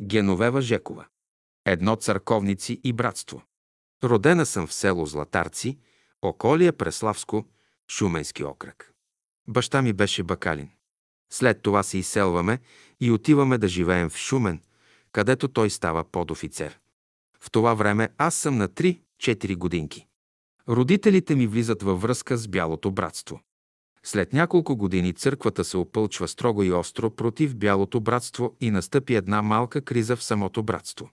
Геновева Жекова. Едно църковници и братство. Родена съм в село Златарци, околия Преславско, Шуменски окръг. Баща ми беше бакалин. След това се изселваме и отиваме да живеем в Шумен, където той става подофицер. В това време аз съм на 3-4 годинки. Родителите ми влизат във връзка с Бялото братство. След няколко години църквата се опълчва строго и остро против Бялото братство и настъпи една малка криза в самото братство.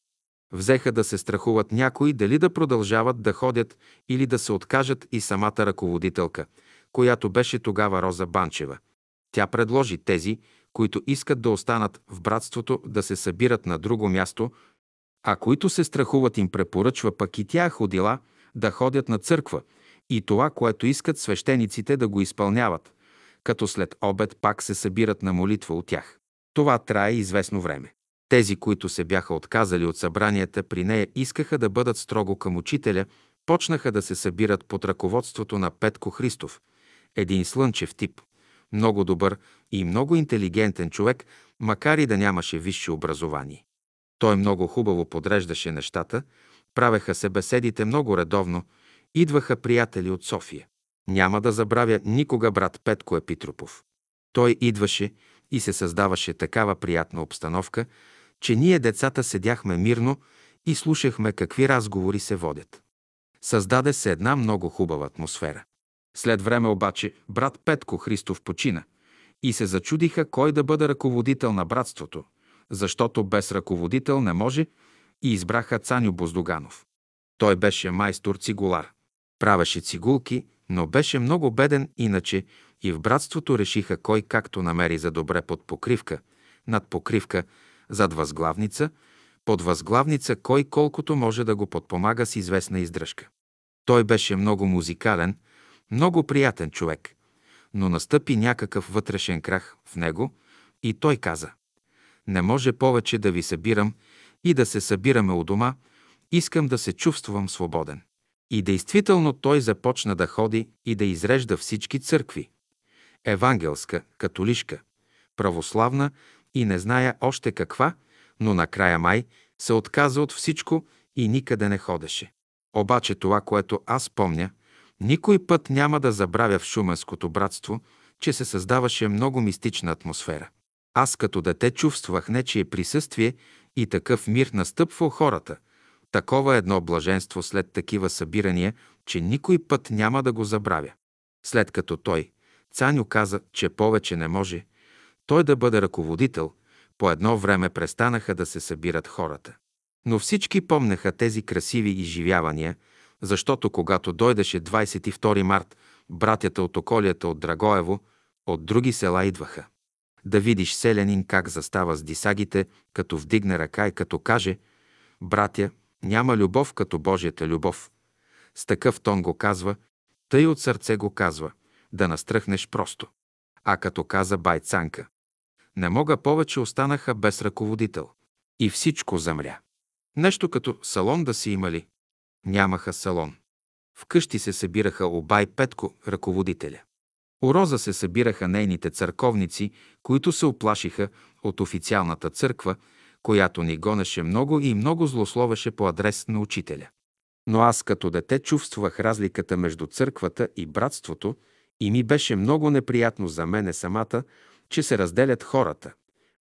Взеха да се страхуват някои дали да продължават да ходят или да се откажат и самата ръководителка, която беше тогава Роза Банчева. Тя предложи тези, които искат да останат в братството, да се събират на друго място, а които се страхуват им препоръчва пък и тя ходила да ходят на църква и това, което искат свещениците да го изпълняват, като след обед пак се събират на молитва от тях. Това трае известно време. Тези, които се бяха отказали от събранията при нея, искаха да бъдат строго към учителя, почнаха да се събират под ръководството на Петко Христов, един слънчев тип, много добър и много интелигентен човек, макар и да нямаше висше образование. Той много хубаво подреждаше нещата, правеха се беседите много редовно, идваха приятели от София. Няма да забравя никога брат Петко Епитропов. Той идваше и се създаваше такава приятна обстановка, че ние децата седяхме мирно и слушахме какви разговори се водят. Създаде се една много хубава атмосфера. След време обаче брат Петко Христов почина и се зачудиха кой да бъде ръководител на братството, защото без ръководител не може и избраха Цаню Боздоганов. Той беше майстор цигулар. Правеше цигулки, но беше много беден, иначе и в братството решиха кой както намери за добре под покривка, над покривка, зад възглавница, под възглавница кой колкото може да го подпомага с известна издръжка. Той беше много музикален, много приятен човек, но настъпи някакъв вътрешен крах в него и той каза «Не може повече да ви събирам и да се събираме у дома, искам да се чувствам свободен». И действително той започна да ходи и да изрежда всички църкви – евангелска, католишка, православна и не зная още каква, но накрая май се отказа от всичко и никъде не ходеше. Обаче това, което аз помня, никой път няма да забравя в Шуменското братство, че се създаваше много мистична атмосфера. Аз като дете чувствах нечие присъствие и такъв мир настъпва у хората. Такова едно блаженство след такива събирания, че никой път няма да го забравя. След като той, Цаню каза, че повече не може, той да бъде ръководител, по едно време престанаха да се събират хората. Но всички помнеха тези красиви изживявания, защото когато дойдеше 22 март, братята от околията от Драгоево, от други села идваха. Да видиш селянин как застава с дисагите, като вдигне ръка и като каже «Братя, няма любов като Божията любов». С такъв тон го казва, тъй от сърце го казва, да настръхнеш просто. А като каза Байцанка, не мога повече останаха без ръководител. И всичко замря. Нещо като салон да си имали. Нямаха салон. Вкъщи се събираха Обай Петко, ръководителя. У Роза се събираха нейните църковници, които се оплашиха от официалната църква, която ни гонеше много и много злословеше по адрес на учителя. Но аз като дете чувствах разликата между църквата и братството и ми беше много неприятно за мене самата, че се разделят хората,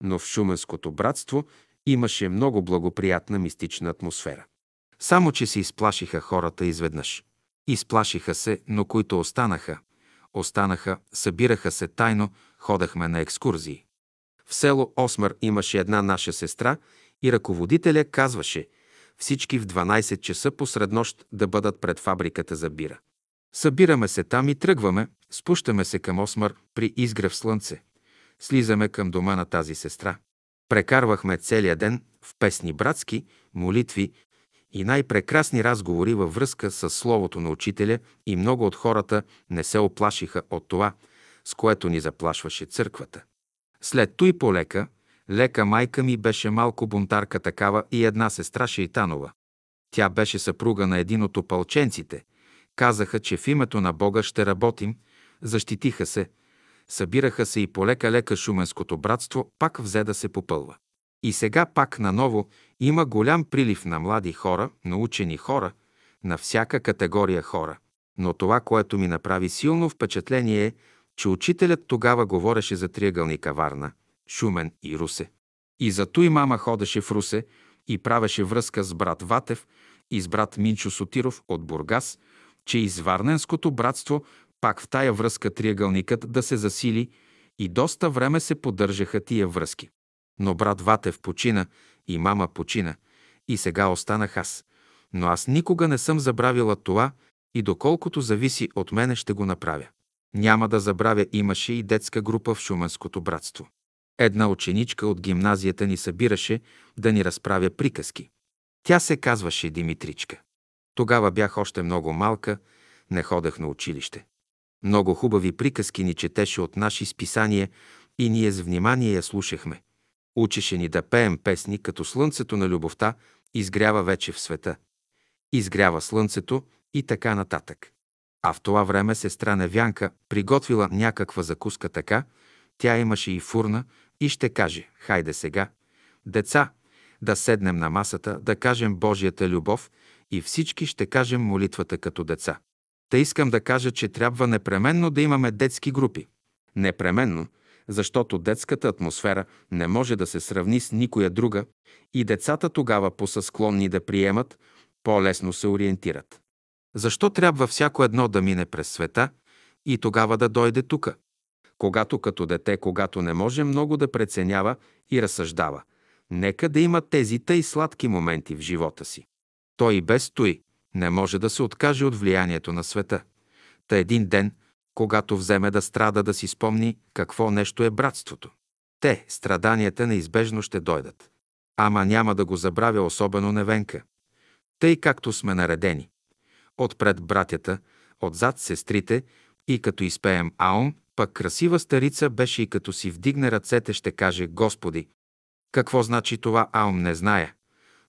но в Шуменското братство имаше много благоприятна мистична атмосфера. Само, че се изплашиха хората изведнъж. Изплашиха се, но които останаха, останаха, събираха се тайно, ходахме на екскурзии. В село Осмър имаше една наша сестра и ръководителя казваше всички в 12 часа посред нощ да бъдат пред фабриката за бира. Събираме се там и тръгваме, спущаме се към Осмър при изгрев слънце. Слизаме към дома на тази сестра. Прекарвахме целия ден в песни братски, молитви и най-прекрасни разговори във връзка с Словото на Учителя и много от хората не се оплашиха от това, с което ни заплашваше църквата. След той полека, лека майка ми беше малко бунтарка такава и една сестра Шейтанова. Тя беше съпруга на един от опълченците. Казаха, че в името на Бога ще работим, защитиха се, Събираха се и полека-лека Шуменското братство пак взе да се попълва. И сега пак наново има голям прилив на млади хора, на учени хора, на всяка категория хора. Но това, което ми направи силно впечатление е, че учителят тогава говореше за триъгълника Варна, Шумен и Русе. И зато и мама ходеше в Русе и правеше връзка с брат Ватев и с брат Минчо Сотиров от Бургас, че изварненското братство пак в тая връзка триъгълникът да се засили и доста време се поддържаха тия връзки. Но брат Ватев почина и мама почина и сега останах аз. Но аз никога не съм забравила това и доколкото зависи от мене ще го направя. Няма да забравя, имаше и детска група в Шуменското братство. Една ученичка от гимназията ни събираше да ни разправя приказки. Тя се казваше Димитричка. Тогава бях още много малка, не ходех на училище. Много хубави приказки ни четеше от наши списания и ние с внимание я слушахме. Учеше ни да пеем песни, като слънцето на любовта изгрява вече в света. Изгрява слънцето и така нататък. А в това време сестра Невянка приготвила някаква закуска така, тя имаше и фурна и ще каже, хайде сега, деца, да седнем на масата, да кажем Божията любов и всички ще кажем молитвата като деца. Та искам да кажа, че трябва непременно да имаме детски групи. Непременно, защото детската атмосфера не може да се сравни с никоя друга и децата тогава по склонни да приемат, по-лесно се ориентират. Защо трябва всяко едно да мине през света и тогава да дойде тука? Когато като дете, когато не може много да преценява и разсъждава, нека да има тези тъй сладки моменти в живота си. Той и без той не може да се откаже от влиянието на света. Та един ден, когато вземе да страда, да си спомни какво нещо е братството. Те, страданията неизбежно ще дойдат. Ама няма да го забравя особено Невенка. Тъй както сме наредени. Отпред братята, отзад сестрите и като изпеем Аум, пък красива старица беше и като си вдигне ръцете ще каже Господи. Какво значи това Аум не зная,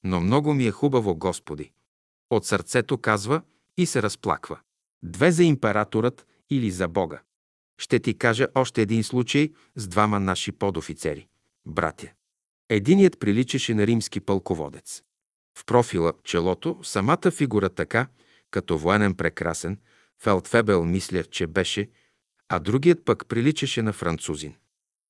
но много ми е хубаво Господи. От сърцето казва и се разплаква. Две за императорът или за Бога. Ще ти кажа още един случай с двама наши подофицери, братя. Единият приличаше на римски пълководец. В профила, челото, самата фигура така, като военен прекрасен, Фелдфебел мисля, че беше, а другият пък приличаше на французин.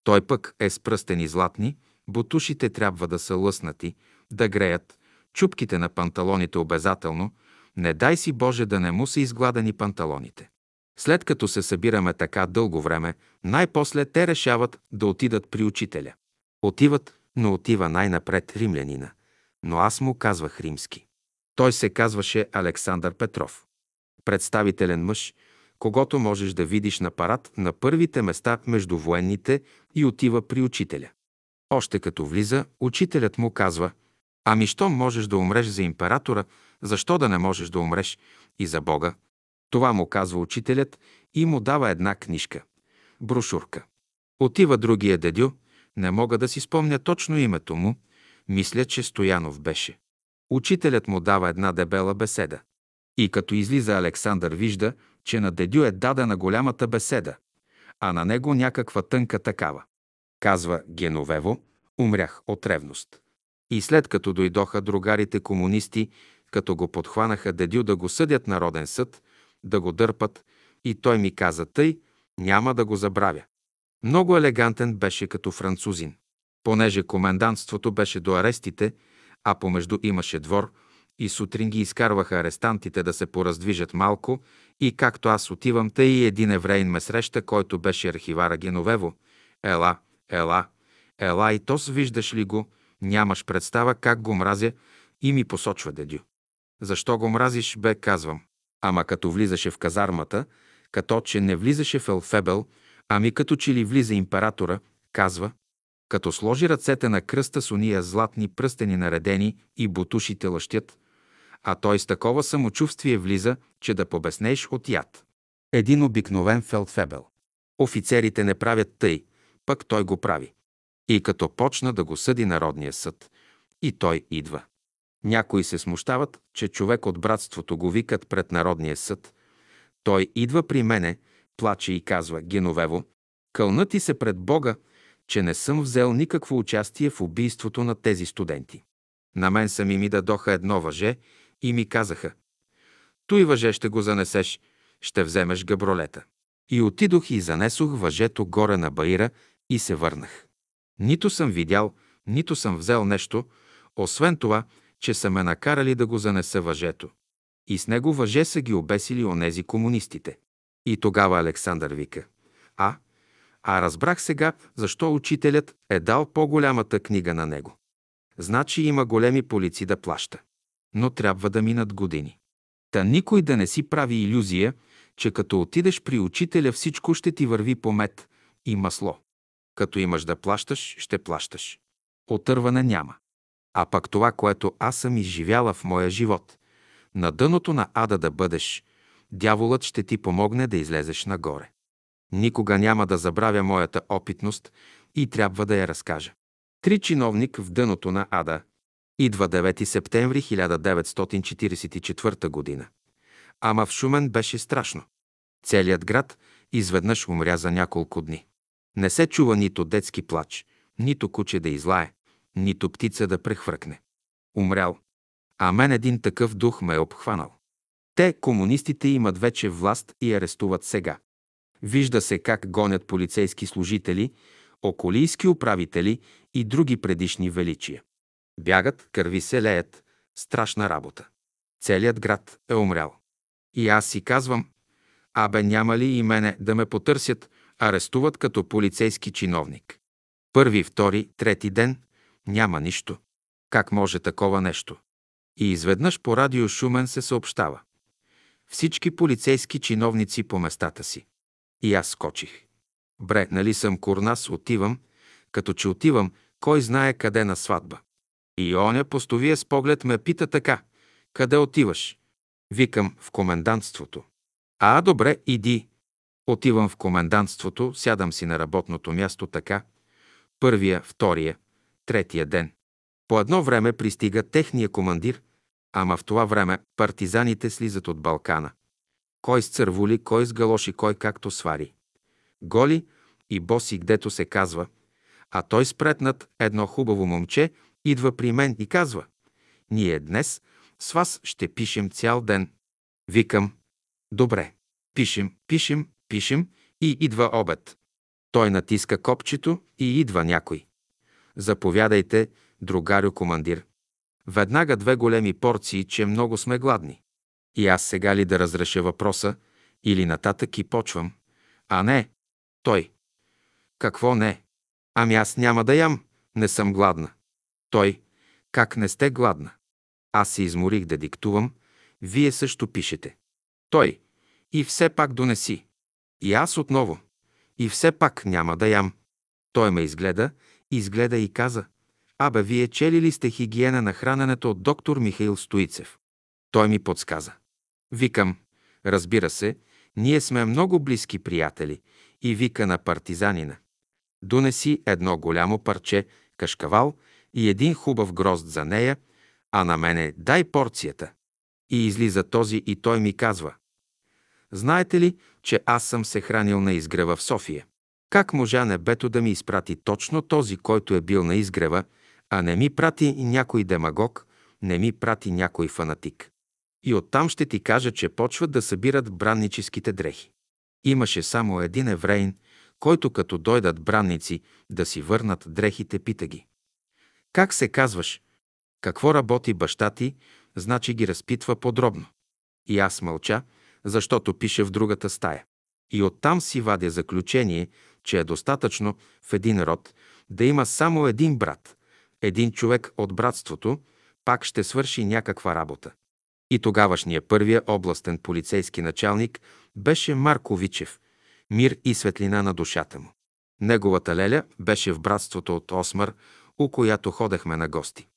Той пък е с пръстени златни, бутушите трябва да са лъснати, да греят, чупките на панталоните обязателно, не дай си Боже да не му са изгладени панталоните. След като се събираме така дълго време, най-после те решават да отидат при учителя. Отиват, но отива най-напред римлянина. Но аз му казвах римски. Той се казваше Александър Петров. Представителен мъж, когато можеш да видиш на парад на първите места между военните и отива при учителя. Още като влиза, учителят му казва – Ами щом можеш да умреш за императора, защо да не можеш да умреш и за Бога? Това му казва учителят и му дава една книжка. Брошурка. Отива другия дедю, не мога да си спомня точно името му, мисля, че Стоянов беше. Учителят му дава една дебела беседа. И като излиза Александър вижда, че на дедю е дадена голямата беседа, а на него някаква тънка такава. Казва Геновево, умрях от ревност. И след като дойдоха другарите комунисти, като го подхванаха дедю да го съдят народен съд, да го дърпат, и той ми каза тъй, няма да го забравя. Много елегантен беше като французин. Понеже комендантството беше до арестите, а помежду имаше двор, и сутрин ги изкарваха арестантите да се пораздвижат малко, и както аз отивам, тъй и един евреин ме среща, който беше архивара Геновево. Ела, ела, ела и тос виждаш ли го, Нямаш представа как го мразя и ми посочва дедю. Защо го мразиш, бе, казвам. Ама като влизаше в казармата, като че не влизаше в Елфебел, ами като че ли влиза императора, казва, като сложи ръцете на кръста с уния златни пръстени наредени и бутушите лъщят, а той с такова самочувствие влиза, че да побеснееш от яд. Един обикновен фелдфебел. Офицерите не правят тъй, пък той го прави. И като почна да го съди Народния съд, и той идва. Някои се смущават, че човек от братството го викат пред Народния съд. Той идва при мене, плаче и казва, Геновево, кълна ти се пред Бога, че не съм взел никакво участие в убийството на тези студенти. На мен сами ми дадоха едно въже и ми казаха «Той въже ще го занесеш, ще вземеш габролета». И отидох и занесох въжето горе на баира и се върнах. Нито съм видял, нито съм взел нещо, освен това, че са ме накарали да го занеса въжето. И с него въже са ги обесили онези комунистите. И тогава Александър вика, а, а разбрах сега, защо учителят е дал по-голямата книга на него. Значи има големи полици да плаща. Но трябва да минат години. Та никой да не си прави иллюзия, че като отидеш при учителя всичко ще ти върви по мед и масло. Като имаш да плащаш, ще плащаш. Отърване няма. А пък това, което аз съм изживяла в моя живот, на дъното на ада да бъдеш, дяволът ще ти помогне да излезеш нагоре. Никога няма да забравя моята опитност и трябва да я разкажа. Три чиновник в дъното на ада. Идва 9 септември 1944 година. Ама в Шумен беше страшно. Целият град изведнъж умря за няколко дни. Не се чува нито детски плач, нито куче да излае, нито птица да прехвъркне. Умрял. А мен един такъв дух ме е обхванал. Те, комунистите, имат вече власт и арестуват сега. Вижда се как гонят полицейски служители, околийски управители и други предишни величия. Бягат, кърви се леят, страшна работа. Целият град е умрял. И аз си казвам, абе няма ли и мене да ме потърсят, арестуват като полицейски чиновник. Първи, втори, трети ден няма нищо. Как може такова нещо? И изведнъж по радио Шумен се съобщава. Всички полицейски чиновници по местата си. И аз скочих. Бре, нали съм курнас, отивам, като че отивам, кой знае къде на сватба. И оня постовия с поглед ме пита така. Къде отиваш? Викам в комендантството. А, добре, иди. Отивам в комендантството, сядам си на работното място така. Първия, втория, третия ден. По едно време пристига техния командир, ама в това време партизаните слизат от Балкана. Кой с цървули, кой с галоши, кой както свари. Голи и боси, гдето се казва, а той спретнат едно хубаво момче идва при мен и казва, ние днес с вас ще пишем цял ден. Викам, добре, пишем, пишем, пишем и идва обед. Той натиска копчето и идва някой. Заповядайте, другарю командир. Веднага две големи порции, че много сме гладни. И аз сега ли да разреша въпроса, или нататък и почвам? А не, той. Какво не? Ами аз няма да ям, не съм гладна. Той. Как не сте гладна? Аз се изморих да диктувам, вие също пишете. Той. И все пак донеси. И аз отново. И все пак няма да ям. Той ме изгледа, изгледа и каза, Абе, вие чели ли сте хигиена на храненето от доктор Михаил Стоицев? Той ми подсказа. Викам, разбира се, ние сме много близки приятели и вика на партизанина. Донеси едно голямо парче, кашкавал и един хубав грозд за нея, а на мене дай порцията. И излиза този и той ми казва. Знаете ли, че аз съм се хранил на изгрева в София? Как можа небето да ми изпрати точно този, който е бил на изгрева, а не ми прати някой демагог, не ми прати някой фанатик? И оттам ще ти кажа, че почват да събират бранническите дрехи. Имаше само един евреин, който като дойдат бранници да си върнат дрехите, пита ги. Как се казваш? Какво работи баща ти? Значи ги разпитва подробно. И аз мълча, защото пише в другата стая. И оттам си вадя заключение, че е достатъчно в един род да има само един брат, един човек от братството, пак ще свърши някаква работа. И тогавашния първия областен полицейски началник беше Марко Вичев, мир и светлина на душата му. Неговата леля беше в братството от Осмър, у която ходехме на гости.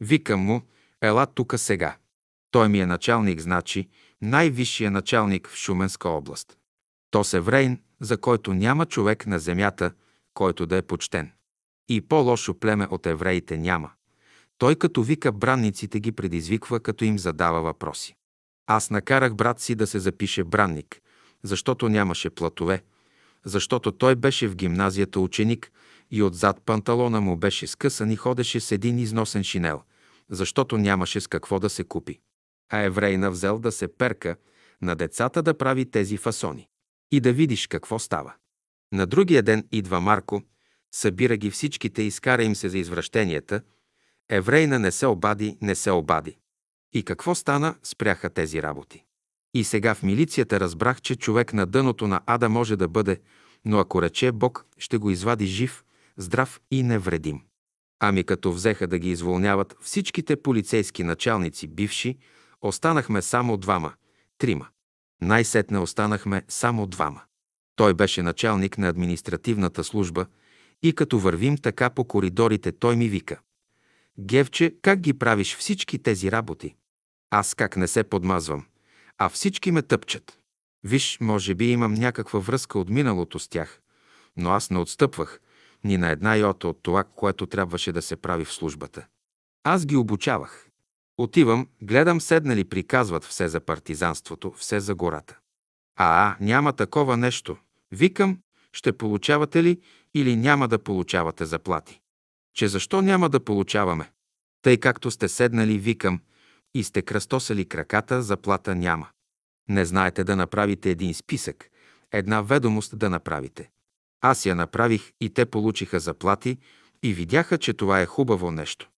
Викам му, ела тука сега. Той ми е началник, значи най-висшия началник в Шуменска област. То се Врейн, за който няма човек на земята, който да е почтен. И по-лошо племе от евреите няма. Той като вика бранниците ги предизвиква, като им задава въпроси. Аз накарах брат си да се запише бранник, защото нямаше платове, защото той беше в гимназията ученик и отзад панталона му беше скъсан и ходеше с един износен шинел, защото нямаше с какво да се купи. А еврейна взел да се перка на децата да прави тези фасони. И да видиш какво става. На другия ден идва Марко, събира ги всичките и скара им се за извращенията. Еврейна не се обади, не се обади. И какво стана, спряха тези работи. И сега в милицията разбрах, че човек на дъното на ада може да бъде, но ако рече Бог, ще го извади жив, здрав и невредим. Ами като взеха да ги изволняват всичките полицейски началници, бивши, останахме само двама, трима. Най-сетне останахме само двама. Той беше началник на административната служба и като вървим така по коридорите, той ми вика. Гевче, как ги правиш всички тези работи? Аз как не се подмазвам, а всички ме тъпчат. Виж, може би имам някаква връзка от миналото с тях, но аз не отстъпвах ни на една йота от това, което трябваше да се прави в службата. Аз ги обучавах. Отивам, гледам седнали, приказват все за партизанството, все за гората. А, а, няма такова нещо. Викам, ще получавате ли или няма да получавате заплати? Че защо няма да получаваме? Тъй както сте седнали, викам, и сте кръстосали краката, заплата няма. Не знаете да направите един списък, една ведомост да направите. Аз я направих и те получиха заплати и видяха, че това е хубаво нещо.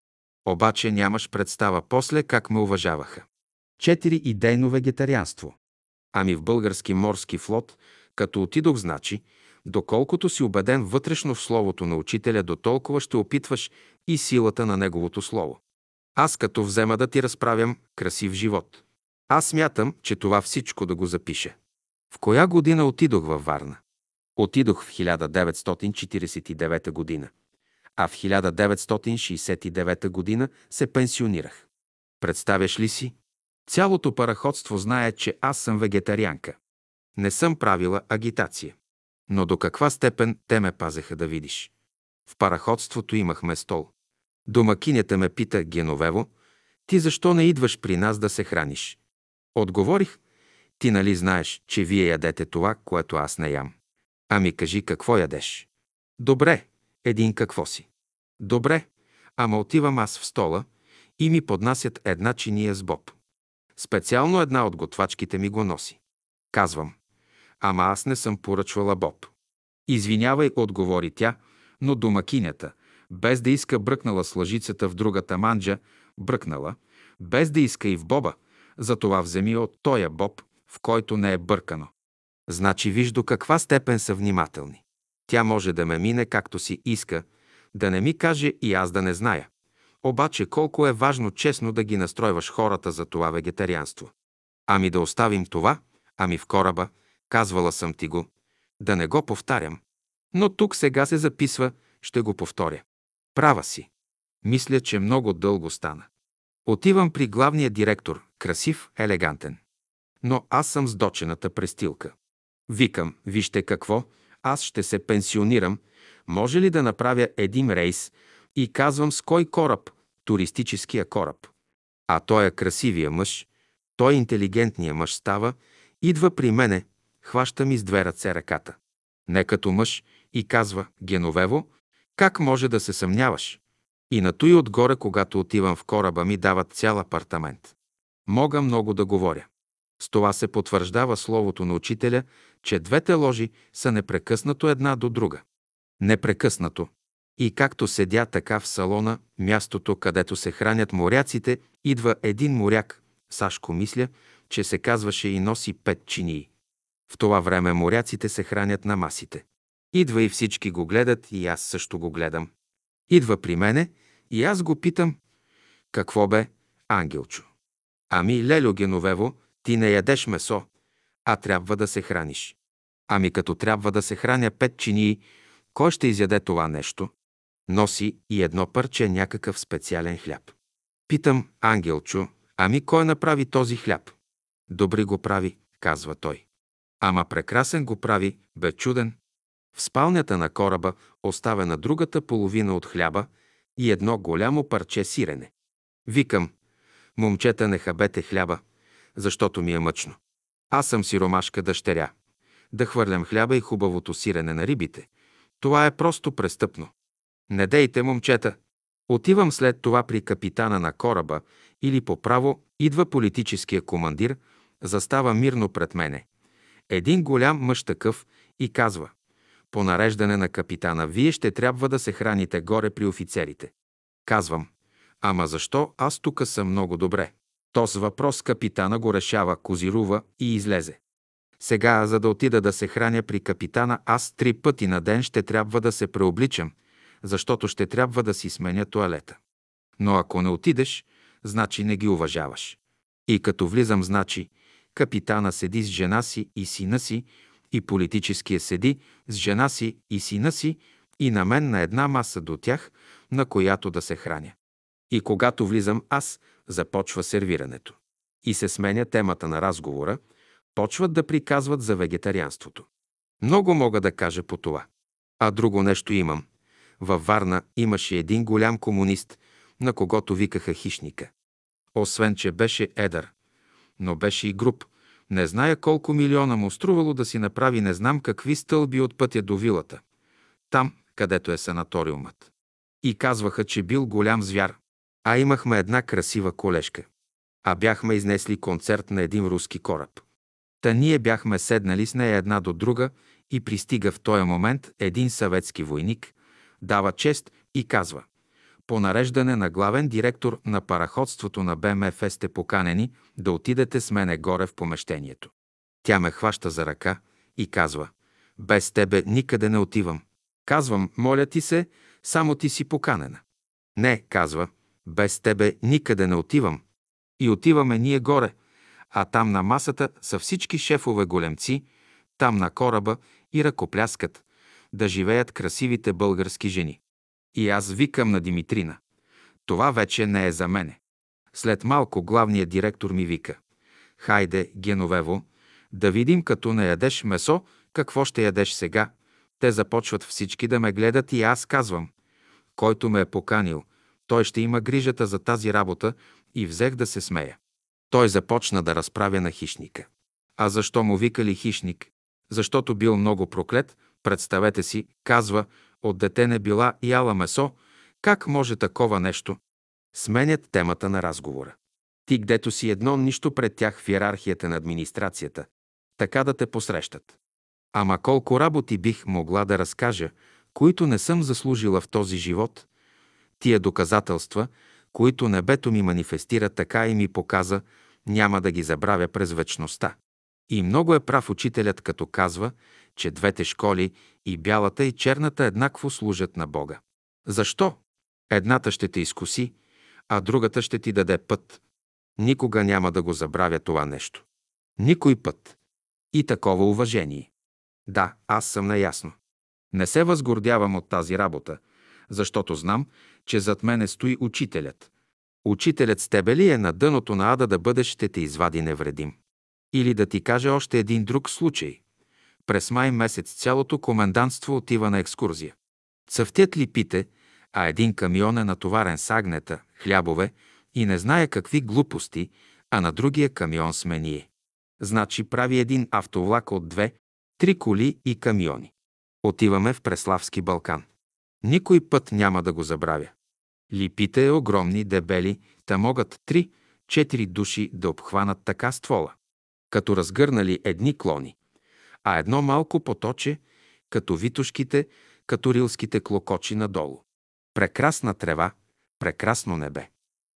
Обаче нямаш представа после как ме уважаваха. Четири идейно вегетарианство. Ами в български морски флот, като отидох, значи, доколкото си убеден вътрешно в словото на учителя, до толкова ще опитваш и силата на неговото слово. Аз като взема да ти разправям красив живот. Аз смятам, че това всичко да го запише. В коя година отидох във Варна? Отидох в 1949 година, а в 1969 година се пенсионирах. Представяш ли си? Цялото параходство знае, че аз съм вегетарианка. Не съм правила агитация. Но до каква степен те ме пазеха да видиш? В параходството имахме стол. Домакинята ме пита Геновево, ти защо не идваш при нас да се храниш? Отговорих, ти нали знаеш, че вие ядете това, което аз не ям. Ами кажи какво ядеш. Добре, един какво си. Добре, ама отивам аз в стола и ми поднасят една чиния с боб. Специално една от готвачките ми го носи. Казвам, ама аз не съм поръчвала боб. Извинявай, отговори тя, но домакинята, без да иска бръкнала с лъжицата в другата манджа, бръкнала, без да иска и в боба, затова вземи от тоя боб, в който не е бъркано. Значи виж до каква степен са внимателни. Тя може да ме мине както си иска, да не ми каже и аз да не зная. Обаче колко е важно честно да ги настройваш хората за това вегетарианство. Ами да оставим това, ами в кораба, казвала съм ти го, да не го повтарям. Но тук сега се записва, ще го повторя. Права си. Мисля, че много дълго стана. Отивам при главния директор, красив, елегантен. Но аз съм с дочената престилка. Викам, вижте какво, аз ще се пенсионирам, може ли да направя един рейс и казвам с кой кораб, туристическия кораб. А той е красивия мъж, той интелигентния мъж става, идва при мене, хваща ми с две ръце ръката. Не като мъж и казва, Геновево, как може да се съмняваш? И на той отгоре, когато отивам в кораба, ми дават цял апартамент. Мога много да говоря. С това се потвърждава словото на учителя, че двете ложи са непрекъснато една до друга. Непрекъснато. И както седя така в салона, мястото, където се хранят моряците, идва един моряк, Сашко мисля, че се казваше и носи пет чинии. В това време моряците се хранят на масите. Идва и всички го гледат, и аз също го гледам. Идва при мене и аз го питам, какво бе, ангелчо? Ами, Лелю Геновево, ти не ядеш месо, а трябва да се храниш. Ами като трябва да се храня пет чинии, кой ще изяде това нещо? Носи и едно парче някакъв специален хляб. Питам, ангелчо, ами кой направи този хляб? Добри го прави, казва той. Ама прекрасен го прави, бе чуден. В спалнята на кораба оставя на другата половина от хляба и едно голямо парче сирене. Викам, момчета не хабете хляба, защото ми е мъчно. Аз съм сиромашка дъщеря. Да хвърлям хляба и хубавото сирене на рибите. Това е просто престъпно. Не дейте, момчета. Отивам след това при капитана на кораба или по право идва политическия командир, застава мирно пред мене. Един голям мъж такъв и казва по нареждане на капитана, вие ще трябва да се храните горе при офицерите. Казвам, ама защо аз тук съм много добре? Този въпрос капитана го решава, козирува и излезе. Сега, за да отида да се храня при капитана, аз три пъти на ден ще трябва да се преобличам, защото ще трябва да си сменя туалета. Но ако не отидеш, значи не ги уважаваш. И като влизам, значи, капитана седи с жена си и сина си, и политическия седи с жена си и сина си, и на мен на една маса до тях, на която да се храня. И когато влизам аз, започва сервирането. И се сменя темата на разговора, почват да приказват за вегетарианството. Много мога да кажа по това. А друго нещо имам. Във Варна имаше един голям комунист, на когото викаха хищника. Освен, че беше едър, но беше и груб. Не зная колко милиона му струвало да си направи не знам какви стълби от пътя до вилата. Там, където е санаториумът. И казваха, че бил голям звяр. А имахме една красива колежка. А бяхме изнесли концерт на един руски кораб. Та ние бяхме седнали с нея една до друга и пристига в този момент един съветски войник, дава чест и казва по нареждане на главен директор на параходството на БМФ сте поканени да отидете с мене горе в помещението. Тя ме хваща за ръка и казва, без тебе никъде не отивам. Казвам, моля ти се, само ти си поканена. Не, казва, без тебе никъде не отивам. И отиваме ние горе, а там на масата са всички шефове големци, там на кораба и ръкопляскат, да живеят красивите български жени. И аз викам на Димитрина. Това вече не е за мене. След малко главният директор ми вика. Хайде, Геновево, да видим като не ядеш месо, какво ще ядеш сега. Те започват всички да ме гледат и аз казвам. Който ме е поканил, той ще има грижата за тази работа и взех да се смея. Той започна да разправя на хищника. А защо му викали хищник? Защото бил много проклет, представете си, казва, от дете не била яла месо, как може такова нещо? Сменят темата на разговора. Ти гдето си едно нищо пред тях в иерархията на администрацията, така да те посрещат. Ама колко работи бих могла да разкажа, които не съм заслужила в този живот, тия доказателства, които небето ми манифестира така и ми показа, няма да ги забравя през вечността. И много е прав учителят, като казва, че двете школи, и бялата и черната, еднакво служат на Бога. Защо? Едната ще те изкуси, а другата ще ти даде път. Никога няма да го забравя това нещо. Никой път. И такова уважение. Да, аз съм наясно. Не се възгордявам от тази работа, защото знам, че зад мене стои учителят. Учителят с тебе ли е на дъното на ада да бъдеш, ще те извади невредим. Или да ти каже още един друг случай. През май месец цялото комендантство отива на екскурзия. Цъфтят липите, а един камион е натоварен с агнета, хлябове и не знае какви глупости, а на другия камион сме ние. Значи прави един автовлак от две, три коли и камиони. Отиваме в Преславски Балкан. Никой път няма да го забравя. Липите е огромни, дебели, та могат три, четири души да обхванат така ствола. Като разгърнали едни клони, а едно малко поточе, като витушките, като рилските клокочи надолу. Прекрасна трева, прекрасно небе.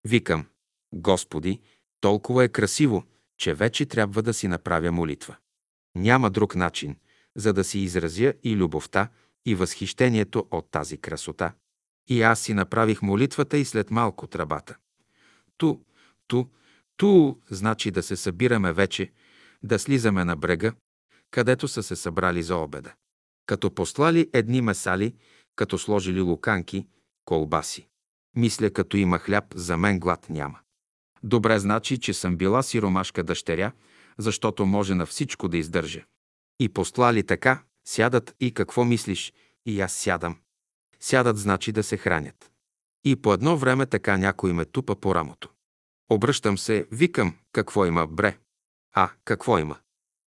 Викам, Господи, толкова е красиво, че вече трябва да си направя молитва. Няма друг начин, за да си изразя и любовта, и възхищението от тази красота. И аз си направих молитвата и след малко тръбата. Ту, ту, ту, значи да се събираме вече, да слизаме на брега, където са се събрали за обеда. Като послали едни месали, като сложили луканки, колбаси. Мисля, като има хляб, за мен глад няма. Добре значи, че съм била сиромашка дъщеря, защото може на всичко да издържа. И послали така, сядат и какво мислиш, и аз сядам. Сядат значи да се хранят. И по едно време така някой ме тупа по рамото. Обръщам се, викам, какво има, бре. А, какво има?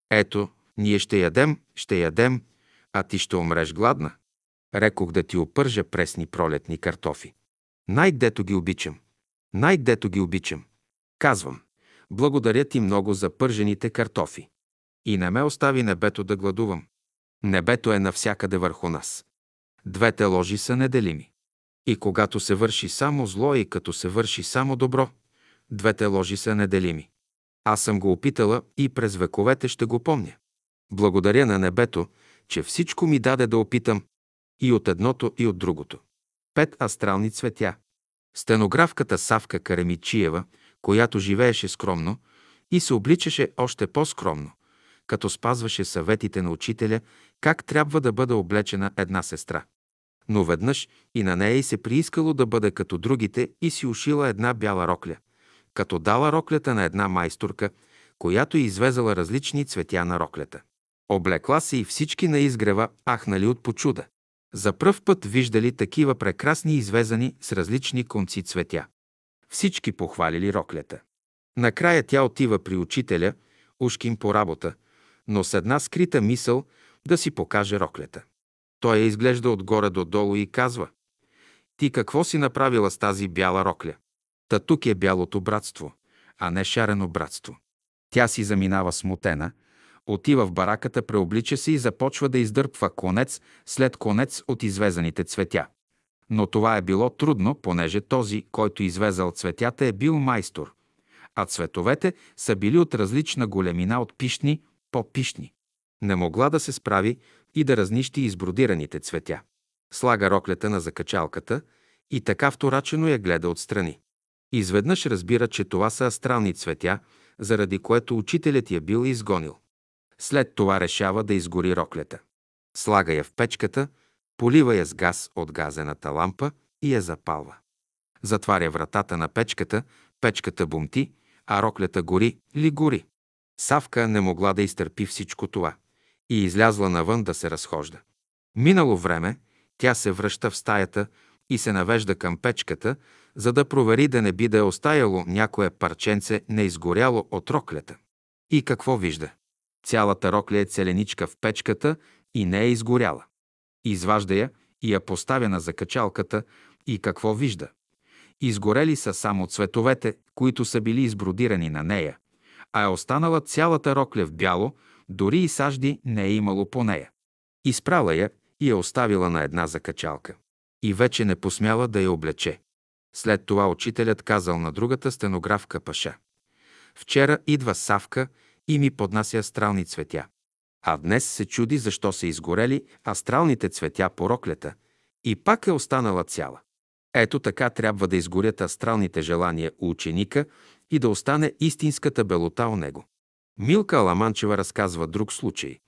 Ето, ние ще ядем, ще ядем, а ти ще умреш гладна. Рекох да ти опържа пресни пролетни картофи. Най-гдето ги обичам. Най-гдето ги обичам. Казвам, благодаря ти много за пържените картофи. И не ме остави небето да гладувам. Небето е навсякъде върху нас. Двете ложи са неделими. И когато се върши само зло и като се върши само добро, двете ложи са неделими. Аз съм го опитала и през вековете ще го помня. Благодаря на небето, че всичко ми даде да опитам и от едното, и от другото. Пет астрални цветя. Стенографката Савка Каремичиева, която живееше скромно и се обличаше още по-скромно, като спазваше съветите на учителя как трябва да бъде облечена една сестра. Но веднъж и на нея й се приискало да бъде като другите и си ушила една бяла рокля, като дала роклята на една майсторка, която извезала различни цветя на роклята. Облекла се и всички на изгрева ахнали от почуда. За пръв път виждали такива прекрасни извезани с различни конци цветя. Всички похвалили роклята. Накрая тя отива при учителя, ушким по работа, но с една скрита мисъл да си покаже роклята. Той я изглежда отгоре до долу и казва «Ти какво си направила с тази бяла рокля? Та тук е бялото братство, а не шарено братство». Тя си заминава смутена, отива в бараката, преоблича се и започва да издърпва конец след конец от извезаните цветя. Но това е било трудно, понеже този, който извезал цветята, е бил майстор, а цветовете са били от различна големина от пишни, по-пишни. Не могла да се справи и да разнищи избродираните цветя. Слага роклята на закачалката и така вторачено я гледа отстрани. Изведнъж разбира, че това са астрални цветя, заради което учителят я бил изгонил. След това решава да изгори роклята. Слага я в печката, полива я с газ от газената лампа и я запалва. Затваря вратата на печката, печката бумти, а роклята гори ли гори. Савка не могла да изтърпи всичко това и излязла навън да се разхожда. Минало време, тя се връща в стаята и се навежда към печката, за да провери да не би да е остаяло някое парченце неизгоряло от роклята. И какво вижда? Цялата рокля е целеничка в печката и не е изгоряла. Изважда я и я поставя на закачалката и какво вижда? Изгорели са само цветовете, които са били избродирани на нея, а е останала цялата рокля в бяло, дори и сажди не е имало по нея. Изпрала я и я оставила на една закачалка. И вече не посмяла да я облече. След това учителят казал на другата стенографка Паша. Вчера идва Савка и ми поднася астрални цветя. А днес се чуди защо са изгорели астралните цветя по роклята и пак е останала цяла. Ето така трябва да изгорят астралните желания у ученика и да остане истинската белота у него. Милка Аламанчева разказва друг случай.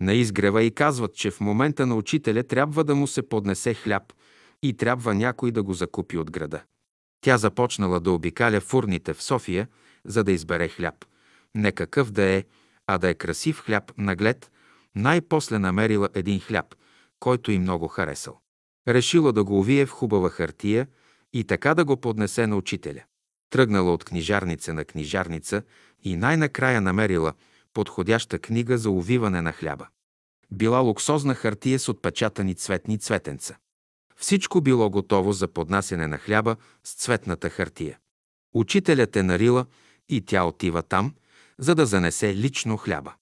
На изгрева и казват, че в момента на учителя трябва да му се поднесе хляб и трябва някой да го закупи от града. Тя започнала да обикаля фурните в София, за да избере хляб. Не какъв да е, а да е красив хляб, наглед, най-после намерила един хляб, който и много харесал. Решила да го увие в хубава хартия и така да го поднесе на учителя. Тръгнала от книжарница на книжарница и най-накрая намерила подходяща книга за увиване на хляба. Била луксозна хартия с отпечатани цветни цветенца. Всичко било готово за поднасяне на хляба с цветната хартия. Учителят е нарила и тя отива там, за да занесе лично хляба.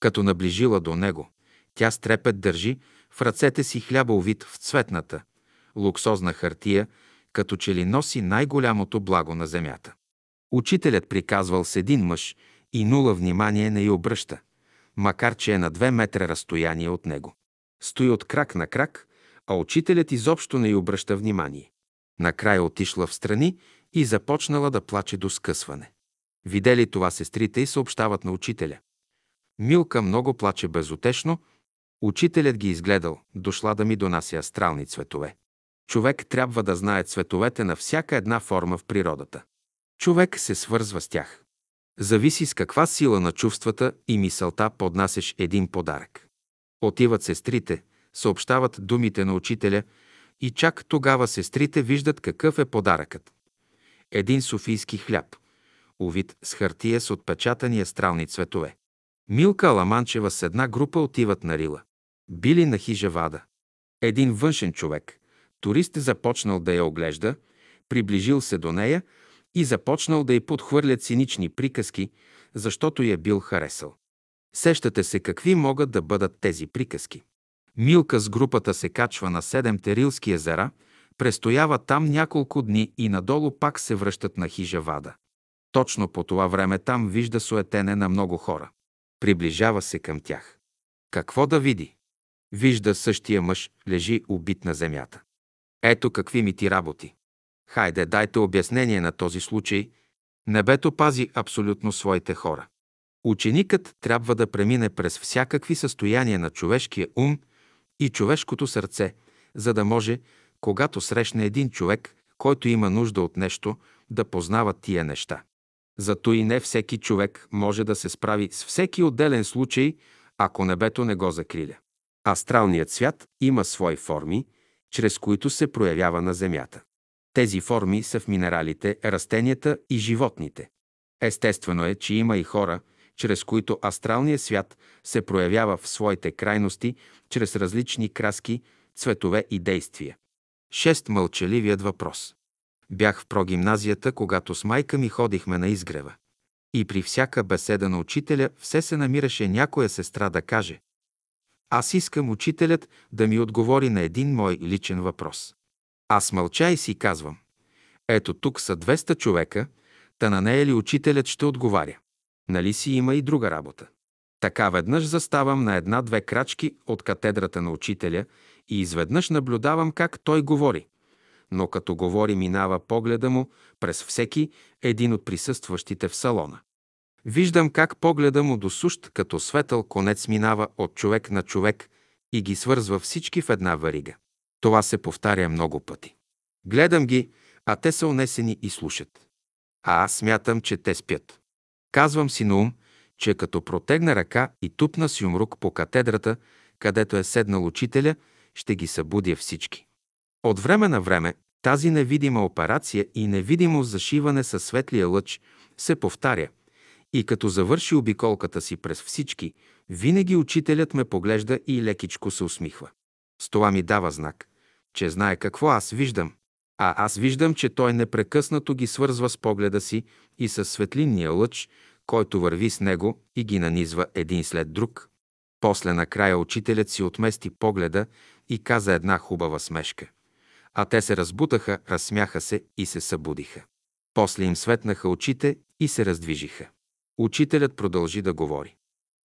Като наближила до него, тя с трепет държи в ръцете си хляба увит в цветната, луксозна хартия, като че ли носи най-голямото благо на земята. Учителят приказвал с един мъж и нула внимание не й обръща, макар че е на две метра разстояние от него. Стои от крак на крак, а учителят изобщо не й обръща внимание. Накрая отишла в страни и започнала да плаче до скъсване. Видели това сестрите и съобщават на учителя. Милка много плаче безотешно, учителят ги изгледал, дошла да ми донася астрални цветове. Човек трябва да знае цветовете на всяка една форма в природата. Човек се свързва с тях. Зависи с каква сила на чувствата и мисълта поднасяш един подарък. Отиват сестрите, съобщават думите на учителя и чак тогава сестрите виждат какъв е подаръкът. Един софийски хляб, увит с хартия с отпечатани астрални цветове. Милка Аламанчева с една група отиват на Рила. Били на хижа Вада. Един външен човек, турист, започнал да я оглежда, приближил се до нея и започнал да й подхвърля цинични приказки, защото я бил харесал. Сещате се какви могат да бъдат тези приказки. Милка с групата се качва на седемте рилски езера, престоява там няколко дни и надолу пак се връщат на хижа Вада. Точно по това време там вижда суетене на много хора. Приближава се към тях. Какво да види? Вижда същия мъж, лежи убит на земята. Ето какви ми ти работи. Хайде, дайте обяснение на този случай. Небето пази абсолютно своите хора. Ученикът трябва да премине през всякакви състояния на човешкия ум и човешкото сърце, за да може, когато срещне един човек, който има нужда от нещо, да познава тия неща. Зато и не всеки човек може да се справи с всеки отделен случай, ако небето не го закриля. Астралният свят има свои форми, чрез които се проявява на Земята. Тези форми са в минералите, растенията и животните. Естествено е, че има и хора, чрез които астралният свят се проявява в своите крайности, чрез различни краски, цветове и действия. Шест мълчаливият въпрос. Бях в прогимназията, когато с майка ми ходихме на изгрева. И при всяка беседа на учителя все се намираше някоя сестра да каже «Аз искам учителят да ми отговори на един мой личен въпрос». Аз мълча и си казвам «Ето тук са 200 човека, та на нея ли учителят ще отговаря? Нали си има и друга работа?» Така веднъж заставам на една-две крачки от катедрата на учителя и изведнъж наблюдавам как той говори – но като говори минава погледа му през всеки един от присъстващите в салона. Виждам как погледа му досущ като светъл конец минава от човек на човек и ги свързва всички в една варига. Това се повтаря много пъти. Гледам ги, а те са унесени и слушат. А аз смятам, че те спят. Казвам си на ум, че като протегна ръка и тупна с юмрук по катедрата, където е седнал учителя, ще ги събудя всички. От време на време тази невидима операция и невидимо зашиване със светлия лъч се повтаря и като завърши обиколката си през всички, винаги учителят ме поглежда и лекичко се усмихва. С това ми дава знак, че знае какво аз виждам, а аз виждам, че той непрекъснато ги свързва с погледа си и с светлинния лъч, който върви с него и ги нанизва един след друг. После накрая учителят си отмести погледа и каза една хубава смешка – а те се разбутаха, разсмяха се и се събудиха. После им светнаха очите и се раздвижиха. Учителят продължи да говори.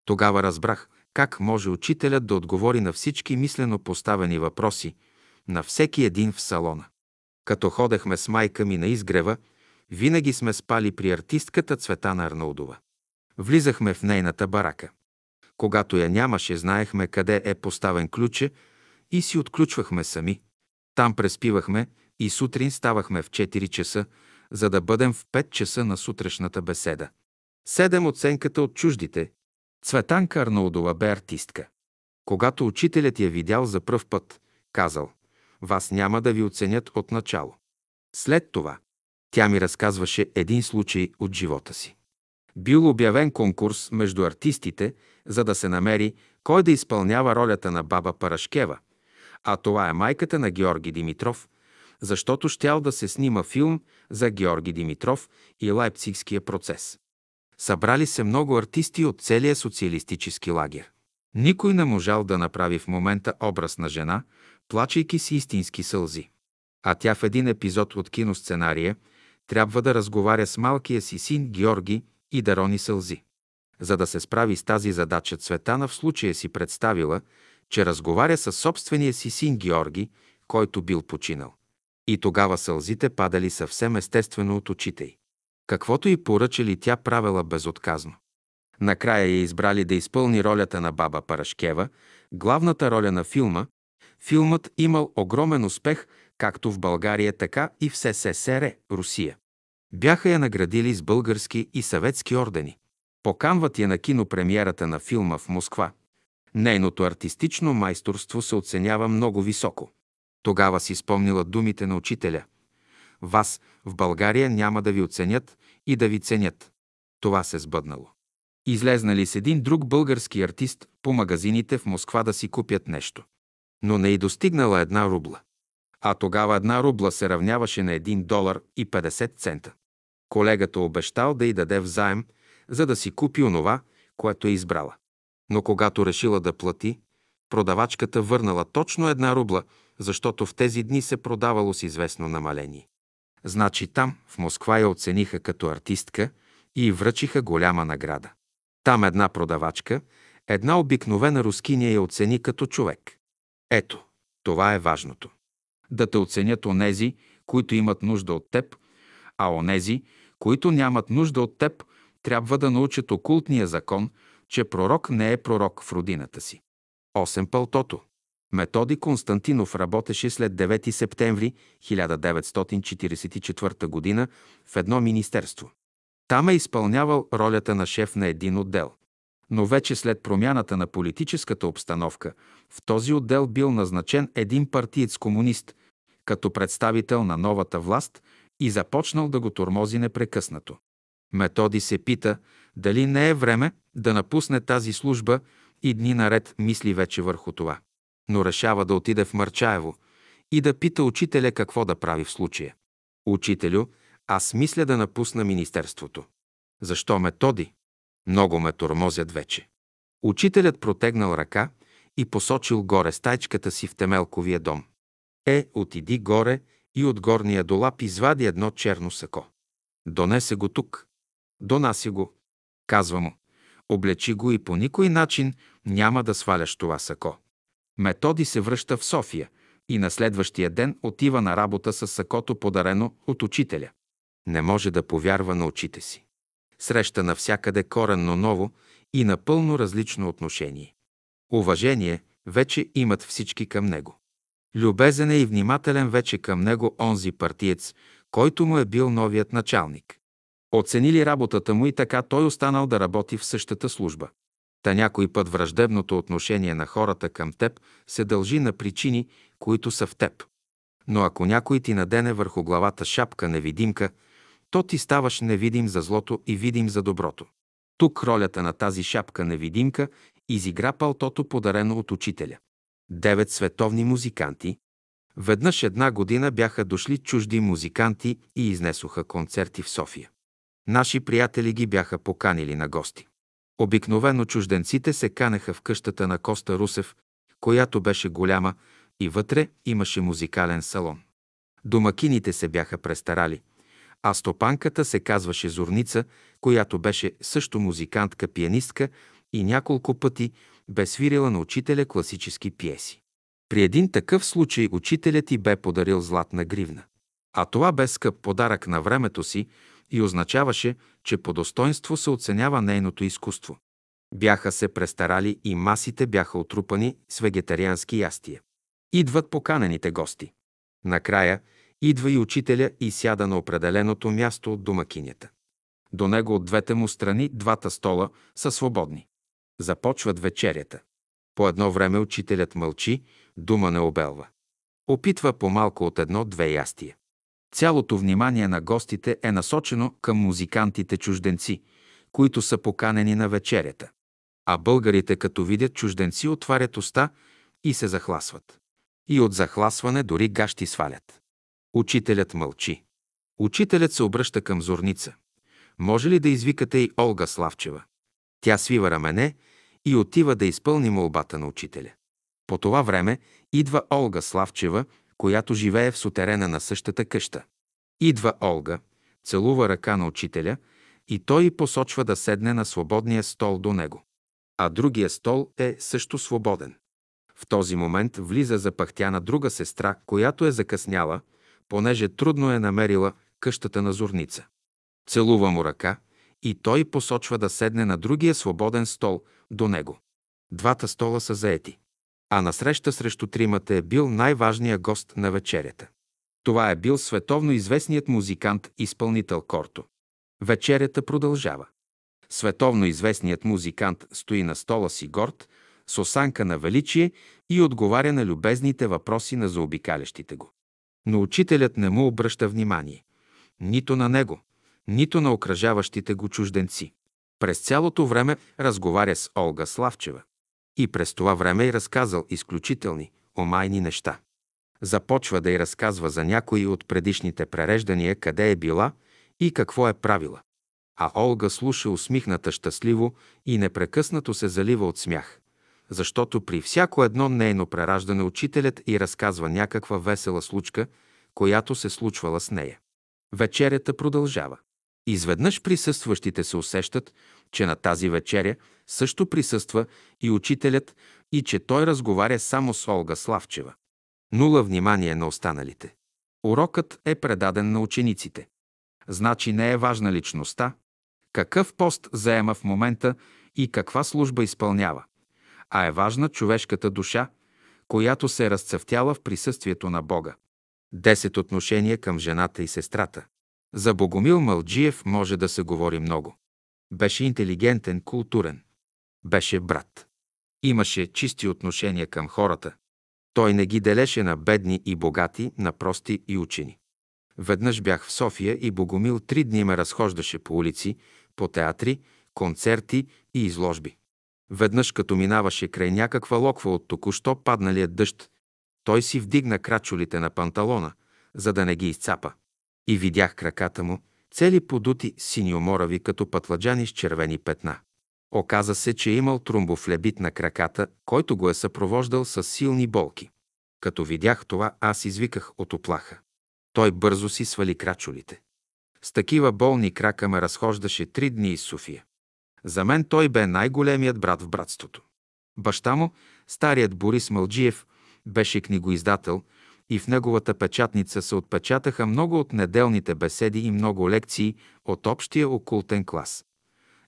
Тогава разбрах как може учителят да отговори на всички мислено поставени въпроси, на всеки един в салона. Като ходехме с майка ми на изгрева, винаги сме спали при артистката Цветана Арнаудова. Влизахме в нейната барака. Когато я нямаше, знаехме къде е поставен ключе и си отключвахме сами. Там преспивахме и сутрин ставахме в 4 часа, за да бъдем в 5 часа на сутрешната беседа. Седем оценката от чуждите. Цветанка Арнаудова бе артистка. Когато учителят я видял за пръв път, казал, вас няма да ви оценят от начало. След това тя ми разказваше един случай от живота си. Бил обявен конкурс между артистите, за да се намери кой да изпълнява ролята на баба Парашкева, а това е майката на Георги Димитров, защото щял да се снима филм за Георги Димитров и Лайпцигския процес. Събрали се много артисти от целия социалистически лагер. Никой не можал да направи в момента образ на жена, плачейки си истински сълзи. А тя в един епизод от киносценария трябва да разговаря с малкия си син Георги и да рони сълзи. За да се справи с тази задача, Цветана в случая си представила, че разговаря със собствения си син Георги, който бил починал. И тогава сълзите падали съвсем естествено от очите й. Каквото и поръчали, тя правила безотказно. Накрая я избрали да изпълни ролята на баба Парашкева, главната роля на филма. Филмът имал огромен успех както в България, така и в СССР, Русия. Бяха я наградили с български и съветски ордени. Поканват я на кинопремиерата на филма в Москва. Нейното артистично майсторство се оценява много високо. Тогава си спомнила думите на учителя. Вас в България няма да ви оценят и да ви ценят. Това се сбъднало. Излезнали с един друг български артист по магазините в Москва да си купят нещо. но не и достигнала една рубла. А тогава една рубла се равняваше на 1 долар и 50 цента. Колегата обещал да й даде взаем, за да си купи онова, което е избрала. Но когато решила да плати, продавачката върнала точно една рубла, защото в тези дни се продавало с известно намаление. Значи там, в Москва, я оцениха като артистка и връчиха голяма награда. Там една продавачка, една обикновена рускиня я оцени като човек. Ето, това е важното. Да те оценят онези, които имат нужда от теб, а онези, които нямат нужда от теб, трябва да научат окултния закон, че пророк не е пророк в родината си. 8. Пълтото. Методи Константинов работеше след 9 септември 1944 г. в едно министерство. Там е изпълнявал ролята на шеф на един отдел. Но вече след промяната на политическата обстановка, в този отдел бил назначен един партиец комунист, като представител на новата власт и започнал да го тормози непрекъснато. Методи се пита дали не е време да напусне тази служба и дни наред мисли вече върху това. Но решава да отиде в Мърчаево и да пита учителя какво да прави в случая. Учителю, аз мисля да напусна министерството. Защо методи? Много ме тормозят вече. Учителят протегнал ръка и посочил горе стайчката си в Темелковия дом. Е, отиди горе и от горния долап извади едно черно сако. Донесе го тук. Донаси го. Казва му. Облечи го и по никой начин няма да сваляш това сако. Методи се връща в София и на следващия ден отива на работа с сакото подарено от учителя. Не може да повярва на очите си. Среща навсякъде коренно ново и напълно различно отношение. Уважение вече имат всички към него. Любезен е и внимателен вече към него онзи партиец, който му е бил новият началник. Оценили работата му и така той останал да работи в същата служба. Та някой път враждебното отношение на хората към теб се дължи на причини, които са в теб. Но ако някой ти надене върху главата шапка невидимка, то ти ставаш невидим за злото и видим за доброто. Тук ролята на тази шапка невидимка изигра палтото подарено от учителя. Девет световни музиканти. Веднъж една година бяха дошли чужди музиканти и изнесоха концерти в София. Наши приятели ги бяха поканили на гости. Обикновено чужденците се канеха в къщата на Коста Русев, която беше голяма и вътре имаше музикален салон. Домакините се бяха престарали, а стопанката се казваше Зорница, която беше също музикантка, пианистка и няколко пъти бе свирила на учителя класически пиеси. При един такъв случай учителят ти бе подарил златна гривна. А това бе скъп подарък на времето си и означаваше, че по достоинство се оценява нейното изкуство. Бяха се престарали и масите бяха отрупани с вегетариански ястия. Идват поканените гости. Накрая идва и учителя и сяда на определеното място от домакинята. До него от двете му страни двата стола са свободни. Започват вечерята. По едно време учителят мълчи, дума не обелва. Опитва по-малко от едно-две ястия. Цялото внимание на гостите е насочено към музикантите чужденци, които са поканени на вечерята. А българите, като видят чужденци, отварят уста и се захласват. И от захласване дори гащи свалят. Учителят мълчи. Учителят се обръща към зорница. Може ли да извикате и Олга Славчева? Тя свива рамене и отива да изпълни молбата на учителя. По това време идва Олга Славчева, която живее в сутерена на същата къща. Идва Олга, целува ръка на учителя и той посочва да седне на свободния стол до него. А другия стол е също свободен. В този момент влиза запахтяна друга сестра, която е закъсняла, понеже трудно е намерила къщата на зорница. Целува му ръка и той посочва да седне на другия свободен стол до него. Двата стола са заети а насреща срещу тримата е бил най-важният гост на вечерята. Това е бил световно известният музикант, изпълнител Корто. Вечерята продължава. Световно известният музикант стои на стола си горд, с осанка на величие и отговаря на любезните въпроси на заобикалящите го. Но учителят не му обръща внимание. Нито на него, нито на окръжаващите го чужденци. През цялото време разговаря с Олга Славчева. И през това време е разказал изключителни, омайни неща. Започва да й разказва за някои от предишните пререждания, къде е била и какво е правила. А Олга слуша усмихната щастливо и непрекъснато се залива от смях, защото при всяко едно нейно прераждане учителят и разказва някаква весела случка, която се случвала с нея. Вечерята продължава. Изведнъж присъстващите се усещат, че на тази вечеря също присъства и учителят и че той разговаря само с Олга Славчева. Нула внимание на останалите. Урокът е предаден на учениците. Значи не е важна личността, какъв пост заема в момента и каква служба изпълнява, а е важна човешката душа, която се е разцъфтяла в присъствието на Бога. Десет отношения към жената и сестрата. За Богомил Малджиев може да се говори много. Беше интелигентен, културен. Беше брат. Имаше чисти отношения към хората. Той не ги делеше на бедни и богати, на прости и учени. Веднъж бях в София и Богомил три дни ме разхождаше по улици, по театри, концерти и изложби. Веднъж, като минаваше край някаква локва от току-що падналия дъжд, той си вдигна крачолите на панталона, за да не ги изцапа. И видях краката му, цели подути синьоморави като пътладжани с червени петна. Оказа се, че е имал тромбофлебит на краката, който го е съпровождал с силни болки. Като видях това, аз извиках от оплаха. Той бързо си свали крачолите. С такива болни крака ме разхождаше три дни из София. За мен той бе най-големият брат в братството. Баща му, старият Борис Малджиев, беше книгоиздател и в неговата печатница се отпечатаха много от неделните беседи и много лекции от общия окултен клас.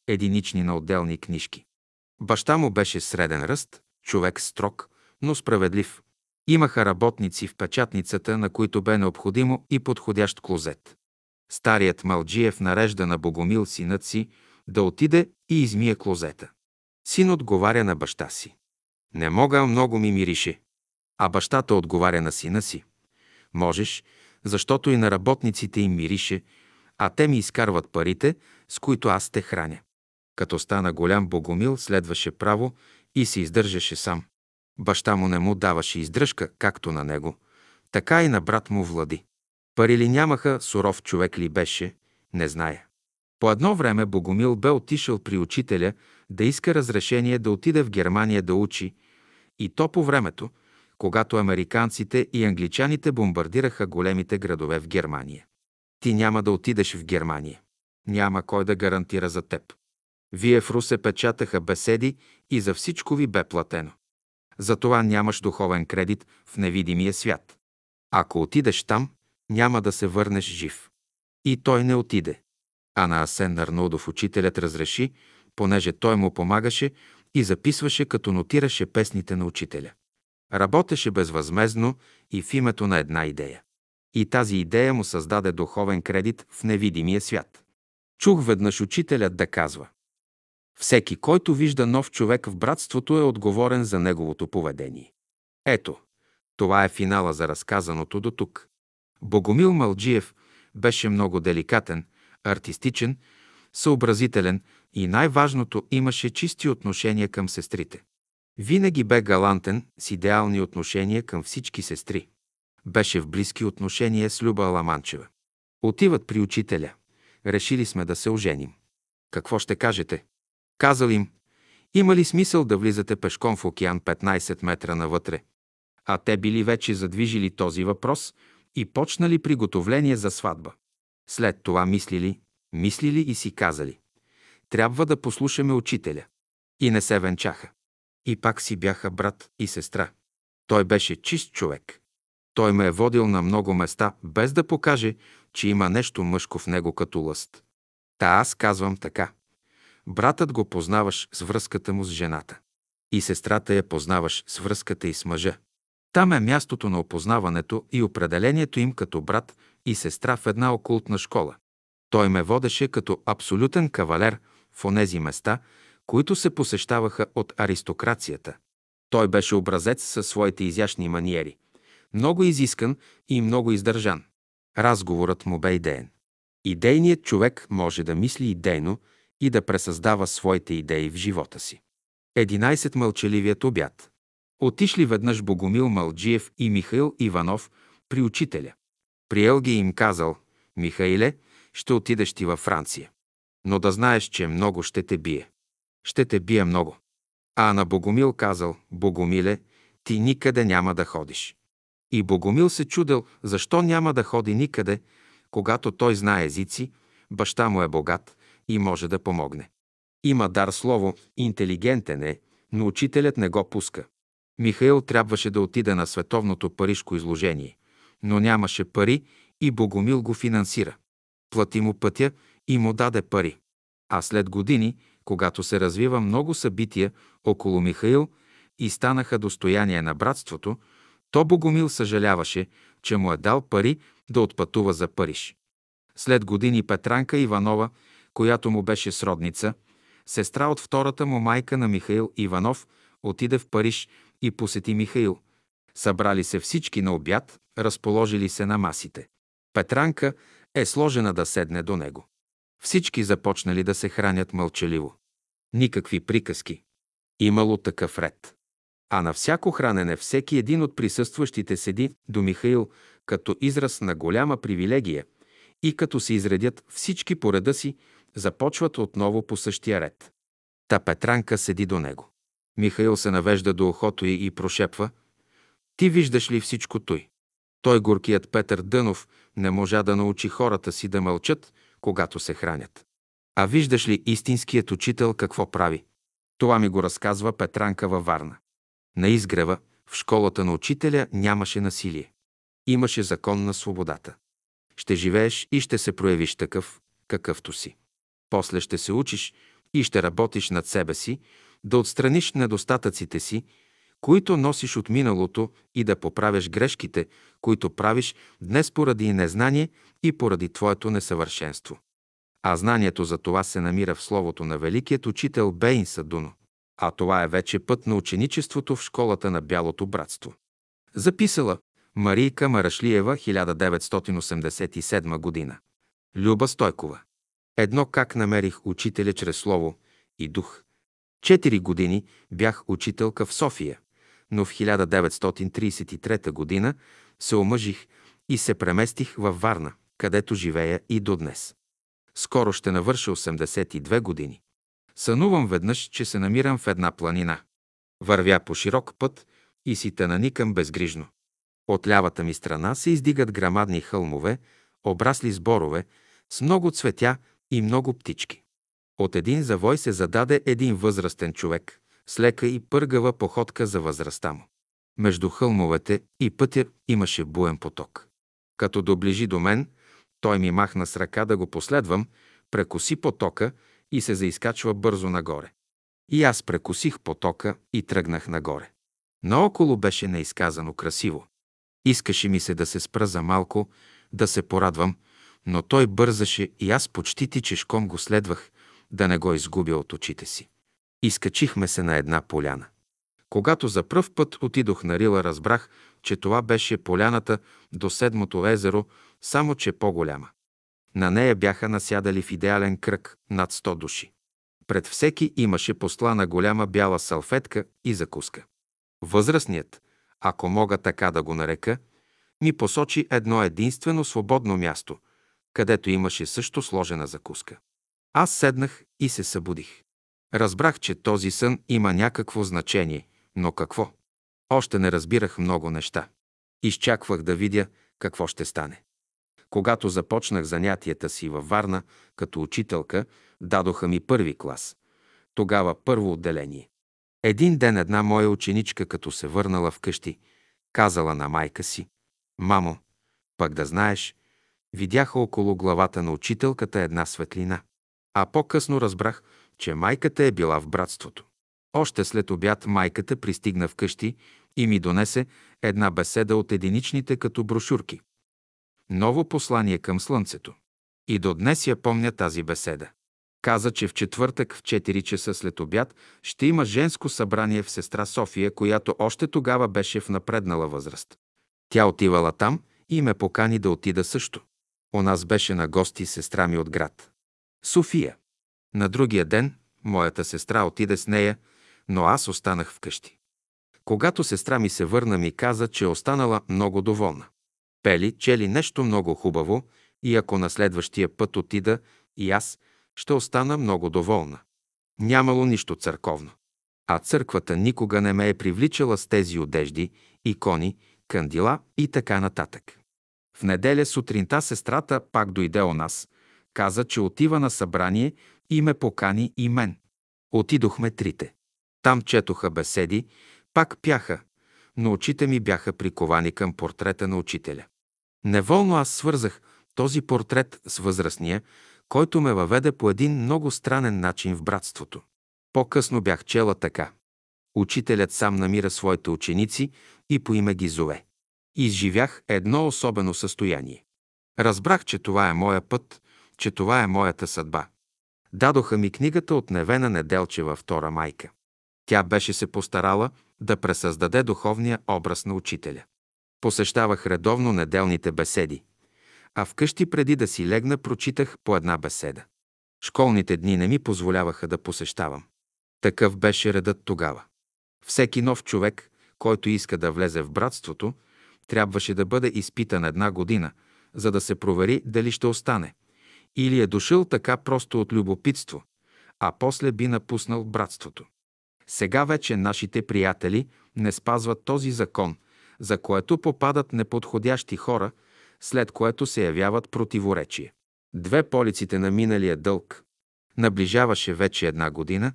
Единични на отделни книжки. Баща му беше среден ръст, човек строг, но справедлив. Имаха работници в печатницата, на които бе необходимо и подходящ клозет. Старият Малджиев нарежда на Богомил синът си да отиде и измие клозета. Син отговаря на баща си. Не мога, много ми мирише. А бащата отговаря на сина си. Можеш, защото и на работниците им мирише, а те ми изкарват парите, с които аз те храня. Като стана голям Богомил, следваше право и се издържаше сам. Баща му не му даваше издръжка, както на него, така и на брат му Влади. Пари ли нямаха, суров човек ли беше, не зная. По едно време Богомил бе отишъл при учителя да иска разрешение да отиде в Германия да учи, и то по времето, когато американците и англичаните бомбардираха големите градове в Германия. Ти няма да отидеш в Германия. Няма кой да гарантира за теб. Вие в Русе печатаха беседи и за всичко ви бе платено. Затова нямаш духовен кредит в невидимия свят. Ако отидеш там, няма да се върнеш жив. И той не отиде. А на Асен Арнудов учителят разреши, понеже той му помагаше и записваше като нотираше песните на учителя. Работеше безвъзмезно и в името на една идея. И тази идея му създаде духовен кредит в невидимия свят. Чух веднъж учителят да казва Всеки, който вижда нов човек в братството, е отговорен за неговото поведение. Ето, това е финала за разказаното до тук. Богомил Малджиев беше много деликатен, артистичен, съобразителен и най-важното имаше чисти отношения към сестрите. Винаги бе галантен, с идеални отношения към всички сестри. Беше в близки отношения с Люба Аламанчева. Отиват при учителя. Решили сме да се оженим. Какво ще кажете? Казал им, има ли смисъл да влизате пешком в океан 15 метра навътре? А те били вече задвижили този въпрос и почнали приготовление за сватба. След това мислили, мислили и си казали. Трябва да послушаме учителя. И не се венчаха. И пак си бяха брат и сестра. Той беше чист човек. Той ме е водил на много места, без да покаже, че има нещо мъжко в него като лъст. Та аз казвам така. Братът го познаваш с връзката му с жената. И сестрата я познаваш с връзката и с мъжа. Там е мястото на опознаването и определението им като брат и сестра в една окултна школа. Той ме водеше като абсолютен кавалер в онези места, които се посещаваха от аристокрацията. Той беше образец със своите изящни маниери. Много изискан и много издържан. Разговорът му бе идеен. Идейният човек може да мисли идейно и да пресъздава своите идеи в живота си. 11. Мълчаливият обяд. Отишли веднъж Богомил Малджиев и Михаил Иванов при учителя. Приел ги им казал, Михаиле, ще отидеш ти във Франция. Но да знаеш, че много ще те бие. Ще те бие много. А на Богомил казал, Богомиле, ти никъде няма да ходиш. И Богомил се чудел, защо няма да ходи никъде, когато той знае езици, баща му е богат и може да помогне. Има дар слово, интелигентен е, но учителят не го пуска. Михаил трябваше да отиде на световното парижко изложение, но нямаше пари и Богомил го финансира. Плати му пътя и му даде пари. А след години, когато се развива много събития около Михаил и станаха достояние на братството, то Богомил съжаляваше, че му е дал пари да отпътува за Париж. След години Петранка Иванова, която му беше сродница, сестра от втората му майка на Михаил Иванов, отиде в Париж и посети Михаил. Събрали се всички на обяд, разположили се на масите. Петранка е сложена да седне до него. Всички започнали да се хранят мълчаливо. Никакви приказки. Имало такъв ред. А на всяко хранене всеки един от присъстващите седи до Михаил като израз на голяма привилегия и като се изредят всички по реда си, започват отново по същия ред. Та Петранка седи до него. Михаил се навежда до ухото й и прошепва «Ти виждаш ли всичко той?» Той, горкият Петър Дънов, не можа да научи хората си да мълчат, когато се хранят. А виждаш ли истинският учител какво прави? Това ми го разказва Петранка във Варна. На изгрева, в школата на учителя нямаше насилие. Имаше закон на свободата. Ще живееш и ще се проявиш такъв, какъвто си. После ще се учиш и ще работиш над себе си, да отстраниш недостатъците си, които носиш от миналото и да поправяш грешките, които правиш днес поради незнание и поради твоето несъвършенство. А знанието за това се намира в словото на великият учител Бейн Садуно. А това е вече път на ученичеството в школата на Бялото братство. Записала Марийка Марашлиева, 1987 година. Люба Стойкова. Едно как намерих учителя чрез слово и дух. Четири години бях учителка в София, но в 1933 година се омъжих и се преместих във Варна, където живея и до днес. Скоро ще навърша 82 години. Сънувам веднъж, че се намирам в една планина. Вървя по широк път и си наникам безгрижно. От лявата ми страна се издигат грамадни хълмове, обрасли с борове, с много цветя и много птички. От един завой се зададе един възрастен човек, с лека и пъргава походка за възрастта му. Между хълмовете и пътя имаше буен поток. Като доближи до мен, той ми махна с ръка да го последвам, прекоси потока и се заискачва бързо нагоре. И аз прекусих потока и тръгнах нагоре. Наоколо беше неизказано красиво. Искаше ми се да се спра за малко, да се порадвам, но той бързаше и аз почти тичешком го следвах, да не го изгубя от очите си. Изкачихме се на една поляна. Когато за пръв път отидох на Рила, разбрах, че това беше поляната до седмото езеро, само че по-голяма. На нея бяха насядали в идеален кръг над 100 души. Пред всеки имаше послана голяма бяла салфетка и закуска. Възрастният, ако мога така да го нарека, ми посочи едно единствено свободно място, където имаше също сложена закуска. Аз седнах и се събудих. Разбрах, че този сън има някакво значение, но какво? Още не разбирах много неща. Изчаквах да видя какво ще стане. Когато започнах занятията си във Варна като учителка, дадоха ми първи клас. Тогава първо отделение. Един ден една моя ученичка, като се върнала вкъщи, казала на майка си, «Мамо, пък да знаеш, видяха около главата на учителката една светлина». А по-късно разбрах, че майката е била в братството. Още след обяд майката пристигна вкъщи и ми донесе една беседа от единичните като брошурки. Ново послание към Слънцето. И до днес я помня тази беседа. Каза, че в четвъртък в 4 часа след обяд ще има женско събрание в сестра София, която още тогава беше в напреднала възраст. Тя отивала там и ме покани да отида също. У нас беше на гости сестра ми от град. София. На другия ден моята сестра отиде с нея, но аз останах вкъщи. Когато сестра ми се върна, ми каза, че е останала много доволна. Пели, чели нещо много хубаво и ако на следващия път отида и аз, ще остана много доволна. Нямало нищо църковно. А църквата никога не ме е привличала с тези одежди, икони, кандила и така нататък. В неделя сутринта сестрата пак дойде у нас, каза, че отива на събрание и ме покани и мен. Отидохме трите. Там четоха беседи, пак пяха, но очите ми бяха приковани към портрета на учителя. Неволно аз свързах този портрет с възрастния, който ме въведе по един много странен начин в братството. По-късно бях чела така. Учителят сам намира своите ученици и по име ги зове. Изживях едно особено състояние. Разбрах, че това е моя път, че това е моята съдба. Дадоха ми книгата от Невена Неделчева втора майка. Тя беше се постарала да пресъздаде духовния образ на учителя. Посещавах редовно неделните беседи, а вкъщи преди да си легна прочитах по една беседа. Школните дни не ми позволяваха да посещавам. Такъв беше редът тогава. Всеки нов човек, който иска да влезе в братството, трябваше да бъде изпитан една година, за да се провери дали ще остане. Или е дошъл така просто от любопитство, а после би напуснал братството. Сега вече нашите приятели не спазват този закон, за което попадат неподходящи хора, след което се явяват противоречие. Две полиците на миналия дълг. Наближаваше вече една година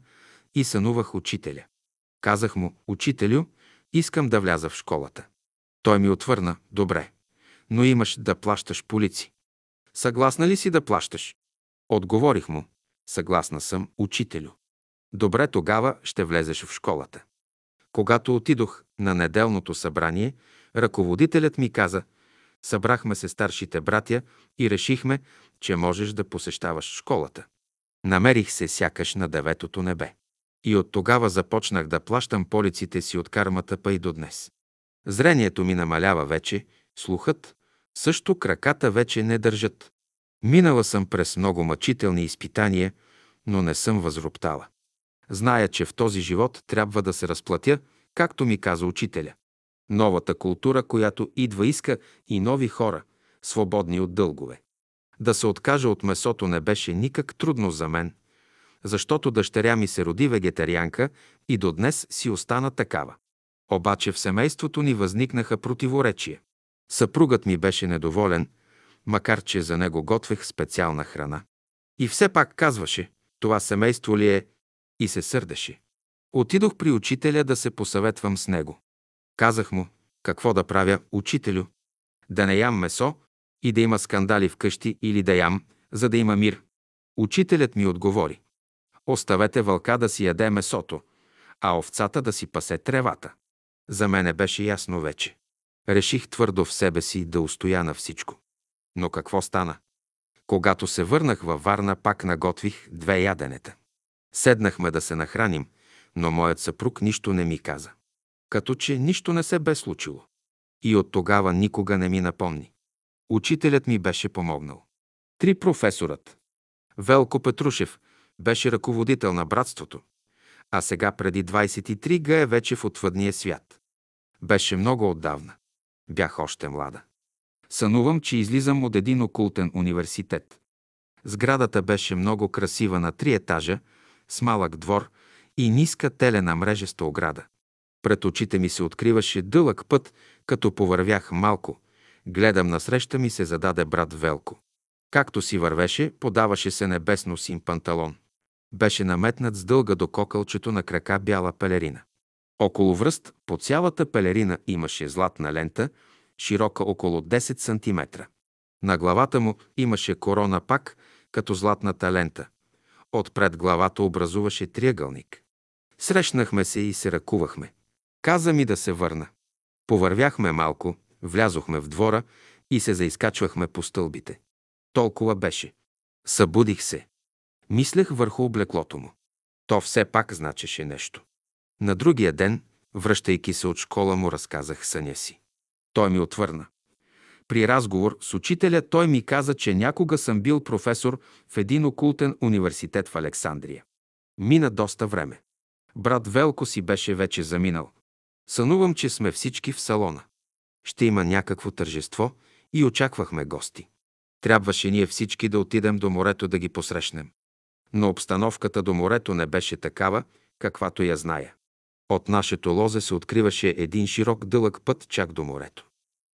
и сънувах учителя. Казах му, учителю, искам да вляза в школата. Той ми отвърна, добре, но имаш да плащаш полици. Съгласна ли си да плащаш? Отговорих му, съгласна съм, учителю. Добре, тогава ще влезеш в школата. Когато отидох на неделното събрание, ръководителят ми каза, събрахме се старшите братя и решихме, че можеш да посещаваш школата. Намерих се сякаш на деветото небе. И от тогава започнах да плащам полиците си от кармата па и до днес. Зрението ми намалява вече, слухът, също краката вече не държат. Минала съм през много мъчителни изпитания, но не съм възроптала. Зная, че в този живот трябва да се разплатя, както ми каза учителя. Новата култура, която идва, иска и нови хора, свободни от дългове. Да се откажа от месото не беше никак трудно за мен, защото дъщеря ми се роди вегетарианка и до днес си остана такава. Обаче в семейството ни възникнаха противоречия. Съпругът ми беше недоволен, макар че за него готвех специална храна. И все пак казваше, това семейство ли е, и се сърдеше. Отидох при учителя да се посъветвам с него. Казах му, какво да правя, учителю? Да не ям месо и да има скандали вкъщи или да ям, за да има мир. Учителят ми отговори. Оставете вълка да си яде месото, а овцата да си пасе тревата. За мене беше ясно вече. Реших твърдо в себе си да устоя на всичко. Но какво стана? Когато се върнах във Варна, пак наготвих две яденета. Седнахме да се нахраним, но моят съпруг нищо не ми каза. Като че нищо не се бе случило. И от тогава никога не ми напомни. Учителят ми беше помогнал. Три професорът. Велко Петрушев беше ръководител на братството, а сега преди 23 га е вече в отвъдния свят. Беше много отдавна. Бях още млада. Сънувам, че излизам от един окултен университет. Сградата беше много красива на три етажа, с малък двор и ниска телена мрежеста ограда. Пред очите ми се откриваше дълъг път, като повървях малко. Гледам насреща ми се зададе брат Велко. Както си вървеше, подаваше се небесно син панталон. Беше наметнат с дълга до кокълчето на крака бяла пелерина. Около връст по цялата пелерина имаше златна лента, широка около 10 см. На главата му имаше корона пак, като златната лента. Отпред главата образуваше триъгълник. Срещнахме се и се ръкувахме. Каза ми да се върна. Повървяхме малко, влязохме в двора и се заискачвахме по стълбите. Толкова беше. Събудих се. Мислех върху облеклото му. То все пак значеше нещо. На другия ден, връщайки се от школа, му разказах съня си. Той ми отвърна. При разговор с учителя той ми каза, че някога съм бил професор в един окултен университет в Александрия. Мина доста време. Брат Велко си беше вече заминал. Сънувам, че сме всички в салона. Ще има някакво тържество и очаквахме гости. Трябваше ние всички да отидем до морето да ги посрещнем. Но обстановката до морето не беше такава, каквато я зная. От нашето лозе се откриваше един широк дълъг път чак до морето.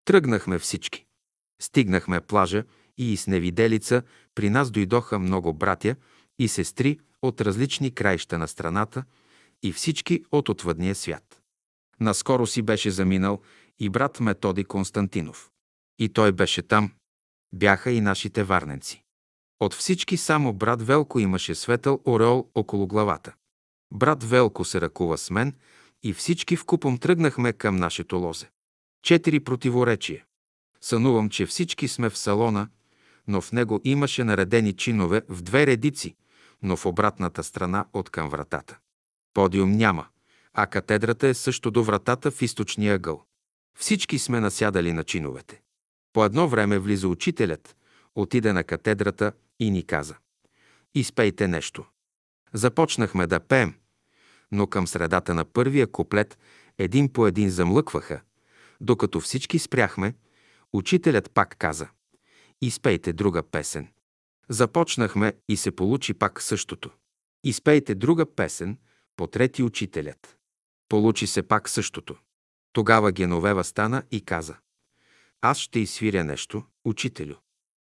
Тръгнахме всички. Стигнахме плажа и с невиделица при нас дойдоха много братя и сестри от различни краища на страната и всички от отвъдния свят. Наскоро си беше заминал и брат Методи Константинов. И той беше там. Бяха и нашите варненци. От всички само брат Велко имаше светъл ореол около главата. Брат Велко се ръкува с мен и всички вкупом тръгнахме към нашето лозе. Четири противоречия. Сънувам, че всички сме в салона, но в него имаше наредени чинове в две редици, но в обратната страна от към вратата. Подиум няма, а катедрата е също до вратата в източния ъгъл. Всички сме насядали на чиновете. По едно време влиза учителят, отиде на катедрата и ни каза «Изпейте нещо». Започнахме да пеем, но към средата на първия куплет един по един замлъкваха. Докато всички спряхме, учителят пак каза «Изпейте друга песен». Започнахме и се получи пак същото. Изпейте друга песен, по трети учителят. Получи се пак същото. Тогава Геновева стана и каза Аз ще изсвиря нещо, учителю.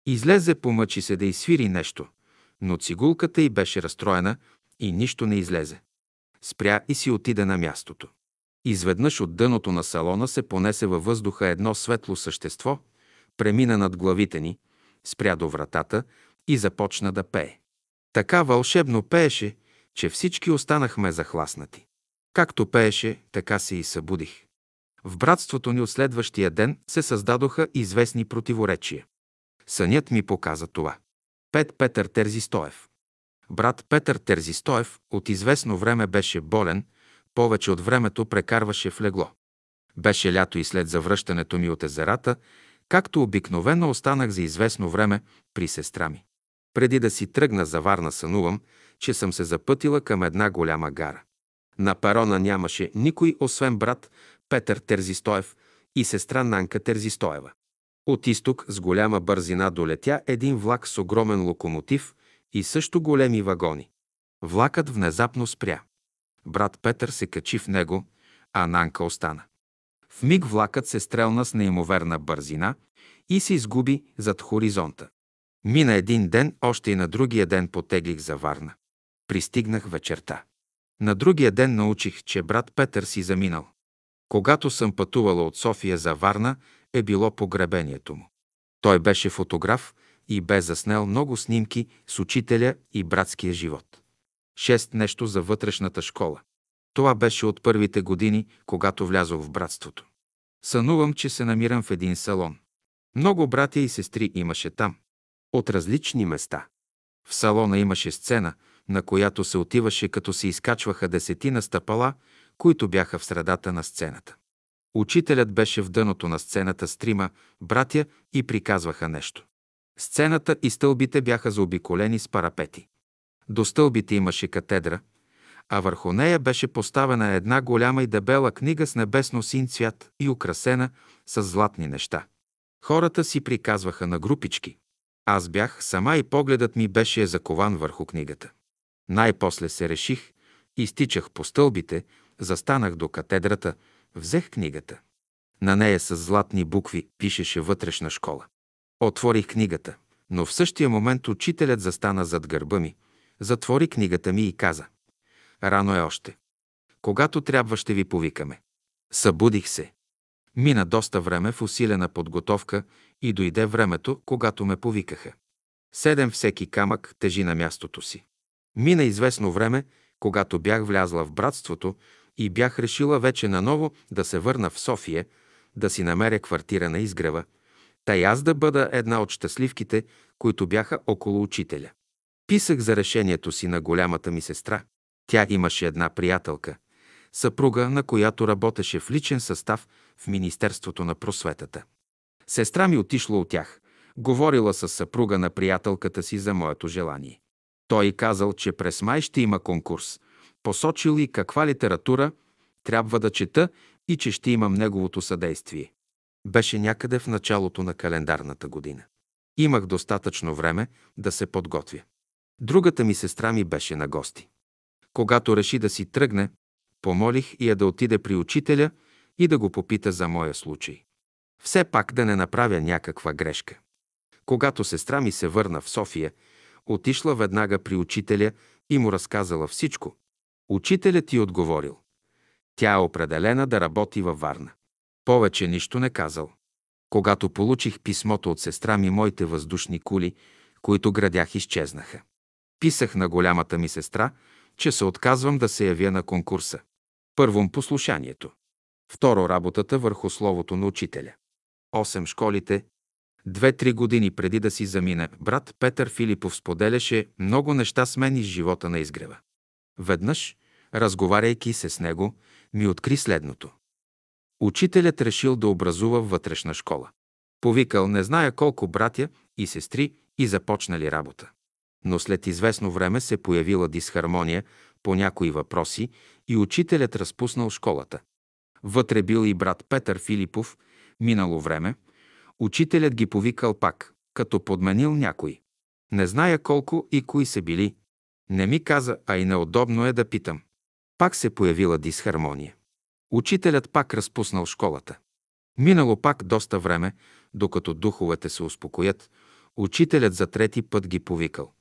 Излезе, помъчи се да изсвири нещо, но цигулката й беше разстроена и нищо не излезе. Спря и си отиде на мястото. Изведнъж от дъното на салона се понесе във въздуха едно светло същество, премина над главите ни, спря до вратата и започна да пее. Така вълшебно пееше, че всички останахме захласнати. Както пееше, така се и събудих. В братството ни от следващия ден се създадоха известни противоречия. Сънят ми показа това. Пет Петър Терзистоев. Брат Петър Терзистоев от известно време беше болен, повече от времето прекарваше в легло. Беше лято и след завръщането ми от езерата, както обикновено останах за известно време при сестра ми. Преди да си тръгна за Варна сънувам, че съм се запътила към една голяма гара. На парона нямаше никой, освен брат Петър Терзистоев и сестра Нанка Терзистоева. От изток с голяма бързина долетя един влак с огромен локомотив и също големи вагони. Влакът внезапно спря. Брат Петър се качи в него, а Нанка остана. В миг влакът се стрелна с неимоверна бързина и се изгуби зад хоризонта. Мина един ден, още и на другия ден потеглих за Варна. Пристигнах вечерта. На другия ден научих, че брат Петър си заминал. Когато съм пътувала от София за Варна, е било погребението му. Той беше фотограф и бе заснел много снимки с учителя и братския живот. Шест нещо за вътрешната школа. Това беше от първите години, когато влязох в братството. Сънувам, че се намирам в един салон. Много братя и сестри имаше там. От различни места. В салона имаше сцена, на която се отиваше, като се изкачваха десетина стъпала, които бяха в средата на сцената. Учителят беше в дъното на сцената с трима братя и приказваха нещо. Сцената и стълбите бяха заобиколени с парапети. До стълбите имаше катедра, а върху нея беше поставена една голяма и дебела книга с небесно син цвят и украсена с златни неща. Хората си приказваха на групички. Аз бях сама и погледът ми беше закован върху книгата. Най-после се реших, изтичах по стълбите, застанах до катедрата, взех книгата. На нея с златни букви пишеше вътрешна школа. Отворих книгата, но в същия момент учителят застана зад гърба ми, затвори книгата ми и каза «Рано е още. Когато трябва, ще ви повикаме». Събудих се. Мина доста време в усилена подготовка и дойде времето, когато ме повикаха. Седем всеки камък тежи на мястото си. Мина известно време, когато бях влязла в братството и бях решила вече наново да се върна в София, да си намеря квартира на изгрева, тъй аз да бъда една от щастливките, които бяха около учителя. Писах за решението си на голямата ми сестра. Тя имаше една приятелка, съпруга, на която работеше в личен състав в Министерството на просветата. Сестра ми отишла от тях, говорила с съпруга на приятелката си за моето желание. Той казал, че през май ще има конкурс. Посочил и каква литература трябва да чета и че ще имам неговото съдействие. Беше някъде в началото на календарната година. Имах достатъчно време да се подготвя. Другата ми сестра ми беше на гости. Когато реши да си тръгне, помолих я да отиде при учителя и да го попита за моя случай. Все пак да не направя някаква грешка. Когато сестра ми се върна в София, отишла веднага при учителя и му разказала всичко. Учителят ти отговорил. Тя е определена да работи във Варна. Повече нищо не казал. Когато получих писмото от сестра ми, моите въздушни кули, които градях, изчезнаха. Писах на голямата ми сестра, че се отказвам да се явя на конкурса. Първом послушанието. Второ работата върху словото на учителя. Осем школите. Две-три години преди да си замине, брат Петър Филипов споделяше много неща с мен из живота на изгрева. Веднъж, разговаряйки се с него, ми откри следното. Учителят решил да образува вътрешна школа. Повикал не зная колко братя и сестри и започнали работа. Но след известно време се появила дисхармония по някои въпроси и учителят разпуснал школата. Вътре бил и брат Петър Филипов, минало време, учителят ги повикал пак, като подменил някой. Не зная колко и кои са били. Не ми каза, а и неудобно е да питам. Пак се появила дисхармония. Учителят пак разпуснал школата. Минало пак доста време, докато духовете се успокоят, учителят за трети път ги повикал.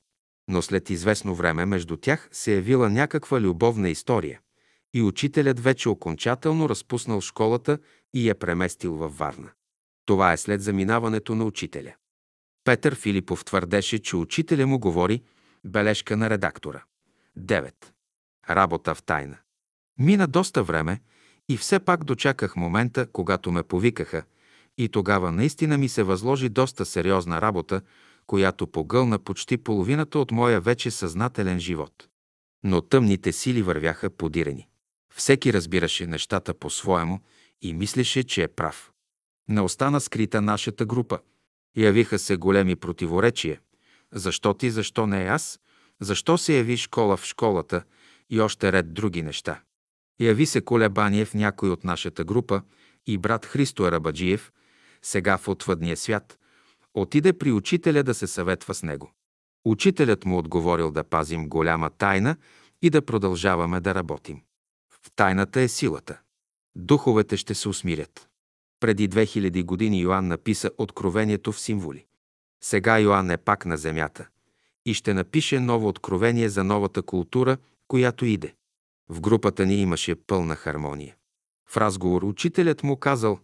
Но след известно време между тях се явила някаква любовна история и учителят вече окончателно разпуснал школата и я преместил във Варна. Това е след заминаването на учителя. Петър Филипов твърдеше, че учителя му говори бележка на редактора. 9. Работа в тайна. Мина доста време и все пак дочаках момента, когато ме повикаха и тогава наистина ми се възложи доста сериозна работа, която погълна почти половината от моя вече съзнателен живот. Но тъмните сили вървяха подирени. Всеки разбираше нещата по-своему и мислеше, че е прав. Не остана скрита нашата група. Явиха се големи противоречия. Защо ти, защо не аз? Защо се яви школа в школата и още ред други неща? Яви се колебание в някой от нашата група и брат Христо Арабаджиев, сега в отвъдния свят, отиде при учителя да се съветва с него. Учителят му отговорил да пазим голяма тайна и да продължаваме да работим. В тайната е силата. Духовете ще се усмирят. Преди 2000 години Йоанн написа Откровението в символи. Сега Йоанн е пак на земята и ще напише ново откровение за новата култура, която иде. В групата ни имаше пълна хармония. В разговор учителят му казал,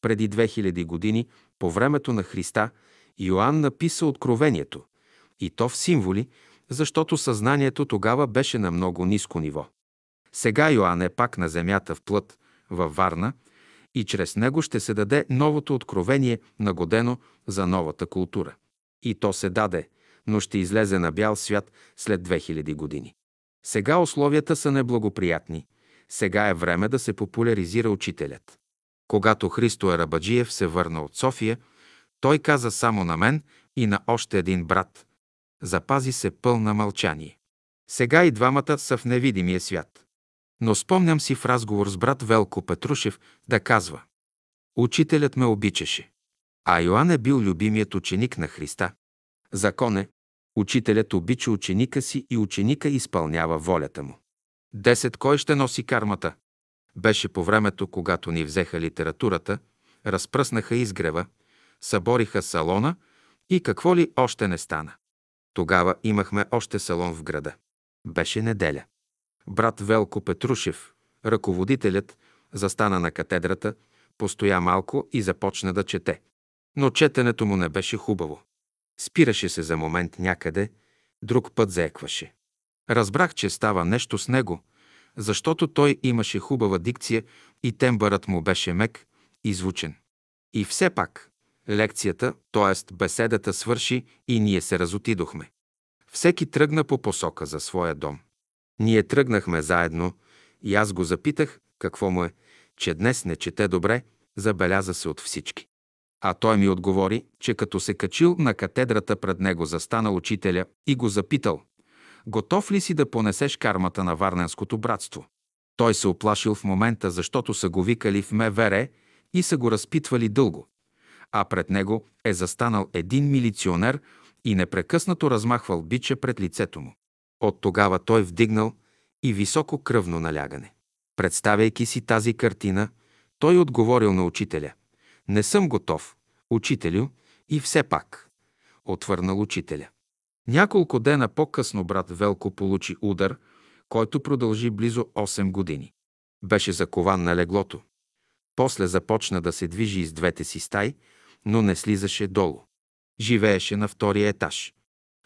преди 2000 години, по времето на Христа, Йоанн написа Откровението, и то в символи, защото съзнанието тогава беше на много ниско ниво. Сега Йоанн е пак на земята в плът, във Варна, и чрез него ще се даде новото откровение, нагодено за новата култура. И то се даде, но ще излезе на бял свят след 2000 години. Сега условията са неблагоприятни. Сега е време да се популяризира учителят. Когато Христо Арабаджиев се върна от София, той каза само на мен и на още един брат. Запази се пълна мълчание. Сега и двамата са в невидимия свят. Но спомням си в разговор с брат Велко Петрушев да казва Учителят ме обичаше. А Йоанн е бил любимият ученик на Христа. Закон е, Учителят обича ученика си и ученика изпълнява волята му. Десет кой ще носи кармата? Беше по времето, когато ни взеха литературата, разпръснаха изгрева, събориха салона и какво ли още не стана. Тогава имахме още салон в града. Беше неделя. Брат Велко Петрушев, ръководителят, застана на катедрата, постоя малко и започна да чете. Но четенето му не беше хубаво. Спираше се за момент някъде, друг път заекваше. Разбрах, че става нещо с него, защото той имаше хубава дикция и тембърът му беше мек и звучен. И все пак, лекцията, т.е. беседата свърши и ние се разотидохме. Всеки тръгна по посока за своя дом. Ние тръгнахме заедно и аз го запитах какво му е, че днес не чете добре, забеляза се от всички. А той ми отговори, че като се качил на катедрата пред него застана учителя и го запитал, готов ли си да понесеш кармата на Варненското братство? Той се оплашил в момента, защото са го викали в МВР и са го разпитвали дълго. А пред него е застанал един милиционер и непрекъснато размахвал бича пред лицето му. От тогава той вдигнал и високо кръвно налягане. Представяйки си тази картина, той отговорил на учителя. Не съм готов, учителю, и все пак. Отвърнал учителя. Няколко дена по-късно брат Велко получи удар, който продължи близо 8 години. Беше закован на леглото. После започна да се движи из двете си стаи, но не слизаше долу. Живееше на втория етаж.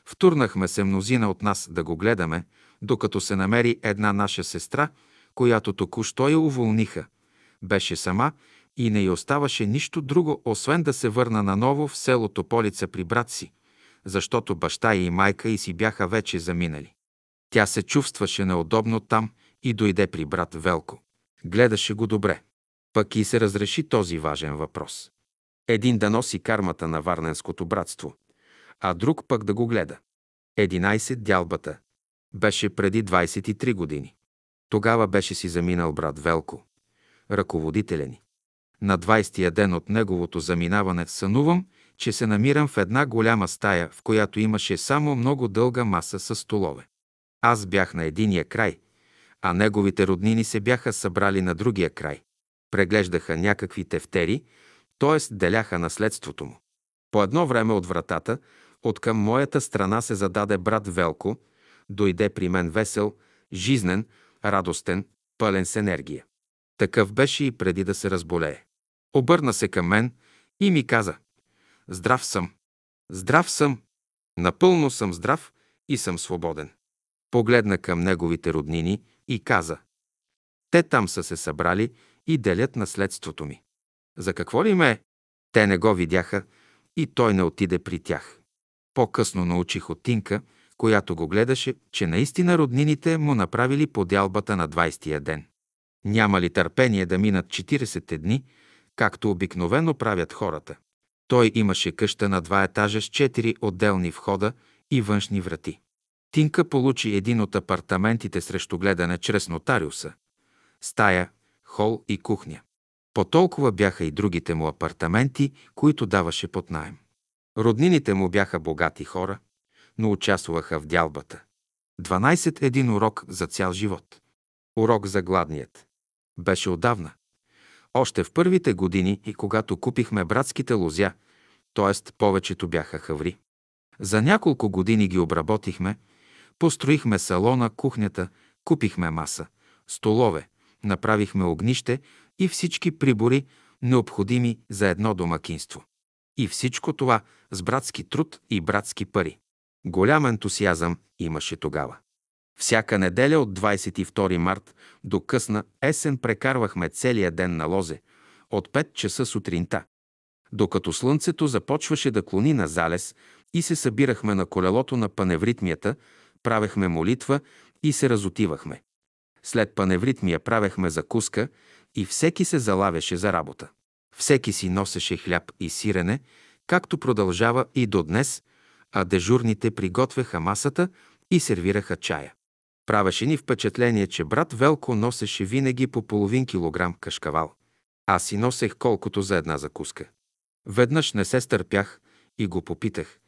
Втурнахме се мнозина от нас да го гледаме, докато се намери една наша сестра, която току-що я уволниха. Беше сама и не й оставаше нищо друго, освен да се върна наново в селото Полица при брат си, защото баща и майка и си бяха вече заминали. Тя се чувстваше неудобно там и дойде при брат Велко. Гледаше го добре. Пък и се разреши този важен въпрос. Един да носи кармата на Варненското братство, а друг пък да го гледа. 11 дялбата. Беше преди 23 години. Тогава беше си заминал брат Велко, ръководителя ни. На 20-я ден от неговото заминаване сънувам, че се намирам в една голяма стая, в която имаше само много дълга маса с столове. Аз бях на единия край, а неговите роднини се бяха събрали на другия край. Преглеждаха някакви тефтери, т.е. деляха наследството му. По едно време от вратата, от към моята страна се зададе брат Велко, дойде при мен весел, жизнен, радостен, пълен с енергия. Такъв беше и преди да се разболее. Обърна се към мен и ми каза «Здрав съм, здрав съм, напълно съм здрав и съм свободен». Погледна към неговите роднини и каза «Те там са се събрали и делят наследството ми. За какво ли ме? Те не го видяха и той не отиде при тях. По-късно научих от Тинка, която го гледаше, че наистина роднините му направили подялбата на 20-я ден. Няма ли търпение да минат 40 дни, както обикновено правят хората? Той имаше къща на два етажа с четири отделни входа и външни врати. Тинка получи един от апартаментите срещу гледане чрез нотариуса. Стая, хол и кухня. По толкова бяха и другите му апартаменти, които даваше под найем. Роднините му бяха богати хора, но участваха в дялбата. 12 един урок за цял живот. Урок за гладният. Беше отдавна. Още в първите години и когато купихме братските лозя, т.е. повечето бяха хаври. За няколко години ги обработихме, построихме салона, кухнята, купихме маса, столове, направихме огнище и всички прибори, необходими за едно домакинство. И всичко това с братски труд и братски пари. Голям ентусиазъм имаше тогава. Всяка неделя от 22 март до късна есен прекарвахме целия ден на лозе, от 5 часа сутринта. Докато слънцето започваше да клони на залез и се събирахме на колелото на паневритмията, правехме молитва и се разотивахме. След паневритмия правехме закуска и всеки се залавяше за работа. Всеки си носеше хляб и сирене, както продължава и до днес, а дежурните приготвяха масата и сервираха чая. Правеше ни впечатление, че брат Велко носеше винаги по половин килограм кашкавал. Аз си носех колкото за една закуска. Веднъж не се стърпях и го попитах.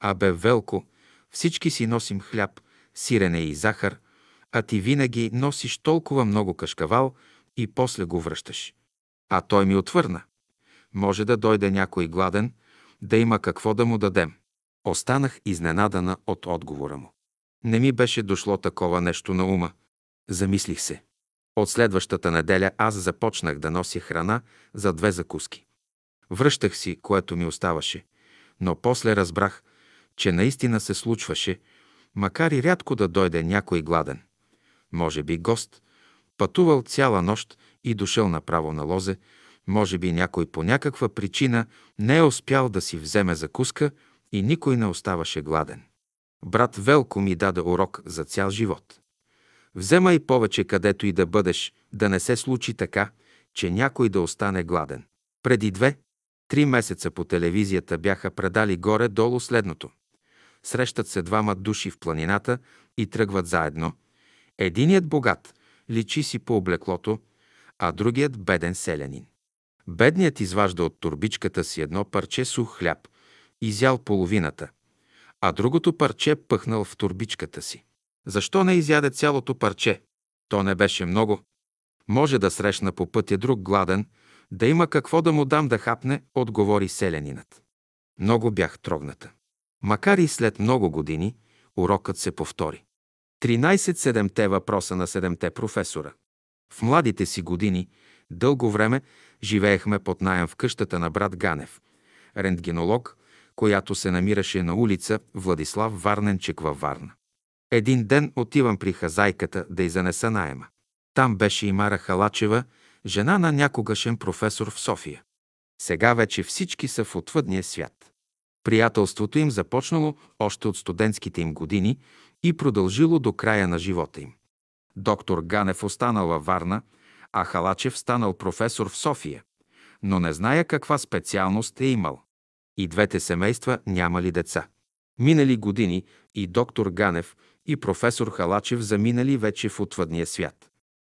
Абе, Велко, всички си носим хляб, сирене и захар, а ти винаги носиш толкова много кашкавал и после го връщаш. А той ми отвърна. Може да дойде някой гладен, да има какво да му дадем. Останах изненадана от отговора му. Не ми беше дошло такова нещо на ума. Замислих се. От следващата неделя аз започнах да нося храна за две закуски. Връщах си, което ми оставаше, но после разбрах, че наистина се случваше, макар и рядко да дойде някой гладен. Може би гост, пътувал цяла нощ и дошъл направо на лозе, може би някой по някаква причина не е успял да си вземе закуска и никой не оставаше гладен. Брат Велко ми даде урок за цял живот. Вземай повече където и да бъдеш, да не се случи така, че някой да остане гладен. Преди две, три месеца по телевизията бяха предали горе-долу следното. Срещат се двама души в планината и тръгват заедно. Единият богат личи си по облеклото, а другият беден селянин. Бедният изважда от турбичката си едно парче сух хляб, изял половината, а другото парче пъхнал в турбичката си. Защо не изяде цялото парче? То не беше много. Може да срещна по пътя друг гладен, да има какво да му дам да хапне, отговори селянинът. Много бях трогната. Макар и след много години, урокът се повтори. 13 седемте въпроса на седемте професора. В младите си години, дълго време, живеехме под найем в къщата на брат Ганев, рентгенолог, която се намираше на улица Владислав Варненчек във Варна. Един ден отивам при хазайката да й занеса найема. Там беше и Мара Халачева, жена на някогашен професор в София. Сега вече всички са в отвъдния свят. Приятелството им започнало още от студентските им години и продължило до края на живота им. Доктор Ганев останал във Варна, а Халачев станал професор в София, но не зная каква специалност е имал. И двете семейства нямали деца. Минали години и доктор Ганев и професор Халачев заминали вече в отвъдния свят.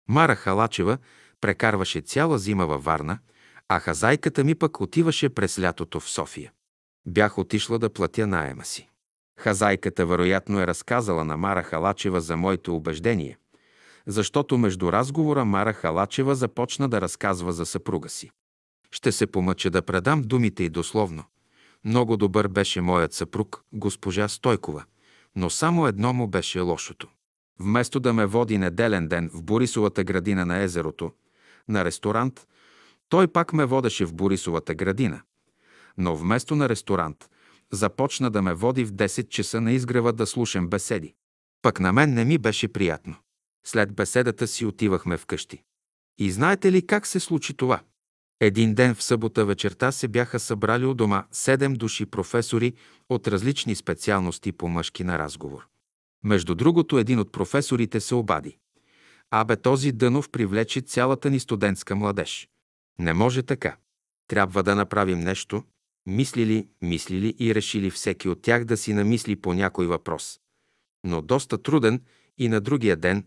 Мара Халачева прекарваше цяла зима във Варна, а хазайката ми пък отиваше през лятото в София. Бях отишла да платя наема си. Хазайката вероятно е разказала на Мара Халачева за моите убеждения, защото между разговора Мара Халачева започна да разказва за съпруга си. Ще се помъча да предам думите и дословно. Много добър беше моят съпруг, госпожа Стойкова, но само едно му беше лошото. Вместо да ме води неделен ден в Борисовата градина на езерото, на ресторант, той пак ме водеше в Борисовата градина. Но вместо на ресторант, започна да ме води в 10 часа на изгрева да слушам беседи. Пък на мен не ми беше приятно. След беседата си отивахме вкъщи. И знаете ли как се случи това? Един ден в събота вечерта се бяха събрали у дома седем души професори от различни специалности по мъжки на разговор. Между другото, един от професорите се обади. Абе, този Дънов привлече цялата ни студентска младеж. Не може така. Трябва да направим нещо. Мислили, мислили и решили всеки от тях да си намисли по някой въпрос. Но доста труден и на другия ден,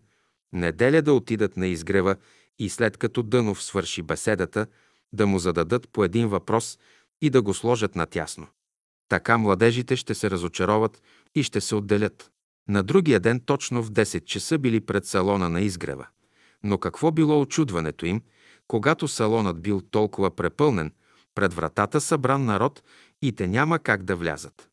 неделя да отидат на изгрева и след като Дънов свърши беседата, да му зададат по един въпрос и да го сложат натясно. Така младежите ще се разочароват и ще се отделят. На другия ден точно в 10 часа били пред салона на изгрева. Но какво било очудването им, когато салонът бил толкова препълнен, пред вратата събран народ и те няма как да влязат.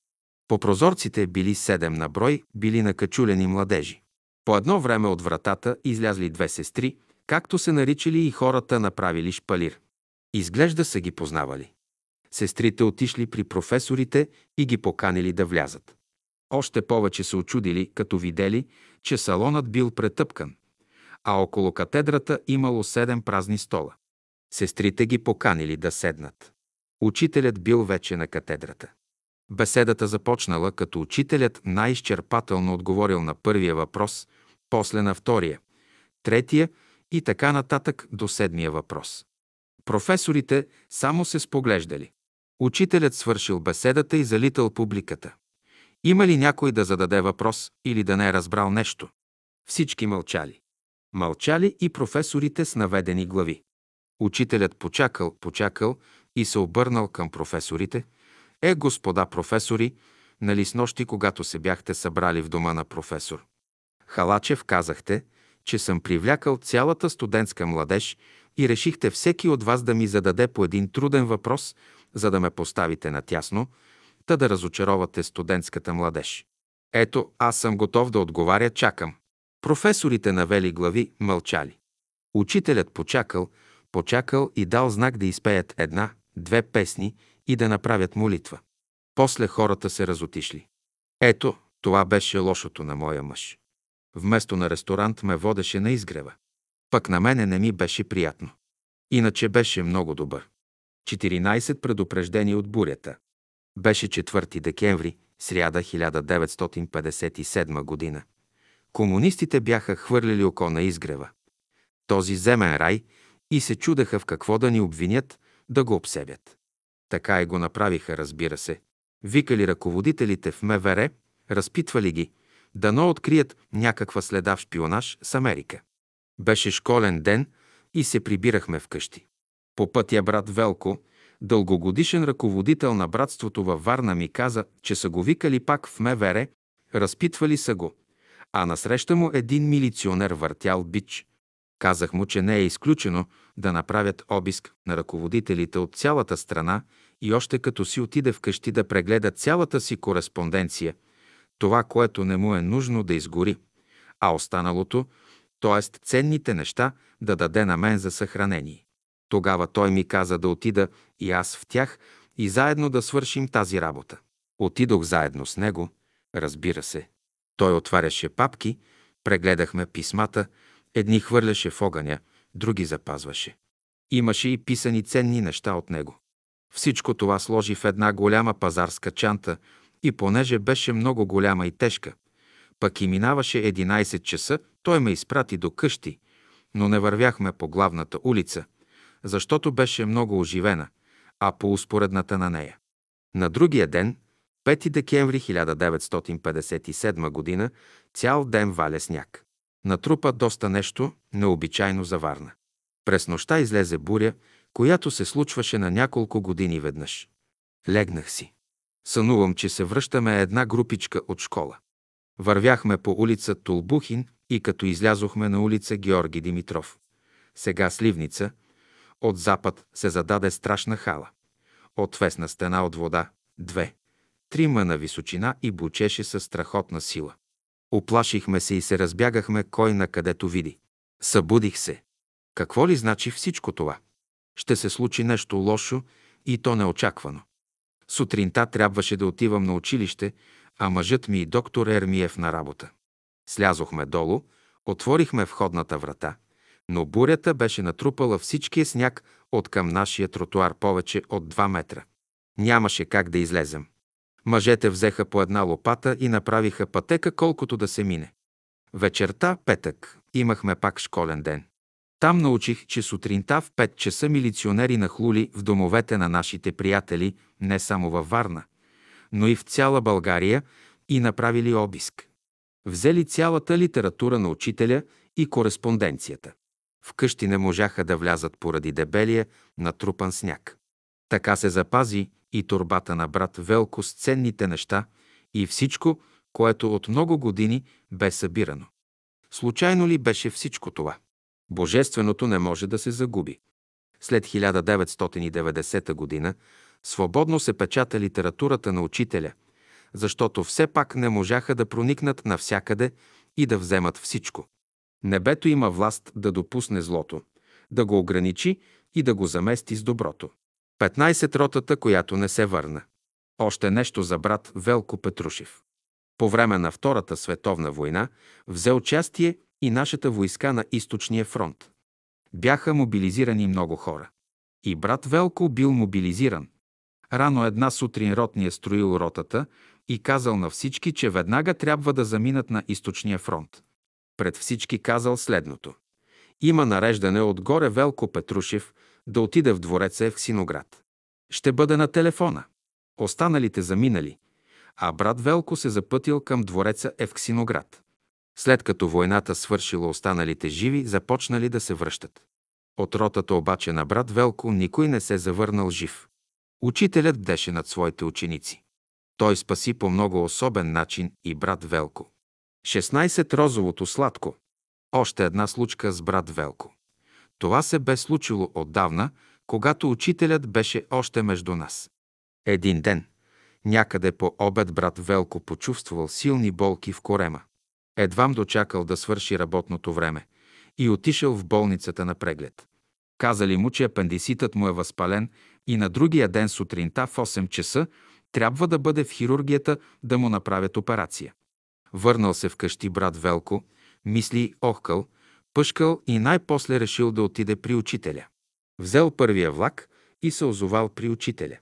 По прозорците били седем на брой, били накачулени младежи. По едно време от вратата излязли две сестри, както се наричали и хората направили шпалир. Изглежда са ги познавали. Сестрите отишли при професорите и ги поканили да влязат. Още повече се очудили, като видели, че салонът бил претъпкан, а около катедрата имало седем празни стола. Сестрите ги поканили да седнат. Учителят бил вече на катедрата. Беседата започнала, като учителят най-изчерпателно отговорил на първия въпрос, после на втория, третия и така нататък до седмия въпрос. Професорите само се споглеждали. Учителят свършил беседата и залитал публиката. Има ли някой да зададе въпрос или да не е разбрал нещо? Всички мълчали. Мълчали и професорите с наведени глави. Учителят почакал, почакал и се обърнал към професорите. Е, господа професори, нали с нощи, когато се бяхте събрали в дома на професор? Халачев казахте, че съм привлякал цялата студентска младеж и решихте всеки от вас да ми зададе по един труден въпрос, за да ме поставите натясно, та да разочаровате студентската младеж. Ето, аз съм готов да отговаря, чакам. Професорите навели глави, мълчали. Учителят почакал, почакал и дал знак да изпеят една, две песни и да направят молитва. После хората се разотишли. Ето, това беше лошото на моя мъж. Вместо на ресторант ме водеше на изгрева. Пък на мене не ми беше приятно. Иначе беше много добър. 14 предупреждения от бурята. Беше 4 декември, сряда 1957 година. Комунистите бяха хвърлили око на изгрева. Този земен рай и се чудеха в какво да ни обвинят, да го обсебят. Така и го направиха, разбира се. Викали ръководителите в МВР, разпитвали ги, дано открият някаква следа в шпионаж с Америка. Беше школен ден и се прибирахме вкъщи. По пътя брат Велко, дългогодишен ръководител на братството във Варна, ми каза, че са го викали пак в МВР, разпитвали са го, а насреща му един милиционер въртял бич. Казах му, че не е изключено да направят обиск на ръководителите от цялата страна и още като си отиде вкъщи да прегледа цялата си кореспонденция, това, което не му е нужно да изгори, а останалото, т.е. ценните неща, да даде на мен за съхранение. Тогава той ми каза да отида и аз в тях и заедно да свършим тази работа. Отидох заедно с него, разбира се. Той отваряше папки, прегледахме писмата, едни хвърляше в огъня, други запазваше. Имаше и писани ценни неща от него. Всичко това сложи в една голяма пазарска чанта и понеже беше много голяма и тежка, пък и минаваше 11 часа, той ме изпрати до къщи, но не вървяхме по главната улица, защото беше много оживена, а по успоредната на нея. На другия ден, 5 декември 1957 г., цял ден валя сняг. Натрупа доста нещо необичайно за Варна. През нощта излезе буря, която се случваше на няколко години веднъж. Легнах си. Сънувам, че се връщаме една групичка от школа. Вървяхме по улица Тулбухин и като излязохме на улица Георги Димитров. Сега Сливница. От запад се зададе страшна хала. Отвесна стена от вода. Две. Три мъна височина и бучеше със страхотна сила. Оплашихме се и се разбягахме кой на където види. Събудих се. Какво ли значи всичко това? Ще се случи нещо лошо и то неочаквано. Сутринта трябваше да отивам на училище, а мъжът ми и доктор Ермиев на работа. Слязохме долу, отворихме входната врата, но бурята беше натрупала всичкия сняг от към нашия тротуар повече от 2 метра. Нямаше как да излезем. Мъжете взеха по една лопата и направиха пътека колкото да се мине. Вечерта, петък, имахме пак школен ден. Там научих, че сутринта в 5 часа милиционери нахлули в домовете на нашите приятели, не само във Варна, но и в цяла България и направили обиск. Взели цялата литература на учителя и кореспонденцията. Вкъщи не можаха да влязат поради дебелия натрупан сняг. Така се запази и турбата на брат Велко с ценните неща и всичко, което от много години бе събирано. Случайно ли беше всичко това? Божественото не може да се загуби. След 1990 г. свободно се печата литературата на учителя, защото все пак не можаха да проникнат навсякъде и да вземат всичко. Небето има власт да допусне злото, да го ограничи и да го замести с доброто. 15 ротата, която не се върна. Още нещо за брат Велко Петрушев. По време на Втората световна война взе участие и нашата войска на източния фронт. Бяха мобилизирани много хора. И брат Велко бил мобилизиран. Рано една сутрин ротния строил ротата и казал на всички, че веднага трябва да заминат на източния фронт. Пред всички казал следното. Има нареждане отгоре Велко Петрушев да отиде в двореца Евксиноград. Ще бъде на телефона. Останалите заминали, а брат Велко се запътил към двореца Евксиноград. След като войната свършила, останалите живи започнали да се връщат. От ротата обаче на брат Велко никой не се завърнал жив. Учителят бдеше над своите ученици. Той спаси по много особен начин и брат Велко. 16. Розовото сладко. Още една случка с брат Велко. Това се бе случило отдавна, когато учителят беше още между нас. Един ден, някъде по обед брат Велко почувствал силни болки в корема. Едвам дочакал да свърши работното време и отишъл в болницата на преглед. Казали му, че апендиситът му е възпален и на другия ден сутринта в 8 часа трябва да бъде в хирургията да му направят операция. Върнал се вкъщи брат Велко, мисли охкал, пъшкал и най-после решил да отиде при учителя. Взел първия влак и се озовал при учителя.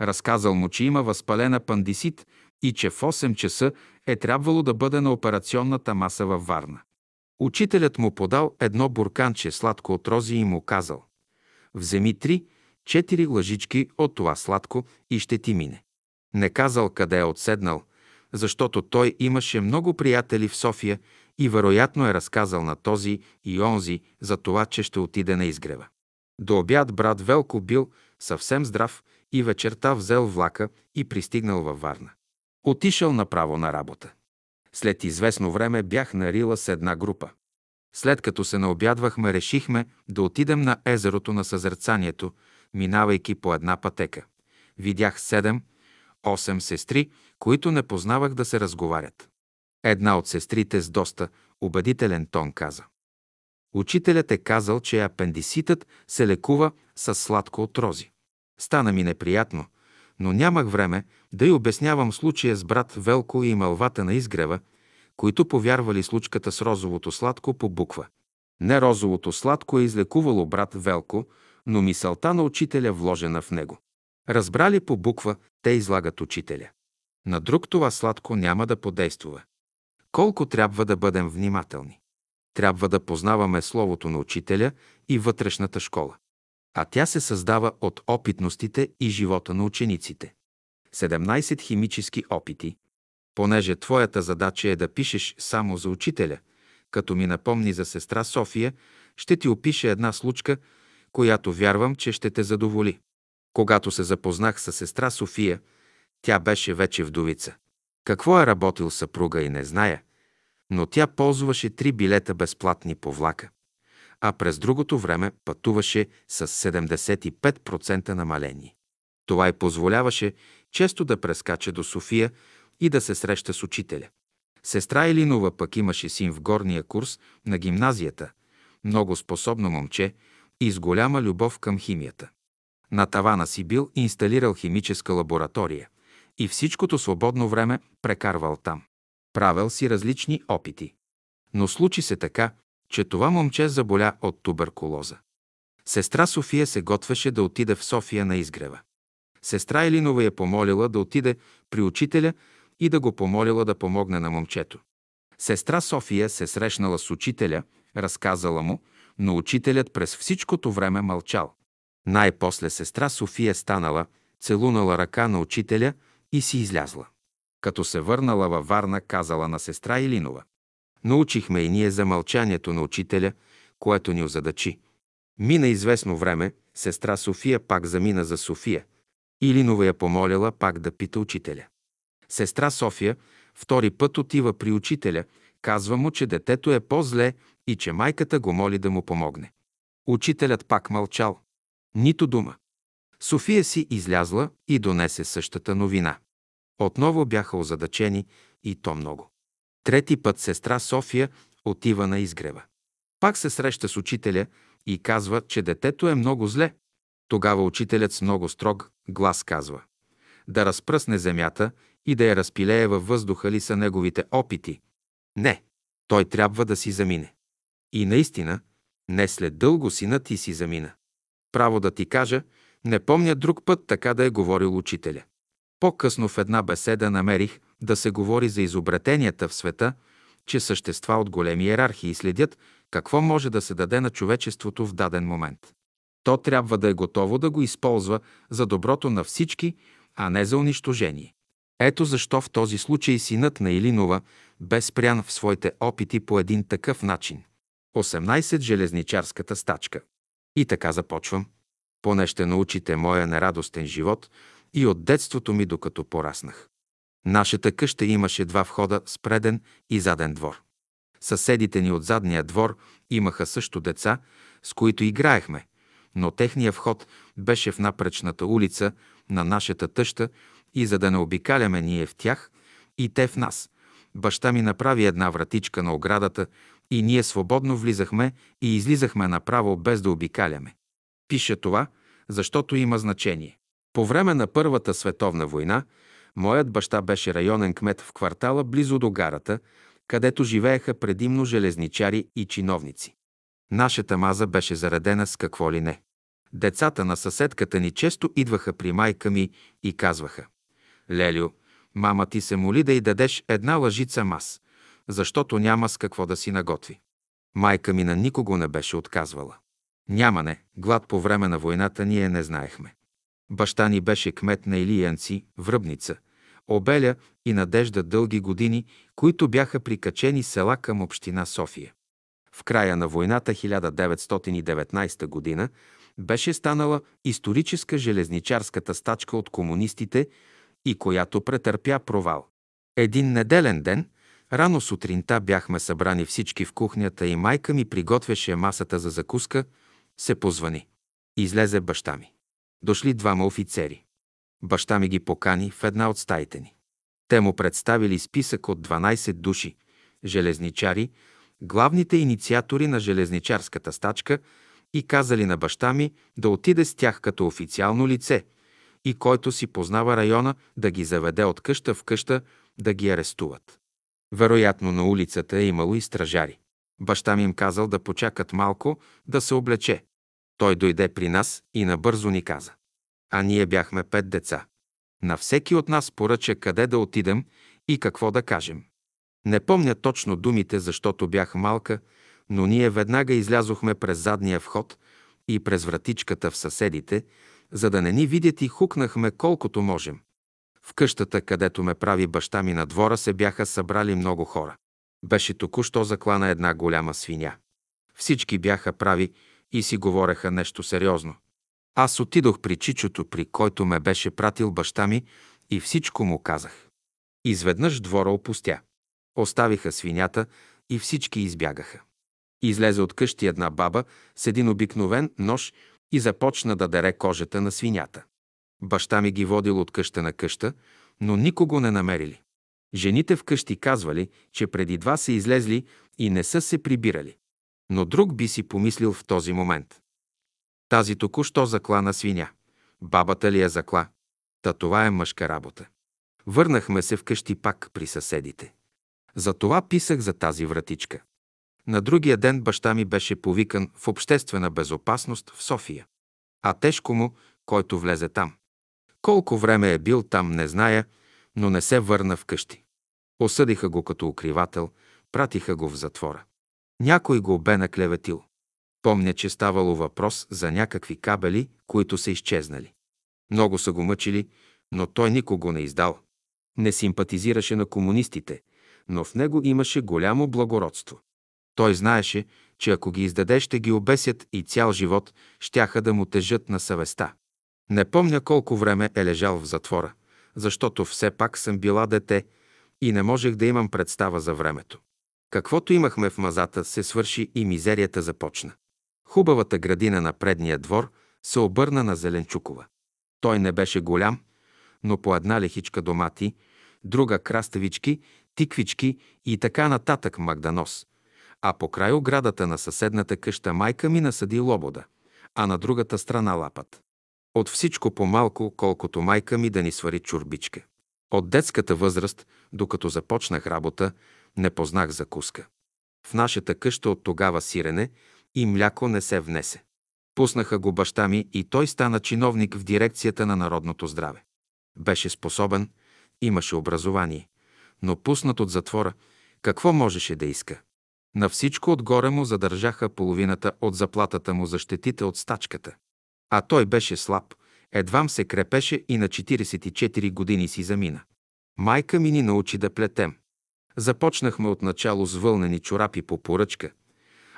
Разказал му, че има възпален апандисит и че в 8 часа е трябвало да бъде на операционната маса във Варна. Учителят му подал едно бурканче сладко от рози и му казал «Вземи три, четири лъжички от това сладко и ще ти мине». Не казал къде е отседнал, защото той имаше много приятели в София и вероятно е разказал на този и онзи за това, че ще отиде на изгрева. До обяд брат Велко бил съвсем здрав и вечерта взел влака и пристигнал във Варна. Отишъл направо на работа. След известно време бях на Рила с една група. След като се наобядвахме, решихме да отидем на езерото на Съзерцанието, минавайки по една пътека. Видях седем, осем сестри, които не познавах да се разговарят. Една от сестрите с доста убедителен тон каза. Учителят е казал, че апендиситът се лекува с сладко от рози. Стана ми неприятно, но нямах време да й обяснявам случая с брат Велко и мълвата на изгрева, които повярвали случката с розовото сладко по буква. Не розовото сладко е излекувало брат Велко, но мисълта на учителя вложена в него. Разбрали по буква, те излагат учителя. На друг това сладко няма да подействува. Колко трябва да бъдем внимателни. Трябва да познаваме Словото на учителя и вътрешната школа. А тя се създава от опитностите и живота на учениците. 17 химически опити. Понеже твоята задача е да пишеш само за учителя, като ми напомни за сестра София, ще ти опиша една случка, която вярвам, че ще те задоволи. Когато се запознах с сестра София, тя беше вече вдовица. Какво е работил съпруга и не зная, но тя ползваше три билета безплатни по влака, а през другото време пътуваше с 75% намаление. Това й позволяваше често да прескача до София и да се среща с учителя. Сестра Елинова пък имаше син в горния курс на гимназията, много способно момче и с голяма любов към химията. На тавана си бил инсталирал химическа лаборатория и всичкото свободно време прекарвал там. Правил си различни опити. Но случи се така, че това момче заболя от туберкулоза. Сестра София се готвеше да отиде в София на изгрева. Сестра Елинова я помолила да отиде при учителя и да го помолила да помогне на момчето. Сестра София се срещнала с учителя, разказала му, но учителят през всичкото време мълчал. Най-после сестра София станала, целунала ръка на учителя и си излязла. Като се върнала във Варна, казала на сестра Илинова. Научихме и ние за мълчанието на учителя, което ни озадачи. Мина известно време, сестра София пак замина за София. Илинова я помолила пак да пита учителя. Сестра София втори път отива при учителя, казва му, че детето е по-зле и че майката го моли да му помогне. Учителят пак мълчал. Нито дума. София си излязла и донесе същата новина. Отново бяха озадачени и то много. Трети път сестра София отива на изгрева. Пак се среща с учителя и казва, че детето е много зле. Тогава учителят с много строг глас казва да разпръсне земята и да я разпилее във въздуха ли са неговите опити. Не, той трябва да си замине. И наистина, не след дълго синът ти си замина. Право да ти кажа, не помня друг път така да е говорил учителя. По-късно в една беседа намерих да се говори за изобретенията в света, че същества от големи иерархии следят какво може да се даде на човечеството в даден момент. То трябва да е готово да го използва за доброто на всички, а не за унищожение. Ето защо в този случай синът на Илинова бе спрян в своите опити по един такъв начин. 18. Железничарската стачка. И така започвам. Поне ще научите моя нерадостен живот и от детството ми, докато пораснах. Нашата къща имаше два входа с преден и заден двор. Съседите ни от задния двор имаха също деца, с които играехме, но техния вход беше в напречната улица на нашата тъща и за да не обикаляме ние в тях и те в нас, баща ми направи една вратичка на оградата и ние свободно влизахме и излизахме направо без да обикаляме. Пиша това, защото има значение. По време на Първата световна война моят баща беше районен кмет в квартала близо до гарата, където живееха предимно железничари и чиновници. Нашата маза беше заредена с какво ли не. Децата на съседката ни често идваха при майка ми и казваха «Лелио, мама ти се моли да й дадеш една лъжица мас, защото няма с какво да си наготви». Майка ми на никого не беше отказвала. Няма не, глад по време на войната ние не знаехме. Баща ни беше кмет на Илиянци, Връбница, Обеля и Надежда дълги години, които бяха прикачени села към община София. В края на войната 1919 година беше станала историческа железничарската стачка от комунистите и която претърпя провал. Един неделен ден, рано сутринта бяхме събрани всички в кухнята и майка ми приготвяше масата за закуска, се позвани. Излезе баща ми. Дошли двама офицери. Баща ми ги покани в една от стаите ни. Те му представили списък от 12 души, железничари, главните инициатори на железничарската стачка и казали на баща ми да отиде с тях като официално лице и който си познава района да ги заведе от къща в къща да ги арестуват. Вероятно на улицата е имало и стражари. Баща ми им казал да почакат малко, да се облече. Той дойде при нас и набързо ни каза. А ние бяхме пет деца. На всеки от нас поръча къде да отидем и какво да кажем. Не помня точно думите, защото бях малка, но ние веднага излязохме през задния вход и през вратичката в съседите, за да не ни видят и хукнахме колкото можем. В къщата, където ме прави баща ми на двора, се бяха събрали много хора. Беше току-що заклана една голяма свиня. Всички бяха прави и си говореха нещо сериозно. Аз отидох при чичото, при който ме беше пратил баща ми и всичко му казах. Изведнъж двора опустя. Оставиха свинята и всички избягаха. Излезе от къщи една баба с един обикновен нож и започна да дере кожата на свинята. Баща ми ги водил от къща на къща, но никого не намерили. Жените в къщи казвали, че преди два са излезли и не са се прибирали. Но друг би си помислил в този момент. Тази току-що заклана свиня. Бабата ли я закла? Та това е мъжка работа. Върнахме се вкъщи пак при съседите. Затова писах за тази вратичка. На другия ден баща ми беше повикан в обществена безопасност в София. А тежко му, който влезе там. Колко време е бил там, не зная, но не се върна вкъщи. Осъдиха го като укривател, пратиха го в затвора. Някой го бе наклеветил. Помня, че ставало въпрос за някакви кабели, които са изчезнали. Много са го мъчили, но той никого не издал. Не симпатизираше на комунистите, но в него имаше голямо благородство. Той знаеше, че ако ги издаде, ще ги обесят и цял живот щяха да му тежат на съвестта. Не помня колко време е лежал в затвора, защото все пак съм била дете и не можех да имам представа за времето. Каквото имахме в мазата, се свърши и мизерията започна. Хубавата градина на предния двор се обърна на Зеленчукова. Той не беше голям, но по една лехичка домати, друга краставички, тиквички и така нататък магданос. А по край оградата на съседната къща майка ми насъди лобода, а на другата страна лапът. От всичко по-малко, колкото майка ми да ни свари чурбичка. От детската възраст, докато започнах работа, не познах закуска. В нашата къща от тогава сирене и мляко не се внесе. Пуснаха го баща ми и той стана чиновник в дирекцията на народното здраве. Беше способен, имаше образование, но пуснат от затвора, какво можеше да иска? На всичко отгоре му задържаха половината от заплатата му за щетите от стачката. А той беше слаб, едвам се крепеше и на 44 години си замина. Майка ми ни научи да плетем. Започнахме от начало с вълнени чорапи по поръчка,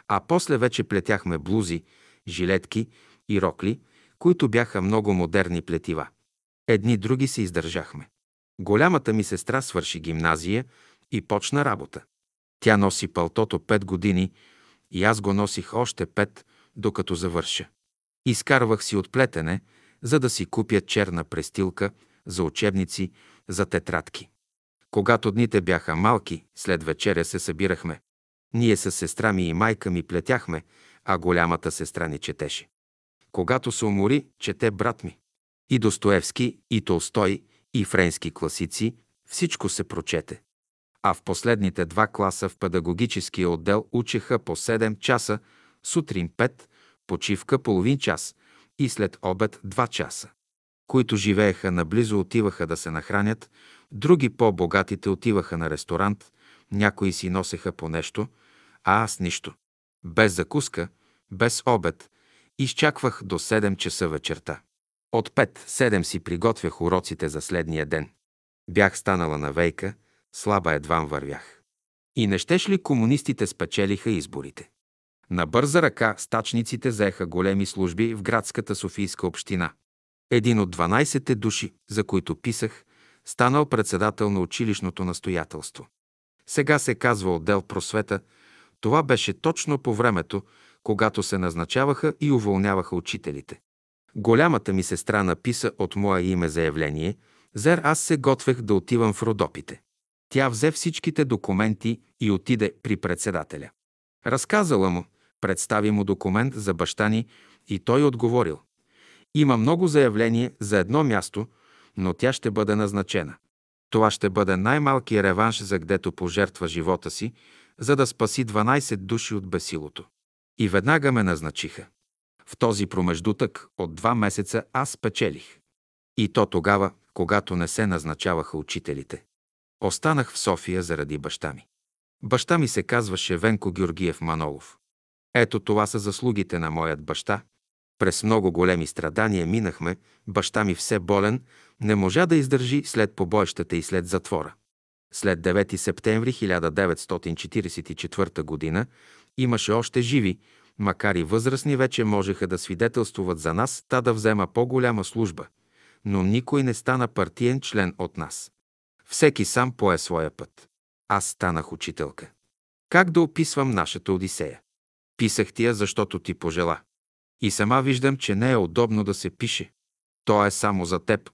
а после вече плетяхме блузи, жилетки и рокли, които бяха много модерни плетива. Едни други се издържахме. Голямата ми сестра свърши гимназия и почна работа. Тя носи пълтото пет години и аз го носих още пет, докато завърша. Изкарвах си от плетене, за да си купя черна престилка за учебници, за тетрадки. Когато дните бяха малки, след вечеря се събирахме. Ние с сестра ми и майка ми плетяхме, а голямата сестра ни четеше. Когато се умори, чете брат ми. И Достоевски, и Толстой, и френски класици, всичко се прочете. А в последните два класа в педагогическия отдел учеха по 7 часа, сутрин 5, почивка половин час и след обед 2 часа. Които живееха наблизо отиваха да се нахранят, други по-богатите отиваха на ресторант, някои си носеха по нещо, а аз нищо. Без закуска, без обед, изчаквах до 7 часа вечерта. От 5-7 си приготвях уроците за следния ден. Бях станала на вейка, слаба едвам вървях. И не щеш ли комунистите спечелиха изборите? На бърза ръка стачниците заеха големи служби в градската Софийска община. Един от 12-те души, за които писах, станал председател на училищното настоятелство. Сега се казва отдел просвета. Това беше точно по времето, когато се назначаваха и уволняваха учителите. Голямата ми сестра написа от мое име заявление, зер аз се готвех да отивам в Родопите. Тя взе всичките документи и отиде при председателя. Разказала му, представи му документ за баща ни и той отговорил. Има много заявление за едно място, но тя ще бъде назначена. Това ще бъде най-малкият реванш, за гдето пожертва живота си, за да спаси 12 души от бесилото. И веднага ме назначиха. В този промеждутък от два месеца аз печелих. И то тогава, когато не се назначаваха учителите. Останах в София заради баща ми. Баща ми се казваше Венко Георгиев Манолов. Ето това са заслугите на моят баща. През много големи страдания минахме, баща ми все болен, не можа да издържи след побоищата и след затвора. След 9 септември 1944 г. имаше още живи, макар и възрастни вече можеха да свидетелствуват за нас, та да взема по-голяма служба, но никой не стана партиен член от нас. Всеки сам пое своя път. Аз станах учителка. Как да описвам нашата Одисея? Писах ти я, защото ти пожела. И сама виждам, че не е удобно да се пише. То е само за теб.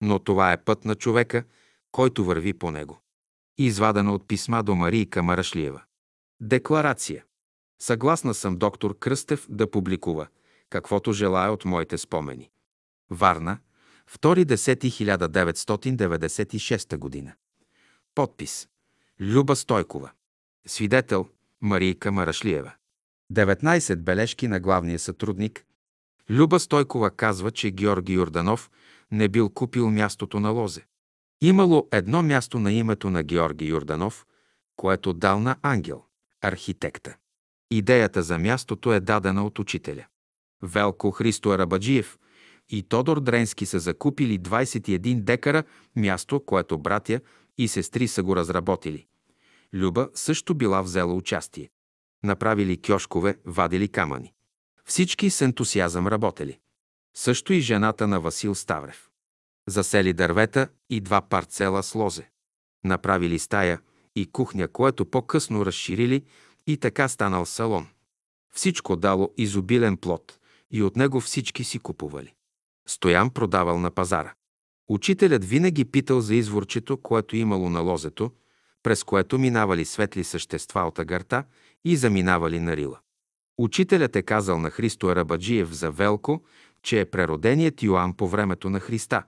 Но това е път на човека, който върви по него. Извадено от писма до Марийка Марашлиева. Декларация. Съгласна съм доктор Кръстев да публикува каквото желая от моите спомени. Варна, 2.10.1996 година. Подпис. Люба Стойкова. Свидетел Марийка Марашлиева. 19 бележки на главния сътрудник. Люба Стойкова казва, че Георги Йорданов не бил купил мястото на Лозе. Имало едно място на името на Георги Йорданов, което дал на Ангел, архитекта. Идеята за мястото е дадена от учителя. Велко Христо Арабаджиев и Тодор Дренски са закупили 21 декара място, което братя и сестри са го разработили. Люба също била взела участие. Направили кьошкове, вадили камъни. Всички с ентусиазъм работели. Също и жената на Васил Ставрев. Засели дървета и два парцела с лозе. Направили стая и кухня, което по-късно разширили и така станал салон. Всичко дало изобилен плод и от него всички си купували. Стоян продавал на пазара. Учителят винаги питал за изворчето, което имало на лозето, през което минавали светли същества от агарта и заминавали на рила. Учителят е казал на Христо Арабаджиев за Велко, че е прероденият Йоанн по времето на Христа.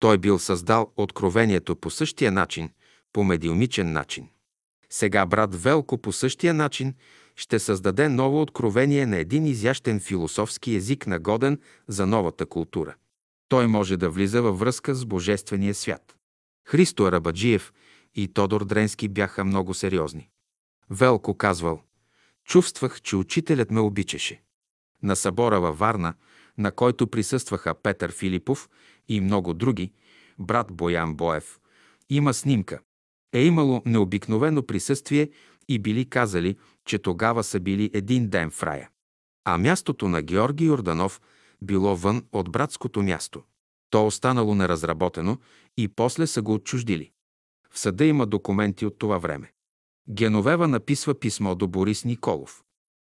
Той бил създал откровението по същия начин, по медиумичен начин. Сега брат Велко по същия начин ще създаде ново откровение на един изящен философски език, нагоден за новата култура. Той може да влиза във връзка с Божествения свят. Христо Арабаджиев и Тодор Дренски бяха много сериозни. Велко казвал, чувствах, че учителят ме обичаше. На събора във Варна, на който присъстваха Петър Филипов и много други, брат Боян Боев, има снимка. Е имало необикновено присъствие и били казали, че тогава са били един ден в рая. А мястото на Георги Йорданов било вън от братското място. То останало неразработено и после са го отчуждили. В съда има документи от това време. Геновева написва писмо до Борис Николов.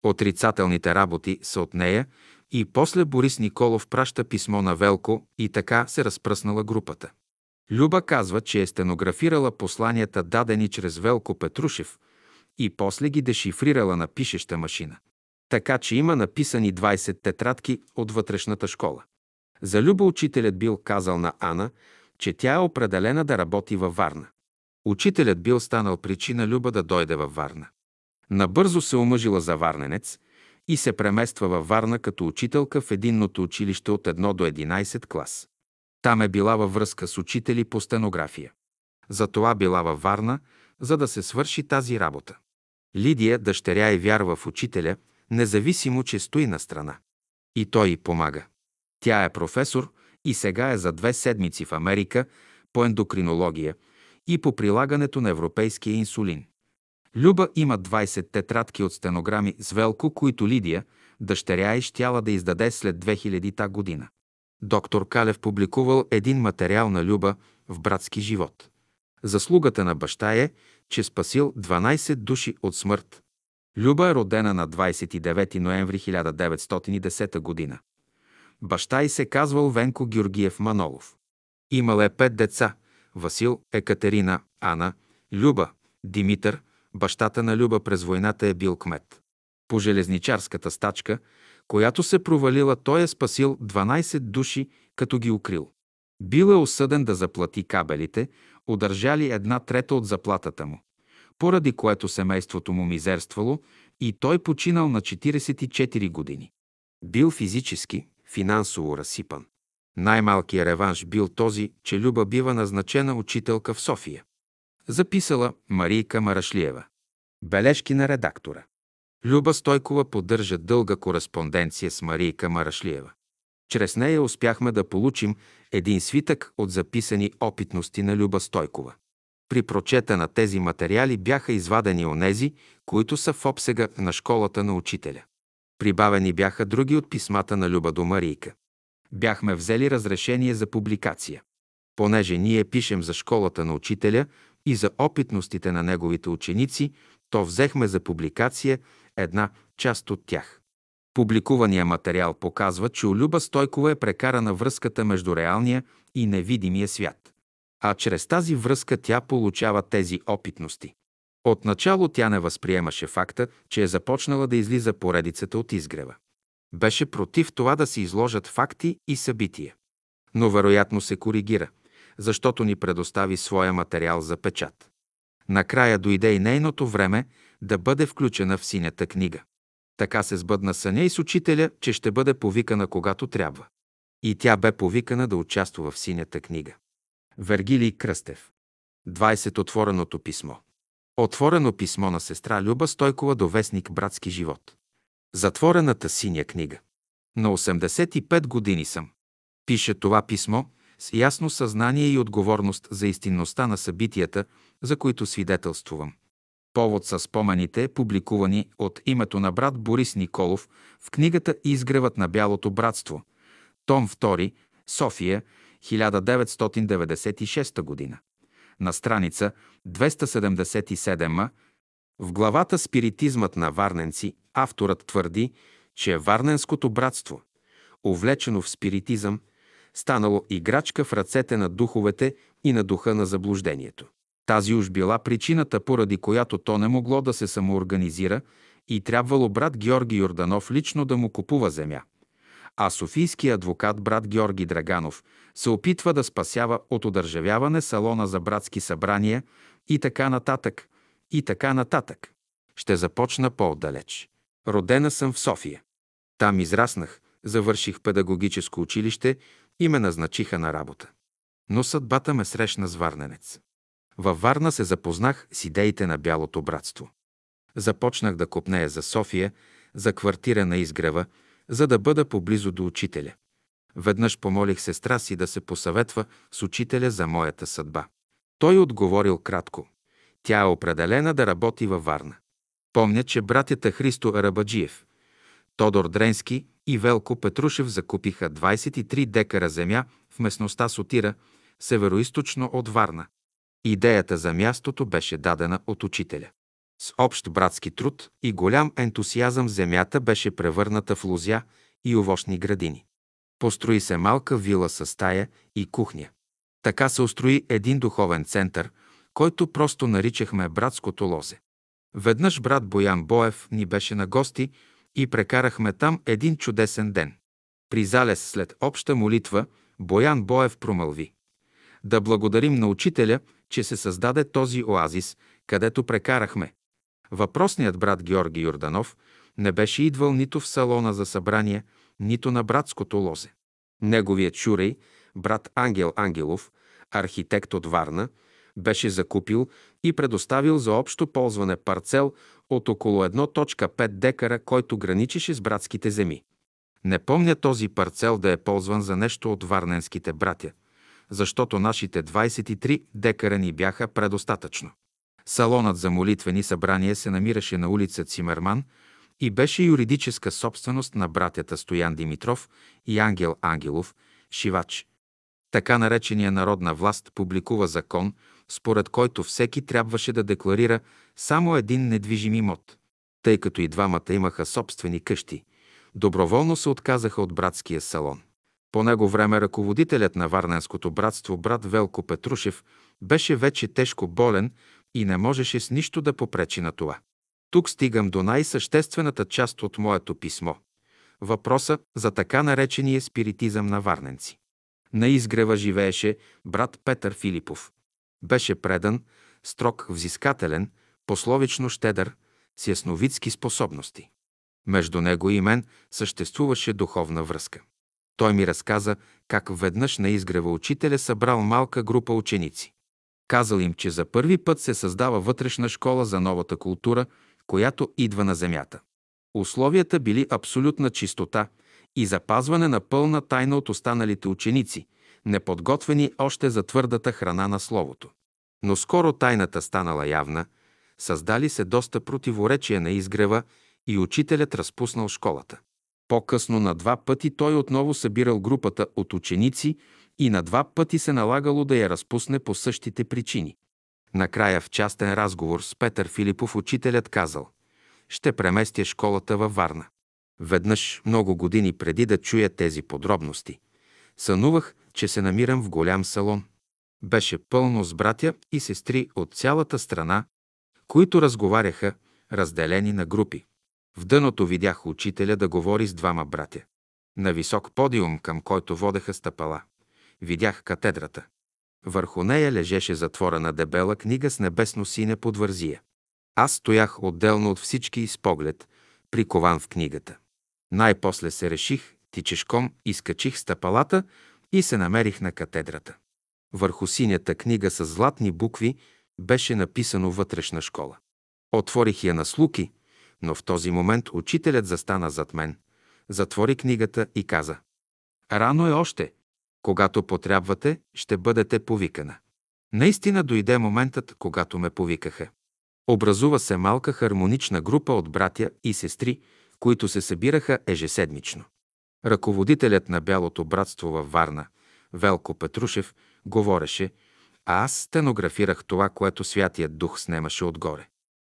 Отрицателните работи са от нея и после Борис Николов праща писмо на Велко и така се разпръснала групата. Люба казва, че е стенографирала посланията дадени чрез Велко Петрушев и после ги дешифрирала на пишеща машина. Така че има написани 20 тетрадки от вътрешната школа. За Люба учителят бил казал на Ана, че тя е определена да работи във Варна. Учителят бил станал причина Люба да дойде във Варна. Набързо се омъжила за варненец и се премества във Варна като учителка в единното училище от 1 до 11 клас. Там е била във връзка с учители по стенография. Затова била във Варна, за да се свърши тази работа. Лидия, дъщеря и вярва в учителя, независимо, че стои на страна. И той й помага. Тя е професор и сега е за две седмици в Америка, по ендокринология и по прилагането на европейския инсулин. Люба има 20 тетрадки от стенограми с Велко, които Лидия, дъщеря е щяла да издаде след 2000-та година. Доктор Калев публикувал един материал на Люба в братски живот. Заслугата на баща е, че спасил 12 души от смърт. Люба е родена на 29 ноември 1910 година. Баща й се казвал Венко Георгиев Манолов. Имал е пет деца – Васил, Екатерина, Ана, Люба, Димитър. Бащата на Люба през войната е бил кмет. По железничарската стачка, която се провалила, той е спасил 12 души, като ги укрил. Бил е осъден да заплати кабелите, удържали една трета от заплатата му, поради което семейството му мизерствало и той починал на 44 години. Бил физически, финансово разсипан. Най-малкият реванш бил този, че Люба бива назначена учителка в София. Записала Марийка Марашлиева. Бележки на редактора. Люба Стойкова поддържа дълга кореспонденция с Марийка Марашлиева. Чрез нея успяхме да получим един свитък от записани опитности на Люба Стойкова. При прочета на тези материали бяха извадени онези, които са в обсега на школата на учителя. Прибавени бяха други от писмата на Люба до Марийка. Бяхме взели разрешение за публикация. Понеже ние пишем за школата на учителя и за опитностите на неговите ученици, то взехме за публикация една част от тях. Публикувания материал показва, че у Люба Стойкова е прекарана връзката между реалния и невидимия свят. А чрез тази връзка тя получава тези опитности. Отначало тя не възприемаше факта, че е започнала да излиза поредицата от изгрева. Беше против това да се изложат факти и събития. Но вероятно се коригира, защото ни предостави своя материал за печат. Накрая дойде и нейното време да бъде включена в синята книга. Така се сбъдна съня и с учителя, че ще бъде повикана когато трябва. И тя бе повикана да участва в синята книга. Вергилий Кръстев. 20. Отвореното писмо. Отворено писмо на сестра Люба Стойкова до вестник Братски живот. Затворената синя книга. На 85 години съм. Пише това писмо с ясно съзнание и отговорност за истинността на събитията, за които свидетелствувам. Повод са спомените, публикувани от името на брат Борис Николов в книгата Изгревът на Бялото братство, том 2, София, 1996 година. На страница 277 в главата Спиритизмът на варненци авторът твърди, че Варненското братство, увлечено в спиритизъм, станало играчка в ръцете на духовете и на духа на заблуждението. Тази уж била причината, поради която то не могло да се самоорганизира и трябвало брат Георги Йорданов лично да му купува земя. А софийският адвокат брат Георги Драганов се опитва да спасява от одържавяване салона за братски събрания и така нататък, и така нататък. Ще започна по-отдалеч. Родена съм в София. Там израснах, завърших педагогическо училище и ме назначиха на работа. Но съдбата ме срещна с Варненец. Във Варна се запознах с идеите на Бялото братство. Започнах да копнея за София, за квартира на изгрева, за да бъда поблизо до учителя. Веднъж помолих сестра си да се посъветва с учителя за моята съдба. Той отговорил кратко. Тя е определена да работи във Варна. Помня, че братята Христо Арабаджиев, Тодор Дренски и Велко Петрушев закупиха 23 декара земя в местността Сотира, североизточно от Варна. Идеята за мястото беше дадена от учителя. С общ братски труд и голям ентусиазъм земята беше превърната в лузя и овощни градини. Построи се малка вила с стая и кухня. Така се устрои един духовен център, който просто наричахме братското лозе. Веднъж брат Боян Боев ни беше на гости и прекарахме там един чудесен ден. При залез след обща молитва Боян Боев промълви. Да благодарим на учителя, че се създаде този оазис, където прекарахме. Въпросният брат Георги Йорданов не беше идвал нито в салона за събрание, нито на братското лозе. Неговият чурей, брат Ангел Ангелов, архитект от Варна, беше закупил и предоставил за общо ползване парцел от около 1.5 декара, който граничеше с братските земи. Не помня този парцел да е ползван за нещо от варненските братя, защото нашите 23 декара ни бяха предостатъчно. Салонът за молитвени събрания се намираше на улица Цимерман и беше юридическа собственост на братята Стоян Димитров и Ангел Ангелов, шивач. Така наречения народна власт публикува закон, според който всеки трябваше да декларира само един недвижим имот. Тъй като и двамата имаха собствени къщи, доброволно се отказаха от братския салон. По него време ръководителят на Варненското братство, брат Велко Петрушев, беше вече тежко болен и не можеше с нищо да попречи на това. Тук стигам до най-съществената част от моето писмо. Въпроса за така наречения спиритизъм на варненци. На изгрева живееше брат Петър Филипов. Беше предан, строг, взискателен, пословично щедър, с ясновидски способности. Между него и мен съществуваше духовна връзка. Той ми разказа как веднъж на изгрева учителя събрал малка група ученици. Казал им, че за първи път се създава вътрешна школа за новата култура, която идва на Земята. Условията били абсолютна чистота и запазване на пълна тайна от останалите ученици, неподготвени още за твърдата храна на Словото. Но скоро тайната станала явна, създали се доста противоречия на изгрева и учителят разпуснал школата. По-късно на два пъти той отново събирал групата от ученици и на два пъти се налагало да я разпусне по същите причини. Накрая в частен разговор с Петър Филипов учителят казал «Ще преместя школата във Варна». Веднъж, много години преди да чуя тези подробности, сънувах, че се намирам в голям салон. Беше пълно с братя и сестри от цялата страна, които разговаряха, разделени на групи. В дъното видях учителя да говори с двама братя. На висок подиум, към който водеха стъпала, видях катедрата. Върху нея лежеше затворена дебела книга с небесно сине подвързия. Аз стоях отделно от всички с поглед, прикован в книгата. Най-после се реших, тичешком изкачих стъпалата и се намерих на катедрата. Върху синята книга с златни букви беше написано вътрешна школа. Отворих я на слуки, но в този момент учителят застана зад мен, затвори книгата и каза «Рано е още. Когато потрябвате, ще бъдете повикана». Наистина дойде моментът, когато ме повикаха. Образува се малка хармонична група от братя и сестри, които се събираха ежеседмично. Ръководителят на Бялото братство във Варна, Велко Петрушев, говореше, а аз стенографирах това, което Святият Дух снемаше отгоре.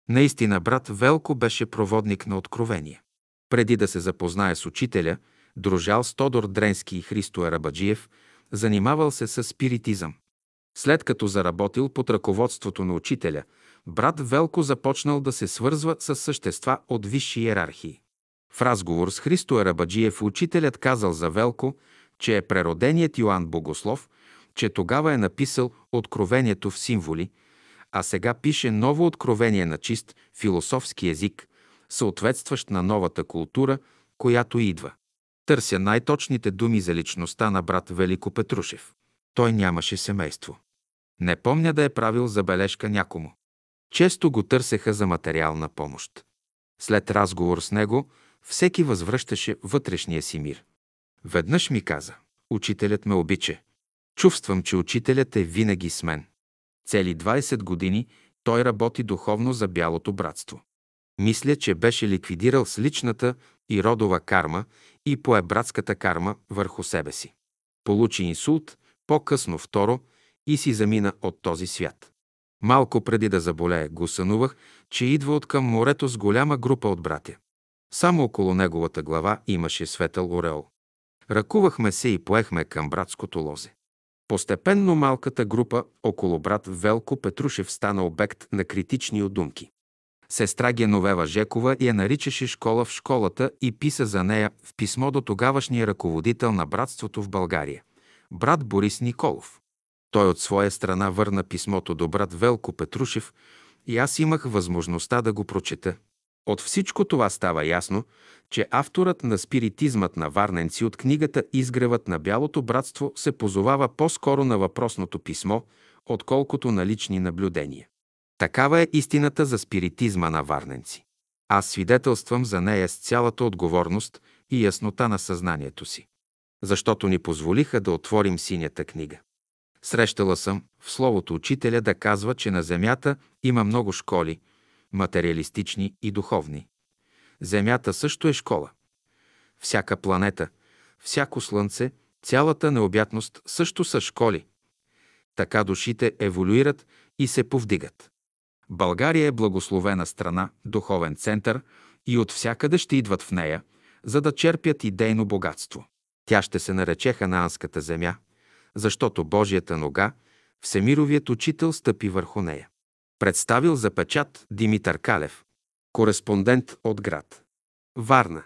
Наистина брат Велко беше проводник на откровение. Преди да се запознае с учителя, дружал с Тодор Дренски и Христо Арабаджиев, занимавал се с спиритизъм. След като заработил под ръководството на учителя, брат Велко започнал да се свързва с същества от висши иерархии. В разговор с Христо Арабаджиев учителят казал за Велко, че е прероденият Йоанн Богослов, че тогава е написал Откровението в символи – а сега пише ново откровение на чист философски език, съответстващ на новата култура, която идва. Търся най-точните думи за личността на брат Велико Петрушев. Той нямаше семейство. Не помня да е правил забележка някому. Често го търсеха за материална помощ. След разговор с него, всеки възвръщаше вътрешния си мир. Веднъж ми каза, учителят ме обича. Чувствам, че учителят е винаги с мен. Цели 20 години той работи духовно за Бялото братство. Мисля, че беше ликвидирал с личната и родова карма и пое братската карма върху себе си. Получи инсулт, по-късно второ и си замина от този свят. Малко преди да заболее, го сънувах, че идва от към морето с голяма група от братя. Само около неговата глава имаше светъл ореол. Ръкувахме се и поехме към братското лозе. Постепенно малката група около брат Велко Петрушев стана обект на критични удумки. Сестра Геновева Жекова я наричаше школа в школата и писа за нея в писмо до тогавашния ръководител на братството в България, брат Борис Николов. Той от своя страна върна писмото до брат Велко Петрушев и аз имах възможността да го прочета. От всичко това става ясно, че авторът на спиритизмът на Варненци от книгата Изгревът на Бялото братство се позовава по-скоро на въпросното писмо, отколкото на лични наблюдения. Такава е истината за спиритизма на Варненци. Аз свидетелствам за нея с цялата отговорност и яснота на съзнанието си. Защото ни позволиха да отворим синята книга. Срещала съм в словото учителя да казва, че на Земята има много школи, материалистични и духовни. Земята също е школа. Всяка планета, всяко слънце, цялата необятност също са школи. Така душите еволюират и се повдигат. България е благословена страна, духовен център и от всякъде ще идват в нея, за да черпят идейно богатство. Тя ще се нарече Ханаанската земя, защото Божията нога, Всемировият учител стъпи върху нея. Представил за печат Димитър Калев, кореспондент от град. Варна.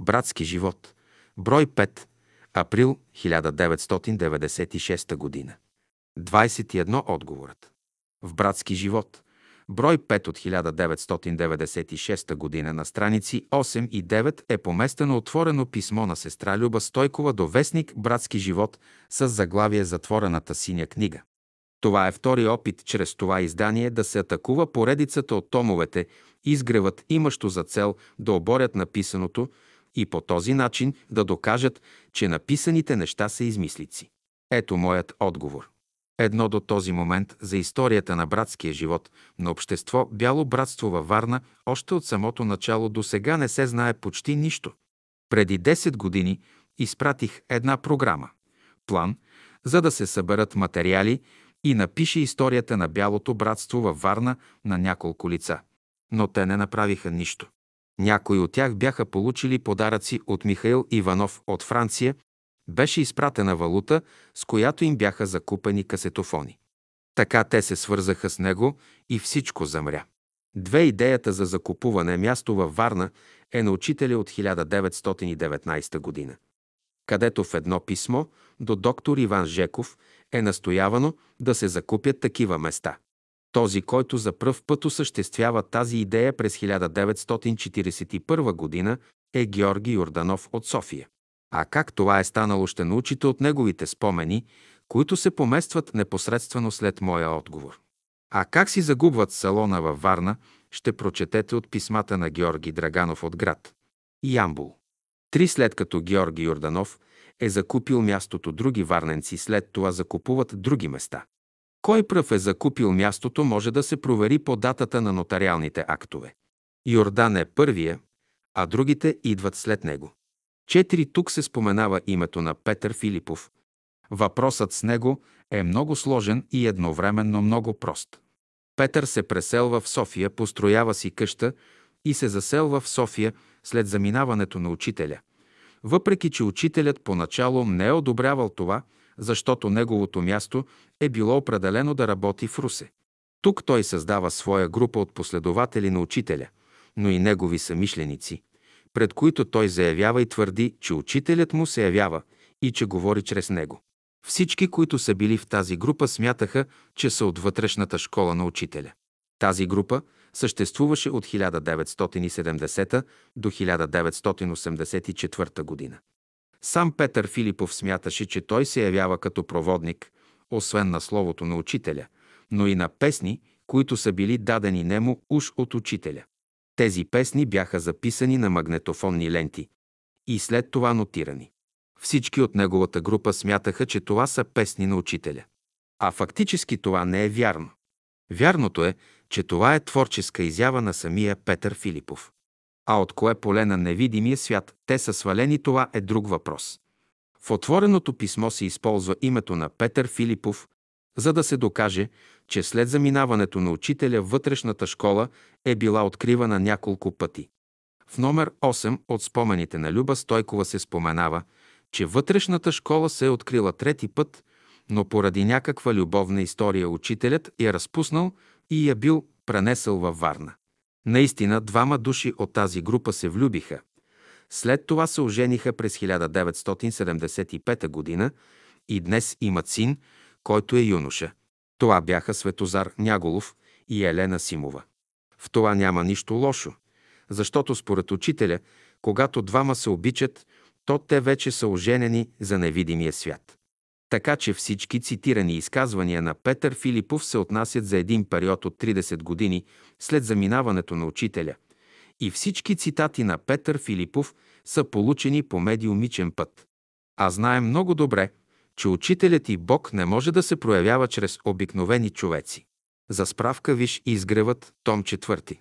Братски живот. Брой 5. Април 1996 година. 21 отговорът. В братски живот. Брой 5 от 1996 година на страници 8 и 9 е поместено отворено писмо на сестра Люба Стойкова до вестник «Братски живот» с заглавие «Затворената синя книга». Това е втори опит чрез това издание да се атакува поредицата от томовете, изгреват имащо за цел да оборят написаното и по този начин да докажат, че написаните неща са измислици. Ето моят отговор. Едно до този момент за историята на братския живот на общество Бяло братство във Варна още от самото начало до сега не се знае почти нищо. Преди 10 години изпратих една програма, план, за да се съберат материали и напише историята на Бялото братство във Варна на няколко лица. Но те не направиха нищо. Някои от тях бяха получили подаръци от Михаил Иванов от Франция беше изпратена валута, с която им бяха закупени касетофони. Така те се свързаха с него и всичко замря. Две идеята за закупуване място във Варна е на учителя от 1919 година, където в едно писмо до доктор Иван Жеков е настоявано да се закупят такива места. Този, който за пръв път осъществява тази идея през 1941 година, е Георги Йорданов от София. А как това е станало, ще научите от неговите спомени, които се поместват непосредствено след моя отговор. А как си загубват салона във Варна, ще прочетете от писмата на Георги Драганов от град. Ямбул. Три след като Георги Йорданов е закупил мястото, други варненци след това закупуват други места. Кой пръв е закупил мястото, може да се провери по датата на нотариалните актове. Йордан е първия, а другите идват след него. Четири тук се споменава името на Петър Филипов. Въпросът с него е много сложен и едновременно много прост. Петър се преселва в София, построява си къща и се заселва в София след заминаването на учителя. Въпреки, че учителят поначало не е одобрявал това, защото неговото място е било определено да работи в Русе. Тук той създава своя група от последователи на учителя, но и негови самишленици, пред които той заявява и твърди, че учителят му се явява и че говори чрез него. Всички, които са били в тази група, смятаха, че са от вътрешната школа на учителя. Тази група съществуваше от 1970 до 1984 година. Сам Петър Филипов смяташе, че той се явява като проводник, освен на словото на учителя, но и на песни, които са били дадени нему уж от учителя. Тези песни бяха записани на магнетофонни ленти и след това нотирани. Всички от неговата група смятаха, че това са песни на учителя. А фактически това не е вярно. Вярното е, че това е творческа изява на самия Петър Филипов. А от кое поле на невидимия свят те са свалени, това е друг въпрос. В отвореното писмо се използва името на Петър Филипов, за да се докаже, че след заминаването на учителя вътрешната школа е била откривана няколко пъти. В номер 8 от спомените на Люба Стойкова се споменава, че вътрешната школа се е открила трети път, но поради някаква любовна история учителят я разпуснал и я бил пренесъл във Варна. Наистина, двама души от тази група се влюбиха. След това се ожениха през 1975 година и днес имат син, който е юноша. Това бяха Светозар Няголов и Елена Симова. В това няма нищо лошо, защото според учителя, когато двама се обичат, то те вече са оженени за невидимия свят. Така че всички цитирани изказвания на Петър Филипов се отнасят за един период от 30 години след заминаването на учителя. И всички цитати на Петър Филипов са получени по медиумичен път. А знаем много добре, че учителят и Бог не може да се проявява чрез обикновени човеци. За справка виж изгревът, том 4.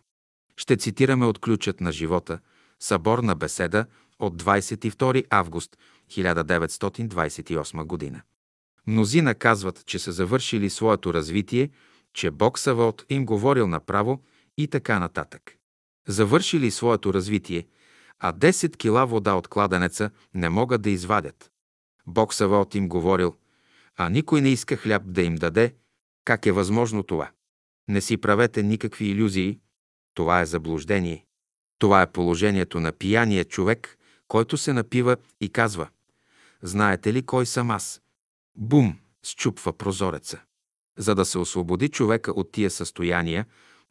Ще цитираме от ключът на живота, съборна беседа от 22 август 1928 година. Мнозина казват, че са завършили своето развитие, че Бог Савот им говорил направо и така нататък. Завършили своето развитие, а 10 кила вода от кладенеца не могат да извадят. Бог Савот им говорил, а никой не иска хляб да им даде. Как е възможно това? Не си правете никакви иллюзии. Това е заблуждение. Това е положението на пияния човек, който се напива и казва «Знаете ли кой съм аз?» Бум! Счупва прозореца. За да се освободи човека от тия състояния,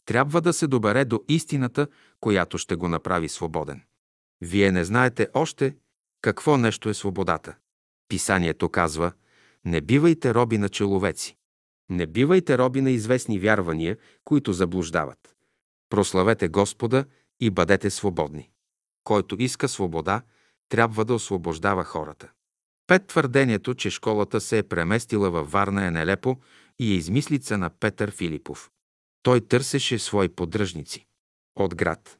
трябва да се добере до истината, която ще го направи свободен. Вие не знаете още какво нещо е свободата. Писанието казва «Не бивайте роби на человеци». Не бивайте роби на известни вярвания, които заблуждават. Прославете Господа и бъдете свободни. Който иска свобода, трябва да освобождава хората. Пет твърдението, че школата се е преместила във Варна е нелепо и е измислица на Петър Филипов. Той търсеше свои поддръжници. От град.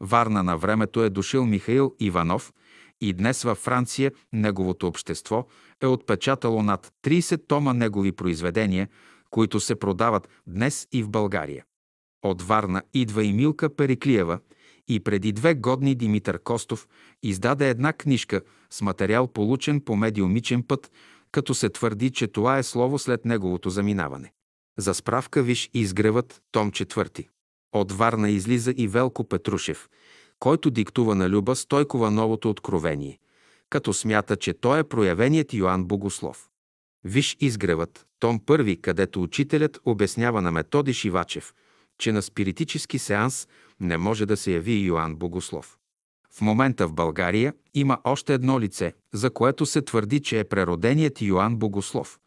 Варна на времето е дошил Михаил Иванов и днес във Франция неговото общество е отпечатало над 30 тома негови произведения, които се продават днес и в България. От Варна идва и Милка Периклиева и преди две годни Димитър Костов издаде една книжка с материал получен по медиумичен път, като се твърди, че това е слово след неговото заминаване. За справка виж изгревът, том 4. От Варна излиза и Велко Петрушев, който диктува на Люба Стойкова новото откровение, като смята, че той е проявеният Йоанн Богослов. Виж изгревът, том първи, където учителят обяснява на Методи Шивачев, че на спиритически сеанс не може да се яви Йоанн Богослов. В момента в България има още едно лице, за което се твърди, че е прероденият Йоанн Богослов,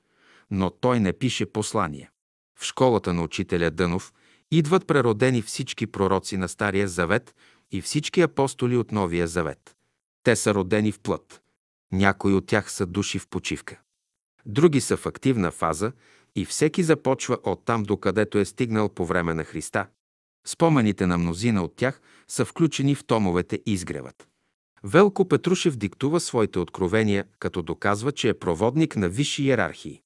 но той не пише послания. В школата на учителя Дънов идват преродени всички пророци на Стария Завет и всички апостоли от Новия Завет. Те са родени в плът. Някои от тях са души в почивка. Други са в активна фаза и всеки започва от там, докъдето е стигнал по време на Христа. Спомените на мнозина от тях са включени в томовете Изгревът. Велко Петрушев диктува своите откровения, като доказва, че е проводник на висши иерархии.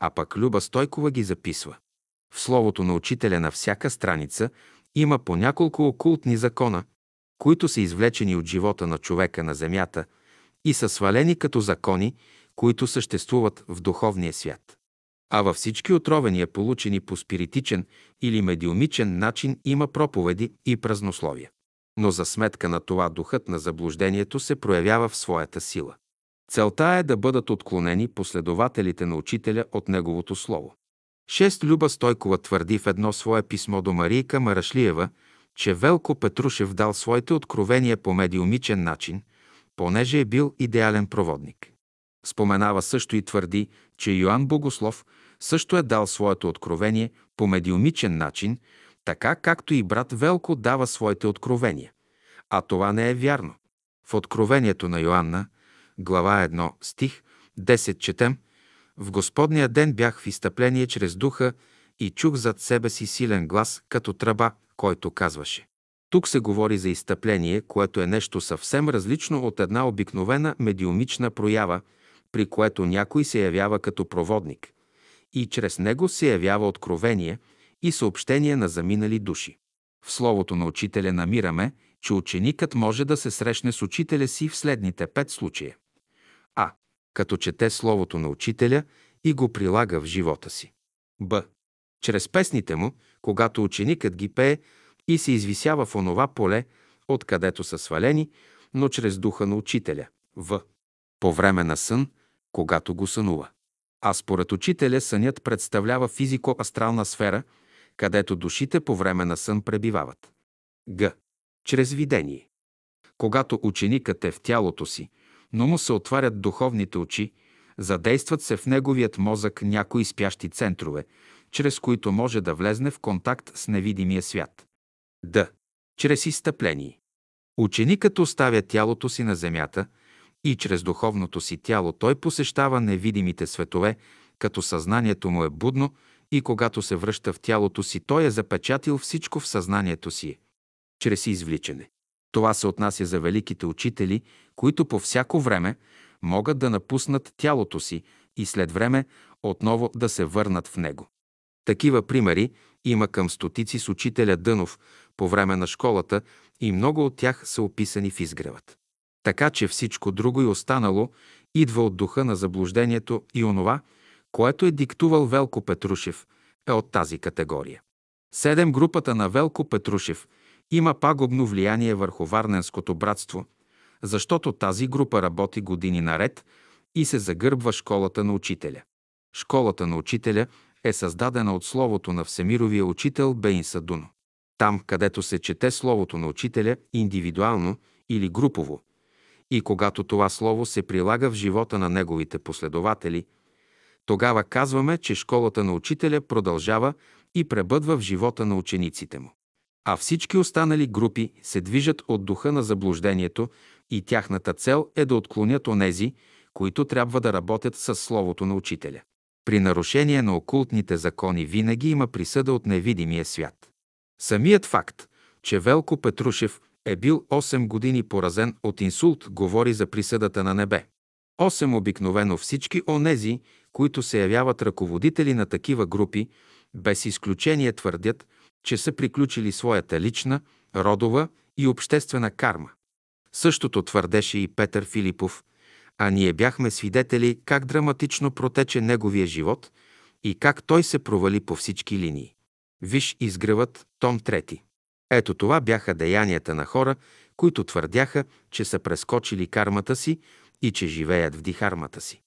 А пък Люба Стойкова ги записва. В словото на учителя на всяка страница има по няколко окултни закона, които са извлечени от живота на човека на земята и са свалени като закони, които съществуват в духовния свят. А във всички отровения, получени по спиритичен или медиумичен начин, има проповеди и празнословия. Но за сметка на това духът на заблуждението се проявява в своята сила. Целта е да бъдат отклонени последователите на учителя от неговото слово. Шест Люба Стойкова твърди в едно свое писмо до Марийка Марашлиева, че Велко Петрушев дал своите откровения по медиумичен начин, понеже е бил идеален проводник. Споменава също и твърди, че Йоанн Богослов също е дал своето откровение по медиумичен начин, така както и брат Велко дава своите откровения. А това не е вярно. В откровението на Йоанна, глава 1, стих 10 четем В Господния ден бях в изтъпление чрез духа и чух зад себе си силен глас, като тръба, който казваше. Тук се говори за изтъпление, което е нещо съвсем различно от една обикновена медиумична проява, при което някой се явява като проводник и чрез него се явява откровение и съобщение на заминали души. В словото на учителя намираме, че ученикът може да се срещне с учителя си в следните пет случая. А. Като чете словото на учителя и го прилага в живота си. Б. Чрез песните му, когато ученикът ги пее и се извисява в онова поле, откъдето са свалени, но чрез духа на учителя. В. По време на сън, когато го сънува. А според учителя сънят представлява физико-астрална сфера, където душите по време на сън пребивават. Г. Чрез видение. Когато ученикът е в тялото си, но му се отварят духовните очи, задействат се в неговият мозък някои спящи центрове, чрез които може да влезне в контакт с невидимия свят. Д. Чрез изтъпление. Ученикът оставя тялото си на земята И чрез духовното си тяло той посещава невидимите светове, като съзнанието му е будно и когато се връща в тялото си, той е запечатил всичко в съзнанието си, чрез извличане. Това се отнася за великите учители, които по всяко време могат да напуснат тялото си и след време отново да се върнат в него. Такива примери има към стотици с учителя Дънов по време на школата и много от тях са описани в изгревът. Така че всичко друго и останало идва от духа на заблуждението и онова, което е диктувал Велко Петрушев, е от тази категория. Седем групата на Велко Петрушев има пагубно влияние върху Варненското братство, защото тази група работи години наред и се загърбва школата на учителя. Школата на учителя е създадена от словото на всемировия учител Бейн Садуно. Там, където се чете словото на учителя индивидуално или групово, и когато това слово се прилага в живота на неговите последователи, тогава казваме, че школата на учителя продължава и пребъдва в живота на учениците му. А всички останали групи се движат от духа на заблуждението и тяхната цел е да отклонят онези, които трябва да работят с Словото на Учителя. При нарушение на окултните закони винаги има присъда от невидимия свят. Самият факт, че Велко Петрушев е бил 8 години поразен от инсулт, говори за присъдата на небе. 8 обикновено всички онези, които се явяват ръководители на такива групи, без изключение твърдят, че са приключили своята лична, родова и обществена карма. Същото твърдеше и Петър Филипов, а ние бяхме свидетели как драматично протече неговия живот и как той се провали по всички линии. Виж изгръват, том 3. Ето това бяха деянията на хора, които твърдяха, че са прескочили кармата си и че живеят в дихармата си.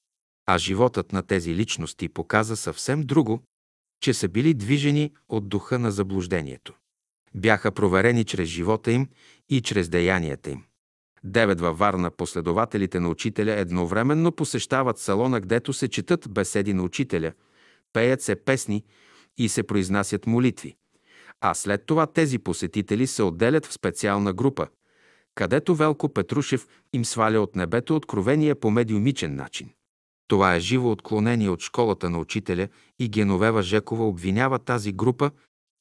А животът на тези личности показа съвсем друго, че са били движени от духа на заблуждението. Бяха проверени чрез живота им и чрез деянията им. Девет във Варна последователите на учителя едновременно посещават салона, гдето се четат беседи на учителя, пеят се песни и се произнасят молитви. А след това тези посетители се отделят в специална група, където Велко Петрушев им сваля от небето откровение по медиумичен начин. Това е живо отклонение от школата на учителя и Геновева Жекова обвинява тази група,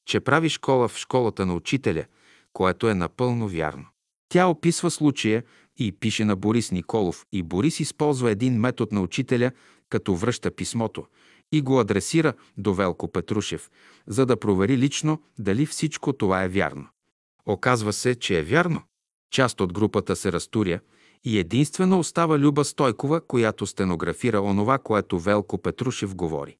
че прави школа в школата на учителя, което е напълно вярно. Тя описва случая и пише на Борис Николов и Борис използва един метод на учителя, като връща писмото и го адресира до Велко Петрушев, за да провери лично дали всичко това е вярно. Оказва се, че е вярно. Част от групата се разтуря и единствено остава Люба Стойкова, която стенографира онова, което Велко Петрушев говори.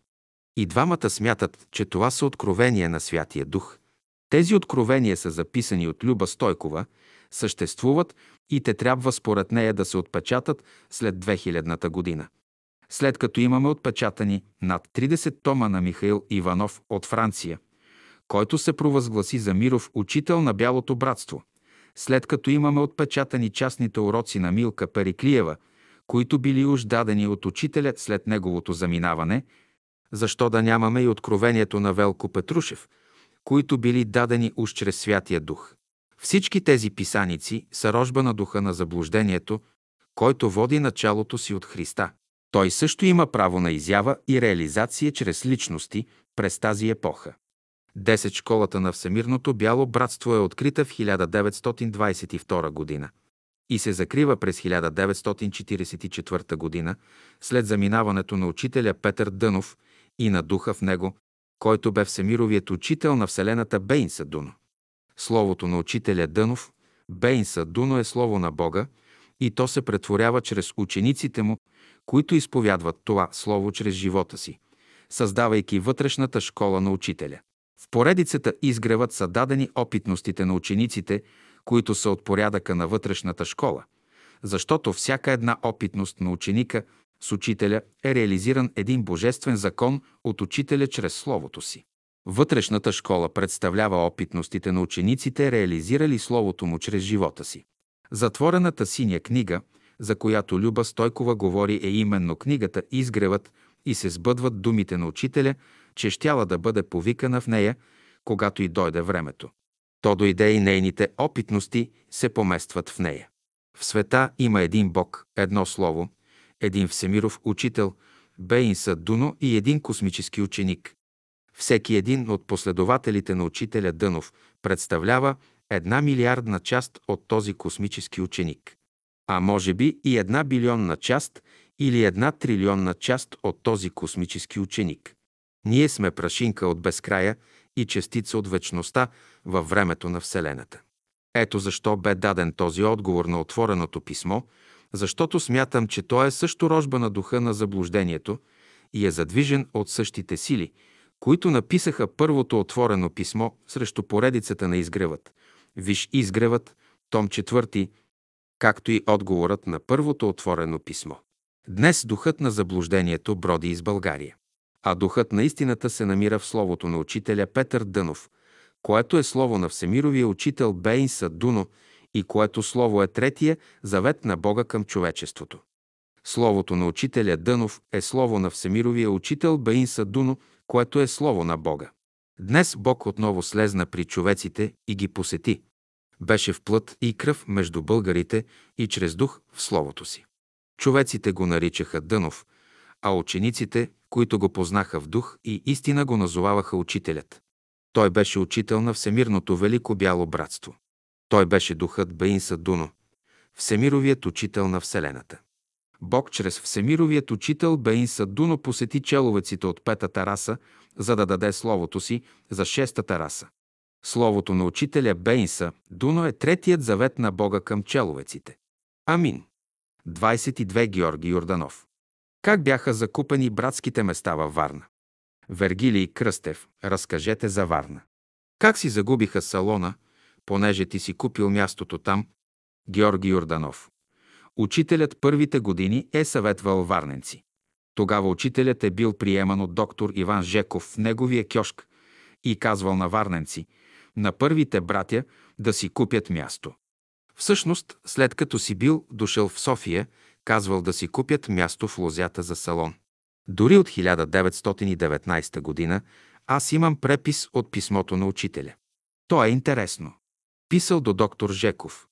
И двамата смятат, че това са откровения на Святия Дух. Тези откровения са записани от Люба Стойкова, съществуват и те трябва според нея да се отпечатат след 2000-та година. След като имаме отпечатани над 30 тома на Михаил Иванов от Франция, който се провъзгласи за Миров учител на Бялото братство, след като имаме отпечатани частните уроци на Милка Периклиева, които били уж дадени от учителя след неговото заминаване, защо да нямаме и откровението на Велко Петрушев, които били дадени уж чрез Святия Дух. Всички тези писаници са рожба на духа на заблуждението, който води началото си от Христа. Той също има право на изява и реализация чрез личности през тази епоха. Десет школата на Всемирното бяло братство е открита в 1922 година и се закрива през 1944 година след заминаването на учителя Петър Дънов и на духа в него, който бе Всемировият учител на Вселената Бейнса Дуно. Словото на учителя Дънов, Бейнса Дуно е слово на Бога и то се претворява чрез учениците му, които изповядват това слово чрез живота си, създавайки вътрешната школа на учителя. В поредицата изгревът са дадени опитностите на учениците, които са от порядъка на вътрешната школа, защото всяка една опитност на ученика с учителя е реализиран един божествен закон от учителя чрез Словото си. Вътрешната школа представлява опитностите на учениците, реализирали Словото му чрез живота си. Затворената синя книга, за която Люба Стойкова говори, е именно книгата «Изгревът» и се сбъдват думите на учителя, че щяла да бъде повикана в нея, когато и дойде времето. То дойде и нейните опитности се поместват в нея. В света има един Бог, едно Слово, един Всемиров учител, Бейнса Дуно и един космически ученик. Всеки един от последователите на учителя Дънов представлява една милиардна част от този космически ученик. А може би и една билионна част или една трилионна част от този космически ученик. Ние сме прашинка от безкрая и частица от вечността във времето на Вселената. Ето защо бе даден този отговор на отвореното писмо, защото смятам, че той е също рожба на духа на заблуждението и е задвижен от същите сили, които написаха първото отворено писмо срещу поредицата на изгревът. Виж изгревът, том 4, както и отговорът на първото отворено писмо. Днес духът на заблуждението броди из България. А духът на истината се намира в словото на учителя Петър Дънов, което е слово на всемировия учител Бейнса Дуно и което слово е третия завет на Бога към човечеството. Словото на учителя Дънов е слово на всемировия учител Бейнса Дуно, което е слово на Бога. Днес Бог отново слезна при човеците и ги посети. Беше в плът и кръв между българите и чрез дух в словото си. Човеците го наричаха Дънов, а учениците, които го познаха в дух и истина, го назоваваха учителят. Той беше учител на Всемирното велико бяло братство. Той беше духът Баинса Дуно, Всемировият учител на Вселената. Бог чрез Всемировият учител Баинса Дуно посети человеците от петата раса, за да даде Словото си за шестата раса. Словото на учителя Бейнса Дуно е третият завет на Бога към человеците. Амин. 22 Георги Йорданов Как бяха закупени братските места във Варна? Вергилий Кръстев, разкажете за Варна. Как си загубиха салона, понеже ти си купил мястото там? Георги Йорданов. Учителят първите години е съветвал варненци. Тогава учителят е бил приеман от доктор Иван Жеков в неговия кьошк и казвал на варненци, на първите братя да си купят място. Всъщност, след като си бил дошъл в София, казвал да си купят място в лозята за салон. Дори от 1919 година аз имам препис от писмото на учителя. То е интересно. Писал до доктор Жеков.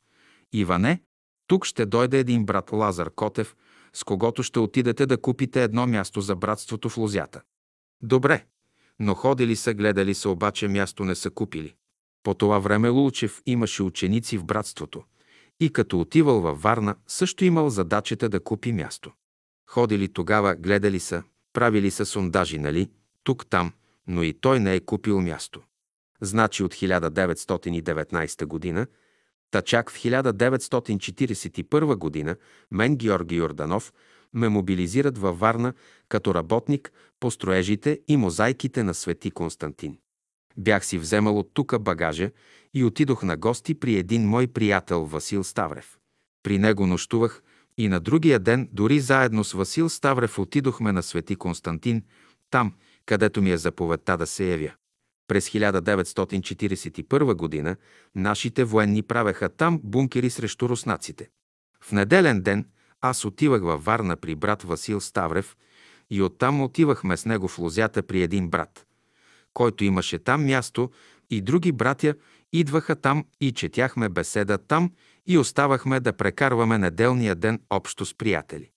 Иване, тук ще дойде един брат Лазар Котев, с когото ще отидете да купите едно място за братството в Лозята. Добре, но ходили са, гледали са, обаче място не са купили. По това време Лулчев имаше ученици в братството и като отивал във Варна, също имал задачата да купи място. Ходили тогава, гледали са, правили са сондажи, нали, тук-там, но и той не е купил място. Значи от 1919 година, та чак в 1941 година, мен Георги Йорданов ме мобилизират във Варна като работник по строежите и мозайките на Свети Константин. Бях си вземал от тука багажа и отидох на гости при един мой приятел Васил Ставрев. При него нощувах и на другия ден дори заедно с Васил Ставрев отидохме на Свети Константин, там, където ми е заповедта да се явя. През 1941 година нашите военни правеха там бункери срещу руснаците. В неделен ден аз отивах във Варна при брат Васил Ставрев и оттам отивахме с него в Лозята при един брат, който имаше там място и други братя идваха там и четяхме беседа там и оставахме да прекарваме неделния ден общо с приятели.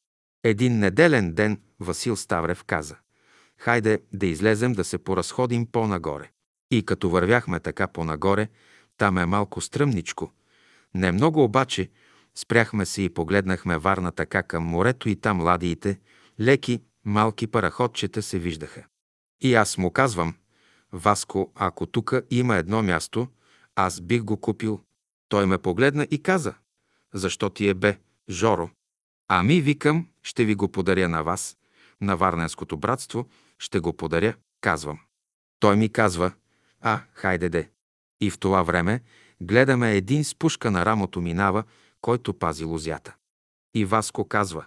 Един неделен ден Васил Ставрев каза «Хайде да излезем да се поразходим по-нагоре». И като вървяхме така по-нагоре, там е малко стръмничко. Не много обаче, спряхме се и погледнахме Варна така към морето и там ладиите, леки, малки параходчета се виждаха. И аз му казвам, Васко, ако тук има едно място, аз бих го купил. Той ме погледна и каза, защо ти е бе, Жоро? Ами, викам, ще ви го подаря на вас, на Варненското братство, ще го подаря, казвам. Той ми казва, а, хайде де. И в това време гледаме един с пушка на рамото минава, който пази лозята. И Васко казва,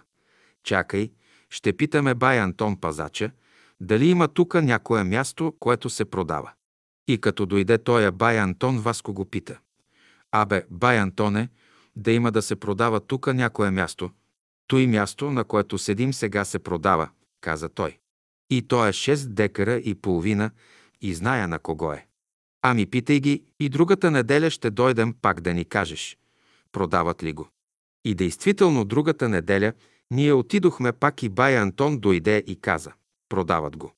чакай, ще питаме бай Антон Пазача, дали има тук някое място, което се продава. И като дойде тоя бай Антон, Васко го пита. Абе, бай Антоне, да има да се продава тук някое място. Той място, на което седим сега, се продава, каза той. И то е 6 декара и половина и зная на кого е. Ами питай ги и другата неделя ще дойдем пак да ни кажеш. Продават ли го? И действително другата неделя ние отидохме пак и бай Антон дойде и каза – продават го.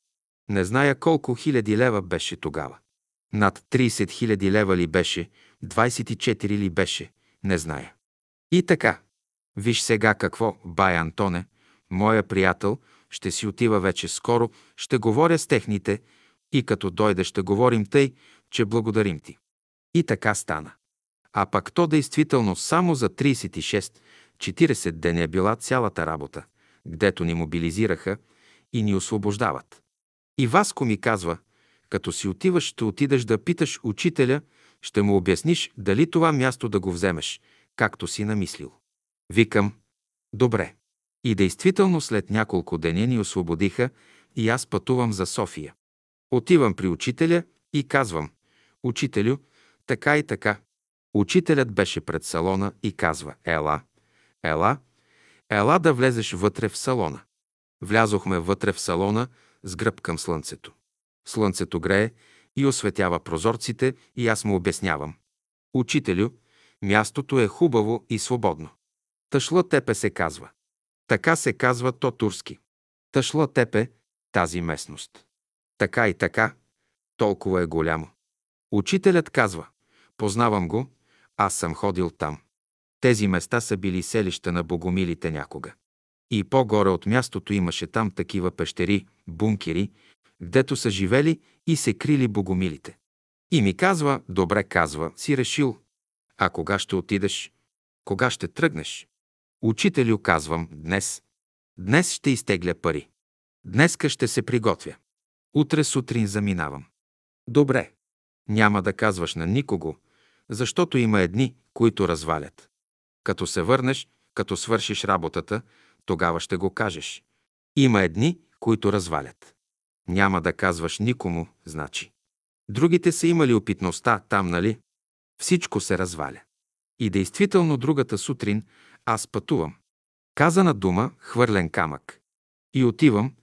Не зная колко хиляди лева беше тогава. Над 30 хиляди лева ли беше, 24 ли беше, не зная. И така. Виж сега какво, бай Антоне, моя приятел, ще си отива вече скоро, ще говоря с техните и като дойде ще говорим тъй, че благодарим ти. И така стана. А пък то действително само за 36-40 деня била цялата работа, гдето ни мобилизираха и ни освобождават. И Васко ми казва, като си отиваш, ще отидеш да питаш учителя, ще му обясниш дали това място да го вземеш, както си намислил. Викам, добре. И действително след няколко деня ни освободиха и аз пътувам за София. Отивам при учителя и казвам, учителю, така и така. Учителят беше пред салона и казва, ела, ела, ела да влезеш вътре в салона. Влязохме вътре в салона с гръб към слънцето. Слънцето грее и осветява прозорците и аз му обяснявам. Учителю, мястото е хубаво и свободно. Тъшла тепе се казва. Така се казва то турски. Тъшла тепе тази местност. Така и така, толкова е голямо. Учителят казва, познавам го, аз съм ходил там. Тези места са били селища на богомилите някога. И по-горе от мястото имаше там такива пещери, бункери, гдето са живели и се крили богомилите. И ми казва, добре казва, си решил. А кога ще отидеш? Кога ще тръгнеш? Учителю, казвам, днес. Днес ще изтегля пари. Днеска ще се приготвя. Утре сутрин заминавам. Добре. Няма да казваш на никого, защото има едни, които развалят. Като се върнеш, като свършиш работата, тогава ще го кажеш. Има едни, които развалят. Няма да казваш никому, значи. Другите са имали опитността там, нали? Всичко се разваля. И действително другата сутрин аз пътувам. Казана дума, хвърлен камък. И отивам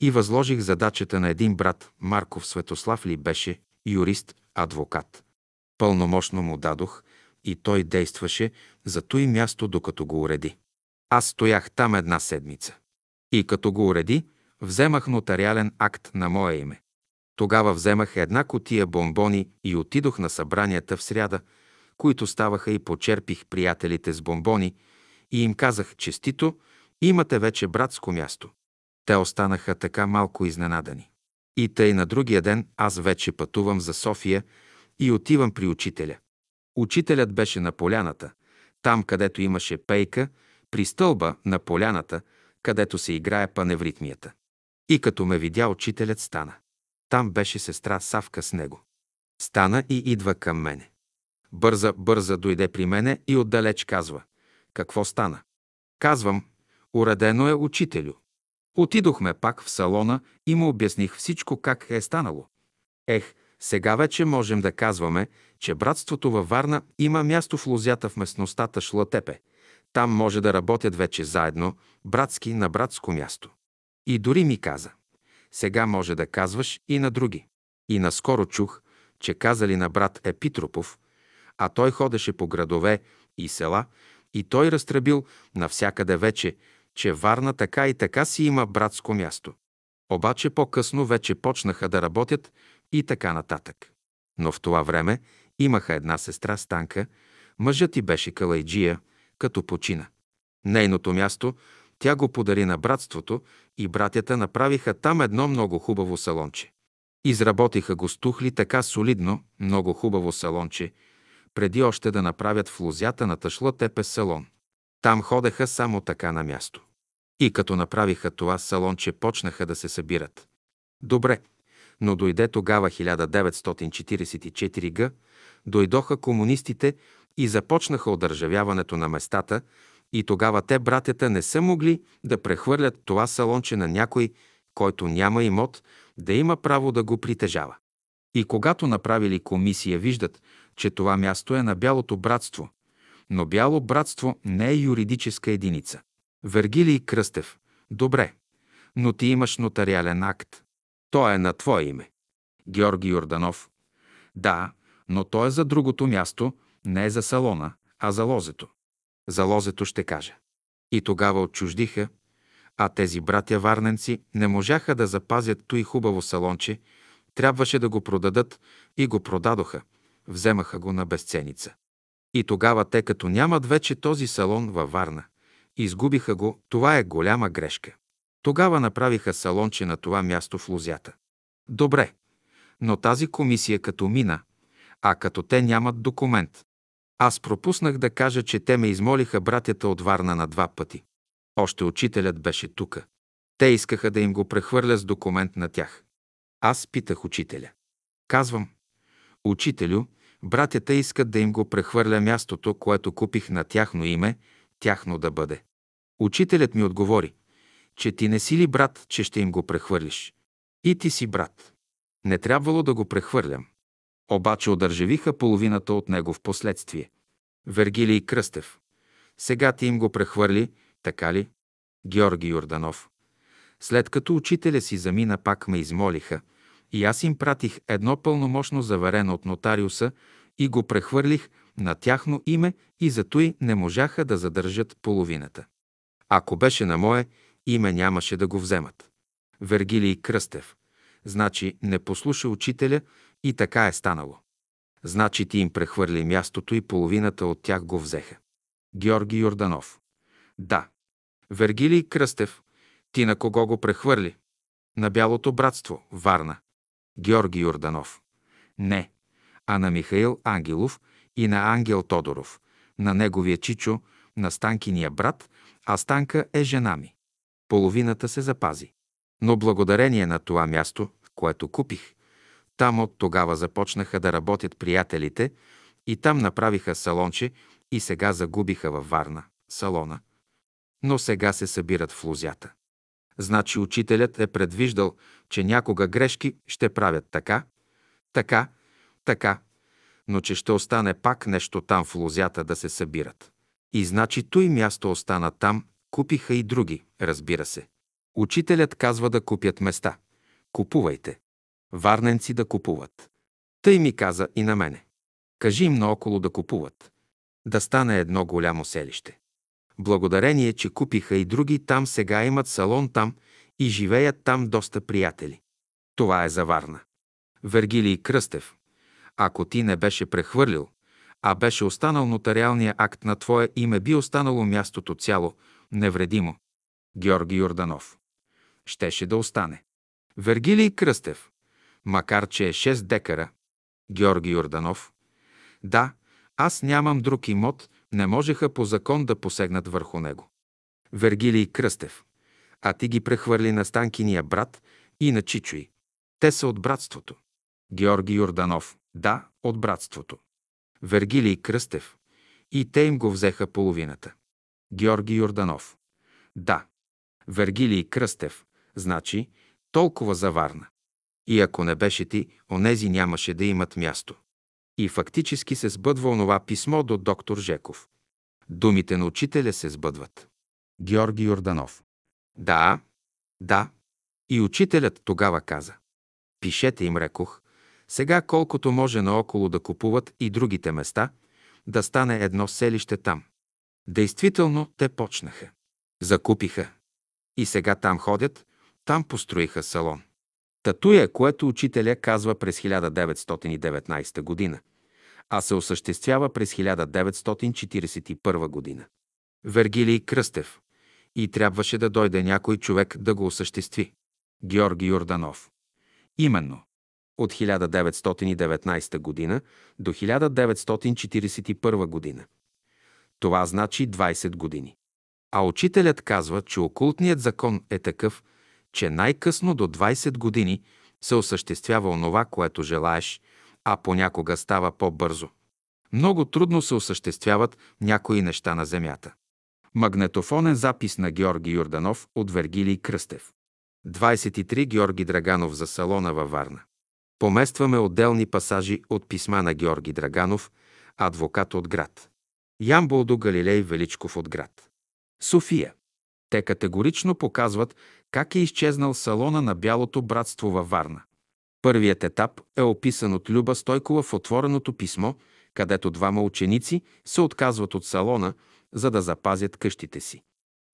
и възложих задачата на един брат, Марков Светослав ли беше, юрист, адвокат. Пълномощно му дадох и той действаше за той място, докато го уреди. Аз стоях там една седмица. И като го уреди, вземах нотариален акт на мое име. Тогава вземах една котия бомбони и отидох на събранията в сряда, които ставаха и почерпих приятелите с бомбони и им казах честито, имате вече братско място. Те останаха така малко изненадани. И тъй на другия ден аз вече пътувам за София и отивам при учителя. Учителят беше на поляната, там където имаше пейка, при стълба на поляната, където се играе паневритмията. И като ме видя, учителят стана. Там беше сестра Савка с него. Стана и идва към мене. Бърза, бърза дойде при мене и отдалеч казва. Какво стана? Казвам, уредено е учителю. Отидохме пак в салона и му обясних всичко как е станало. Ех, сега вече можем да казваме, че братството във Варна има място в лозята в местността Шлатепе. Там може да работят вече заедно, братски на братско място. И дори ми каза, сега може да казваш и на други. И наскоро чух, че казали на брат Епитропов, а той ходеше по градове и села, и той разтребил навсякъде вече, че Варна така и така си има братско място. Обаче по-късно вече почнаха да работят и така нататък. Но в това време имаха една сестра Станка, мъжът ти беше калайджия, като почина. Нейното място тя го подари на братството и братята направиха там едно много хубаво салонче. Изработиха го стухли така солидно, много хубаво салонче, преди още да направят в лузята на тъшла тепе салон. Там ходеха само така на място. И като направиха това салонче, почнаха да се събират. Добре, но дойде тогава 1944 г, дойдоха комунистите и започнаха одържавяването на местата и тогава те, братята, не са могли да прехвърлят това салонче на някой, който няма имот, да има право да го притежава. И когато направили комисия, виждат, че това място е на Бялото братство. Но Бяло братство не е юридическа единица. Вергилий Кръстев. Добре, но ти имаш нотариален акт. Той е на твое име. Георги Йорданов. Да, но той е за другото място, не за салона, а за лозето. За лозето ще кажа. И тогава отчуждиха, а тези братя варненци не можаха да запазят той хубаво салонче, трябваше да го продадат и го продадоха. Вземаха го на безценица. И тогава те като нямат вече този салон във Варна, изгубиха го, това е голяма грешка. Тогава направиха салонче на това място в Лузята. Добре, но тази комисия като мина, а като те нямат документ. Аз пропуснах да кажа, че те ме измолиха братята от Варна на два пъти. Още учителят беше тука. Те искаха да им го прехвърля с документ на тях. Аз питах учителя. Казвам, учителю, братята искат да им го прехвърля мястото, което купих на тяхно име, тяхно да бъде. Учителят ми отговори, че ти не си ли брат, че ще им го прехвърлиш. И ти си брат. Не трябвало да го прехвърлям. Обаче одържавиха половината от него в последствие. Вергилий Кръстев. Сега ти им го прехвърли, така ли? Георги Йорданов. След като учителя си замина, пак ме измолиха и аз им пратих едно пълномощно заверено от нотариуса и го прехвърлих на тяхно име и зато и не можаха да задържат половината. Ако беше на мое име, нямаше да го вземат. Вергилий Кръстев. Значи не послуша учителя и така е станало. Значи ти им прехвърли мястото и половината от тях го взеха. Георги Йорданов. Да. Вергилий Кръстев. Ти на кого го прехвърли? На Бялото братство, Варна. Георги Йорданов. Не, а на Михаил Ангелов и на Ангел Тодоров, на неговия чичо, на Станкиния брат, а Станка е жена ми. Половината се запази. Но благодарение на това място, което купих, там от тогава започнаха да работят приятелите и там направиха салонче и сега загубиха във Варна салона. Но сега се събират в лузята. Значи учителят е предвиждал, че някога грешки ще правят така, така, така, но че ще остане пак нещо там в лозята да се събират. И значи той място остана там, купиха и други, разбира се. Учителят казва да купят места. Купувайте. Варненци да купуват. Тъй ми каза и на мене. Кажи им наоколо да купуват. Да стане едно голямо селище. Благодарение, че купиха и други там, сега имат салон там и живеят там доста приятели. Това е за Варна. Вергилий Кръстев. Ако ти не беше прехвърлил, а беше останал нотариалния акт на твое име, би останало мястото цяло, невредимо. Георги Йорданов. Щеше да остане. Вергилий Кръстев. Макар, че е 6 декара. Георги Йорданов. Да, аз нямам друг имот, не можеха по закон да посегнат върху него. Вергилий Кръстев. А ти ги прехвърли на Станкиния брат и на Чичуи. Те са от братството. Георги Йорданов. Да, от братството. Вергилий Кръстев. И те им го взеха половината. Георги Йорданов. Да. Вергилий Кръстев. Значи, толкова за Варна. И ако не беше ти, онези нямаше да имат място. И фактически се сбъдва онова писмо до доктор Жеков. Думите на учителя се сбъдват. Георги Йорданов. Да, да. И учителят тогава каза. Пишете им, рекох, сега колкото може наоколо да купуват и другите места, да стане едно селище там. Действително те почнаха. Закупиха. И сега там ходят, там построиха салон. Татуя, което учителя казва през 1919 година, а се осъществява през 1941 година. Вергилий Кръстев. И трябваше да дойде някой човек да го осъществи. Георги Йорданов. Именно. От 1919 година до 1941 година. Това значи 20 години. А учителят казва, че окултният закон е такъв, че най-късно до 20 години се осъществява онова, което желаеш, а понякога става по-бързо. Много трудно се осъществяват някои неща на земята. Магнетофонен запис на Георги Юрданов от Вергилий Кръстев. 23 Георги Драганов за салона във Варна. Поместваме отделни пасажи от писма на Георги Драганов, адвокат от град. Ямболдо Галилей Величков от град. София. Те категорично показват как е изчезнал салона на Бялото братство във Варна. Първият етап е описан от Люба Стойкова в отвореното писмо, където двама ученици се отказват от салона за да запазят къщите си.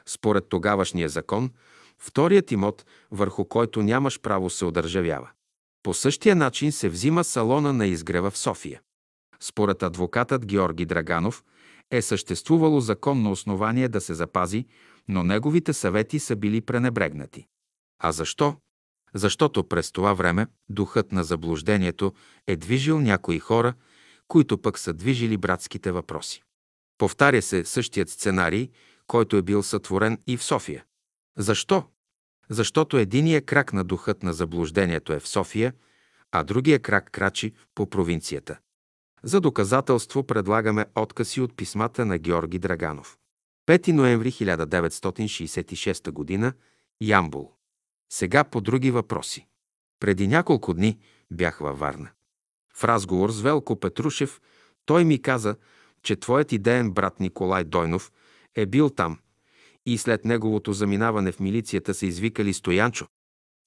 Според тогавашния закон, вторият имот, върху който нямаш право, се одържавява. По същия начин се взима салона на изгрева в София. Според адвокатът Георги Драганов е съществувало законно основание да се запази, но неговите съвети са били пренебрегнати. А защо? Защото през това време духът на заблуждението е движил някои хора, които пък са движили братските въпроси. Повтаря се същият сценарий, който е бил сътворен и в София. Защо? Защото единия крак на духът на заблуждението е в София, а другия крак крачи по провинцията. За доказателство предлагаме откази от писмата на Георги Драганов. 5 ноември 1966 г. Ямбул. Сега по други въпроси. Преди няколко дни бях във Варна. В разговор с Велко Петрушев той ми каза, че твоят идеен брат Николай Дойнов е бил там и след неговото заминаване в милицията са извикали Стоянчо.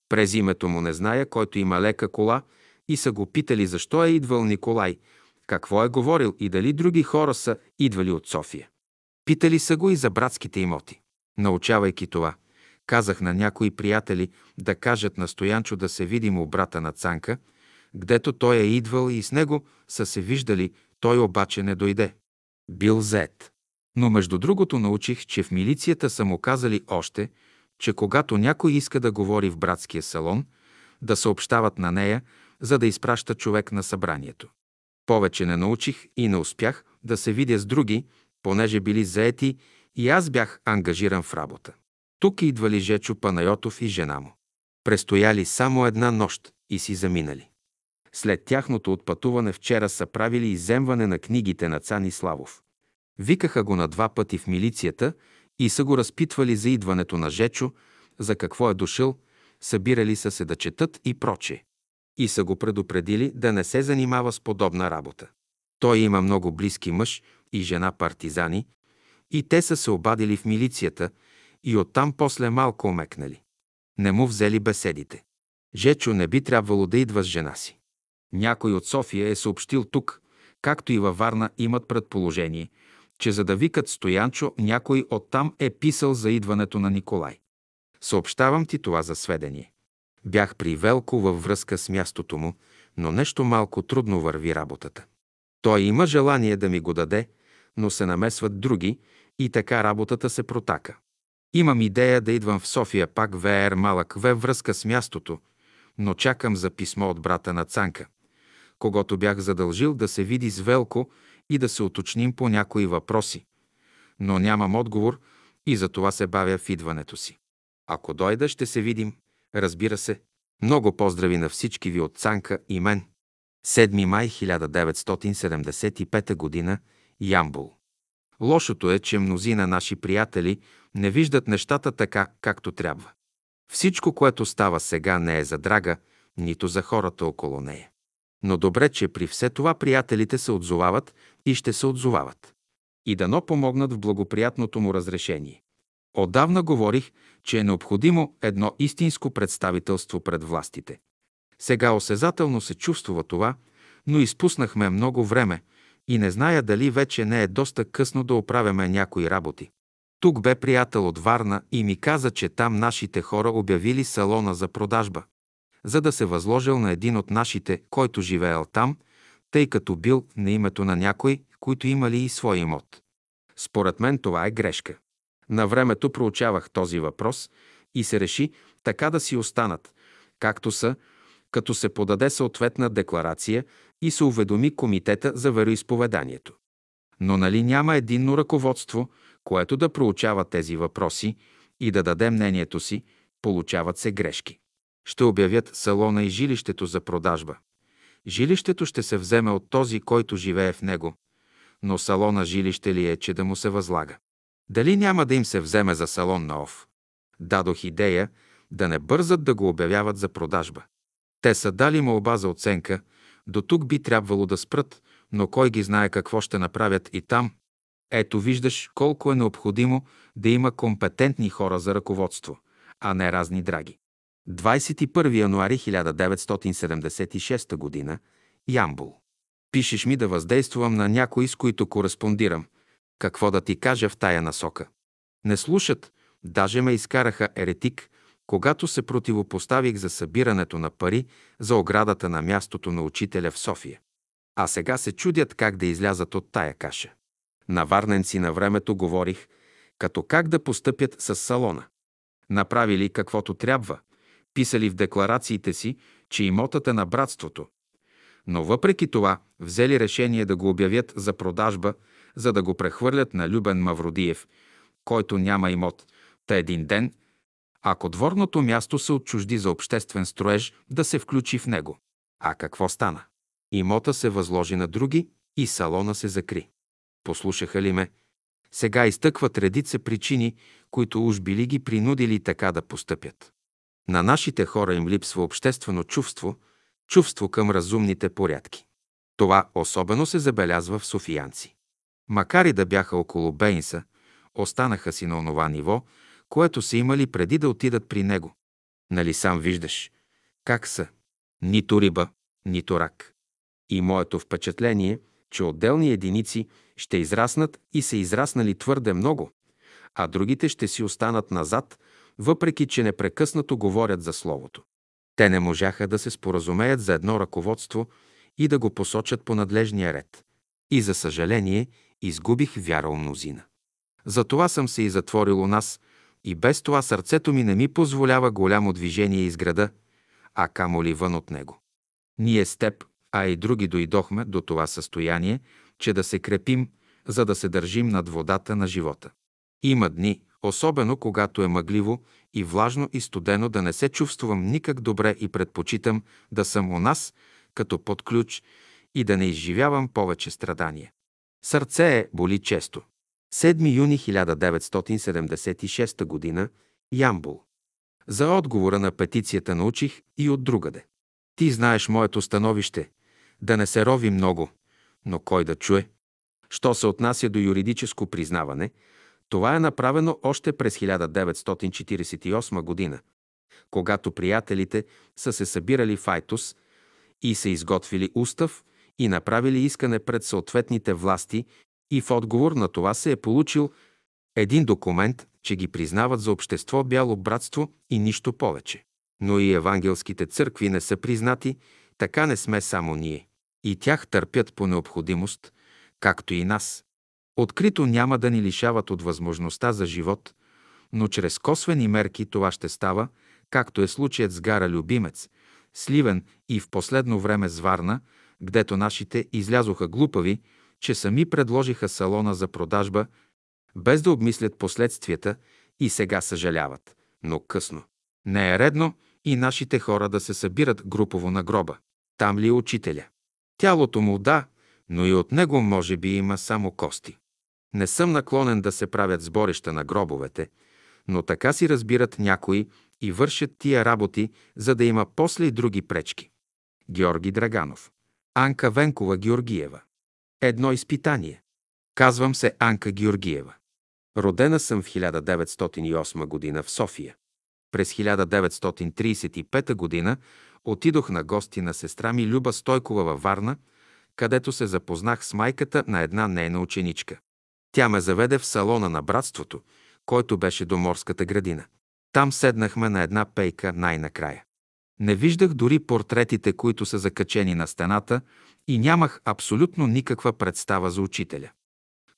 През името му не зная, който има лека кола и са го питали защо е идвал Николай, какво е говорил и дали други хора са идвали от София. Питали са го и за братските имоти. Научавайки това, казах на някои приятели да кажат на Стоянчо да се видим у брата на Цанка, гдето той е идвал и с него са се виждали, той обаче не дойде. Бил зет. Но между другото научих, че в милицията са му казали още, че когато някой иска да говори в братския салон, да съобщават на нея, за да изпраща човек на събранието. Повече не научих и не успях да се видя с други, понеже били заети и аз бях ангажиран в работа. Тук идвали Жечо Панайотов и жена му. Престояли само една нощ и си заминали. След тяхното отпътуване вчера са правили иземване на книгите на Цани Славов. Викаха го на два пъти в милицията и са го разпитвали за идването на Жечо, за какво е дошъл, събирали са се да четат и проче. И са го предупредили да не се занимава с подобна работа. Той има много близки мъж и жена партизани, и те са се обадили в милицията и оттам после малко омекнали. Не му взели беседите. Жечо не би трябвало да идва с жена си. Някой от София е съобщил тук, както и във Варна имат предположение, че за да викат Стоянчо, някой оттам е писал за идването на Николай. Съобщавам ти това за сведение. Бях при Велко във връзка с мястото му, но нещо малко трудно върви работата. Той има желание да ми го даде, но се намесват други и така работата се протака. Имам идея да идвам в София пак ВР малък В връзка с мястото, но чакам за писмо от брата на Цанка, когато бях задължил да се види с Велко и да се уточним по някои въпроси. Но нямам отговор и за това се бавя в идването си. Ако дойда, ще се видим. Разбира се. Много поздрави на всички ви от Цанка и мен. 7 май 1975 г. Ямбул. Лошото е, че мнозина наши приятели не виждат нещата така, както трябва. Всичко, което става сега, не е за драга, нито за хората около нея. Но добре, че при все това приятелите се отзовават и ще се отзовават. И дано помогнат в благоприятното му разрешение. Отдавна говорих, че е необходимо едно истинско представителство пред властите. Сега осезателно се чувствува това, но изпуснахме много време и не зная дали вече не е доста късно да оправяме някои работи. Тук бе приятел от Варна и ми каза, че там нашите хора обявили салона за продажба, за да се възложил на един от нашите, който живеел там, тъй като бил на името на някой, които имали и свой имот. Според мен това е грешка. На времето проучавах този въпрос и се реши така да си останат, както са, като се подаде съответна декларация и се уведоми Комитета за вероисповеданието. Но нали няма единно ръководство, което да проучава тези въпроси и да даде мнението си, получават се грешки. Ще обявят салона и жилището за продажба. Жилището ще се вземе от този, който живее в него, но салона жилище ли е, че да му се възлага? Дали няма да им се вземе за салон на ОВ? Дадох идея да не бързат да го обявяват за продажба. Те са дали молба за оценка, до тук би трябвало да спрат, но кой ги знае какво ще направят и там. Ето виждаш колко е необходимо да има компетентни хора за ръководство, а не разни драги. 21 януари 1976 г. Ямбул. Пишеш ми да въздействам на някои, с които кореспондирам. какво да ти кажа в тая насока. Не слушат, даже ме изкараха еретик, когато се противопоставих за събирането на пари за оградата на мястото на учителя в София. А сега се чудят как да излязат от тая каша. На варненци на времето говорих, като как да постъпят с салона. Направили каквото трябва, писали в декларациите си, че имотът е на братството. Но въпреки това взели решение да го обявят за продажба, за да го прехвърлят на Любен Мавродиев, който няма имот, та един ден, ако дворното място се отчужди за обществен строеж, да се включи в него. А какво стана? Имота се възложи на други и салона се закри. Послушаха ли ме? Сега изтъкват редица причини, които уж били ги принудили така да постъпят. На нашите хора им липсва обществено чувство, чувство към разумните порядки. Това особено се забелязва в софиянци. Макар и да бяха около Бейнса, останаха си на онова ниво, което са имали преди да отидат при него. Нали сам виждаш как са? Нито риба, нито рак. И моето впечатление, че отделни единици ще израснат и са израснали твърде много, а другите ще си останат назад, въпреки че непрекъснато говорят за Словото. Те не можаха да се споразумеят за едно ръководство и да го посочат по надлежния ред. И за съжаление, изгубих вяра у мнозина. Затова съм се и затворил у нас, и без това сърцето ми не ми позволява голямо движение из града, а камо ли вън от него. Ние с теб, а и други дойдохме до това състояние, че да се крепим, за да се държим над водата на живота. Има дни, особено когато е мъгливо и влажно и студено, да не се чувствам никак добре и предпочитам да съм у нас, като под ключ и да не изживявам повече страдания. Сърце е боли често. 7 юни 1976 г. Ямбул. За отговора на петицията научих и от другаде. Ти знаеш моето становище, да не се рови много, но кой да чуе? Що се отнася до юридическо признаване, това е направено още през 1948 година, когато приятелите са се събирали в Айтос и са изготвили устав и направили искане пред съответните власти и в отговор на това се е получил един документ, че ги признават за общество бяло братство и нищо повече. Но и евангелските църкви не са признати, така не сме само ние. И тях търпят по необходимост, както и нас. Открито няма да ни лишават от възможността за живот, но чрез косвени мерки това ще става, както е случаят с гара Любимец, Сливен и в последно време с Варна, гдето нашите излязоха глупави, че сами предложиха салона за продажба, без да обмислят последствията и сега съжаляват. Но късно. Не е редно и нашите хора да се събират групово на гроба. Там ли е учителя? Тялото му да, но и от него може би има само кости. Не съм наклонен да се правят сборища на гробовете, но така си разбират някои и вършат тия работи, за да има после и други пречки. Георги Драганов. Анка Венкова Георгиева. Едно изпитание. Казвам се Анка Георгиева. Родена съм в 1908 година в София. През 1935 година отидох на гости на сестра ми Люба Стойкова във Варна, където се запознах с майката на една нейна ученичка. Тя ме заведе в салона на братството, който беше до морската градина. Там седнахме на една пейка най-накрая. Не виждах дори портретите, които са закачени на стената и нямах абсолютно никаква представа за учителя.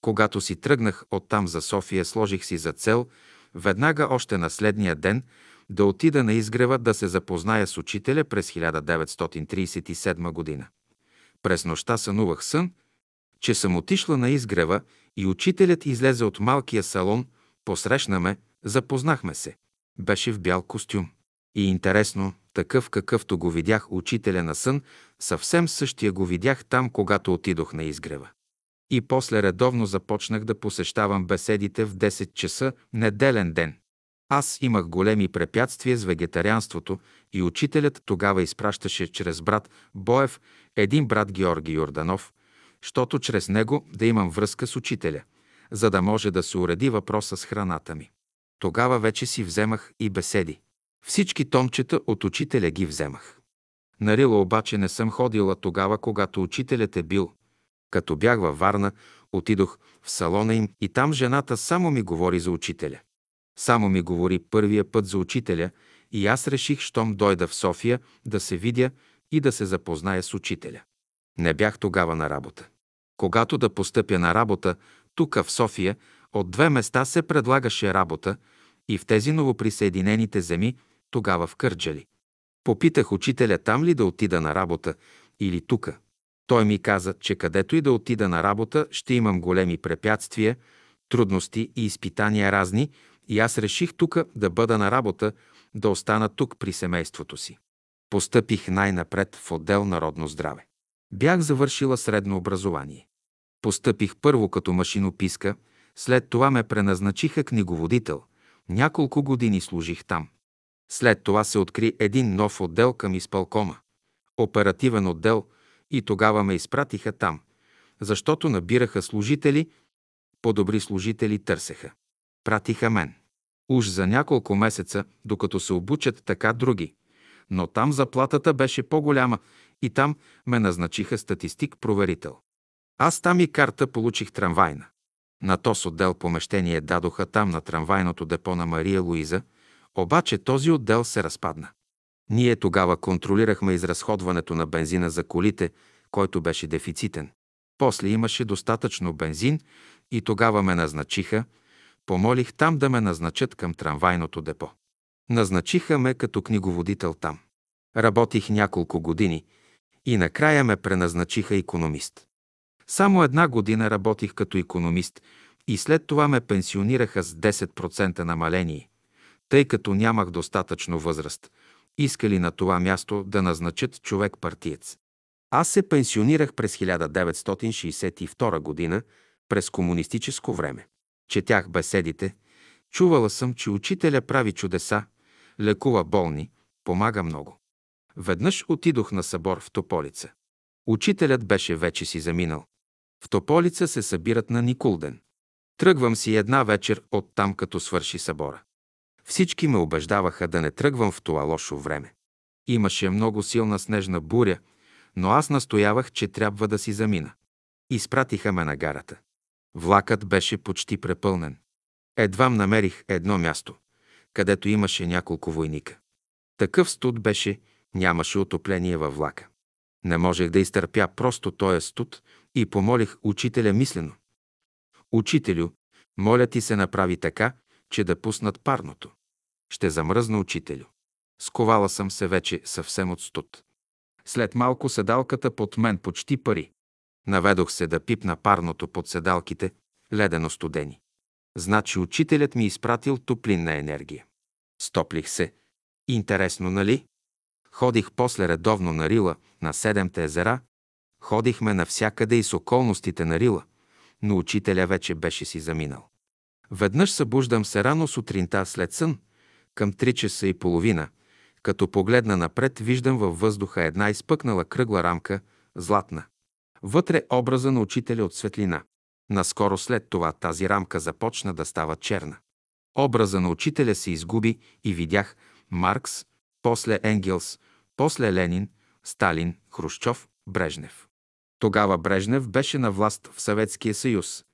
Когато си тръгнах оттам за София, сложих си за цел веднага още на следния ден да отида на изгрева да се запозная с учителя през 1937 година. През нощта сънувах сън, че съм отишла на изгрева и учителят излезе от малкия салон, посрещна ме, запознахме се. Беше в бял костюм. И интересно, такъв какъвто го видях учителя на сън, съвсем същия го видях там, когато отидох на изгрева. И после редовно започнах да посещавам беседите в 10 часа неделен ден. Аз имах големи препятствия с вегетарианството и учителят тогава изпращаше чрез брат Боев един брат Георги Йорданов, щото чрез него да имам връзка с учителя, за да може да се уреди въпроса с храната ми. Тогава вече си вземах и беседи. Всички томчета от учителя ги вземах. На Рила обаче не съм ходила тогава, когато учителят е бил. Като бях във Варна, Отидох в салона им и там жената само ми говори за учителя. Само ми говори първия път за учителя и аз реших, щом дойда в София, да се видя и да се запозная с учителя. Не бях тогава на работа. Когато да постъпя на работа, тук в София, от две места се предлагаше работа и в тези новоприсъединените земи, тогава в Кърджали. Попитах учителя там ли да отида на работа или тука. Той ми каза, че където и да отида на работа, ще имам големи препятствия, трудности и изпитания разни, и аз реших тука да бъда на работа, да остана тук при семейството си. Постъпих най-напред в отдел Народно здраве. Бях завършила средно образование. Постъпих първо като машинописка, след това ме преназначиха книговодител. Няколко години служих там. След това се откри един нов отдел към изпълкома. Оперативен отдел и тогава ме изпратиха там, защото набираха служители, по-добри служители търсеха. Пратиха мен. Уж за няколко месеца, докато се обучат така други. Но там заплатата беше по-голяма и там ме назначиха статистик-проверител. Аз там и карта получих трамвайна. На този отдел помещение дадоха там на трамвайното депо на Мария Луиза, обаче този отдел се разпадна. Ние тогава контролирахме изразходването на бензина за колите, който беше дефицитен. После имаше достатъчно бензин и тогава ме назначиха, помолих там да ме назначат към трамвайното депо. Назначиха ме като книговодител там. Работих няколко години и накрая ме преназначиха економист. Само една година работих като економист и след това ме пенсионираха с 10% намаление, тъй като нямах достатъчно възраст. Искали на това място да назначат човек партиец. Аз се пенсионирах през 1962 година, през комунистическо време. Четях беседите, чувала съм, че учителя прави чудеса, лекува болни, помага много. Веднъж отидох на събор в Тополица. Учителят беше вече си заминал. В Тополица се събират на Никулден. Тръгвам си една вечер от там, като свърши събора. Всички ме убеждаваха да не тръгвам в това лошо време. Имаше много силна снежна буря, но аз настоявах, че трябва да си замина. Изпратиха ме на гарата. Влакът беше почти препълнен. Едвам намерих едно място, където имаше няколко войника. Такъв студ беше, нямаше отопление във влака. Не можех да изтърпя просто този студ и помолих учителя мислено. Учителю, моля ти се направи така, че да пуснат парното. Ще замръзна учителю. Сковала съм се вече съвсем от студ. След малко седалката под мен почти пари. Наведох се да пипна парното под седалките, ледено студени. Значи учителят ми изпратил топлинна енергия. Стоплих се. Интересно, нали? Ходих после редовно на Рила, на Седемте езера. Ходихме навсякъде и с околностите на Рила, но учителя вече беше си заминал. Веднъж събуждам се рано сутринта след сън, към 3 часа и половина. Като погледна напред, виждам във въздуха една изпъкнала кръгла рамка, златна. Вътре образа на учителя от светлина. Наскоро след това тази рамка започна да става черна. Образа на учителя се изгуби и видях Маркс, после Енгелс, после Ленин, Сталин, Хрущов, Брежнев. Тогава Брежнев беше на власт в Съветския съюз.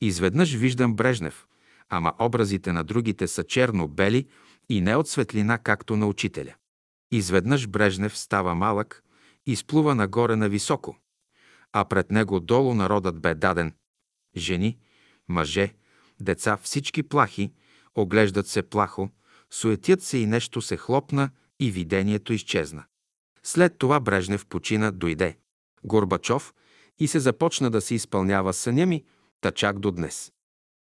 Изведнъж виждам Брежнев, ама образите на другите са черно-бели и не от светлина, както на учителя. Изведнъж Брежнев става малък, изплува нагоре на високо, а пред него долу народът бе даден. Жени, мъже, деца, всички плахи, оглеждат се плахо, суетят се и нещо се хлопна и видението изчезна. След това Брежнев почина, дойде. Горбачов и се започна да се изпълнява съня ми, та чак до днес.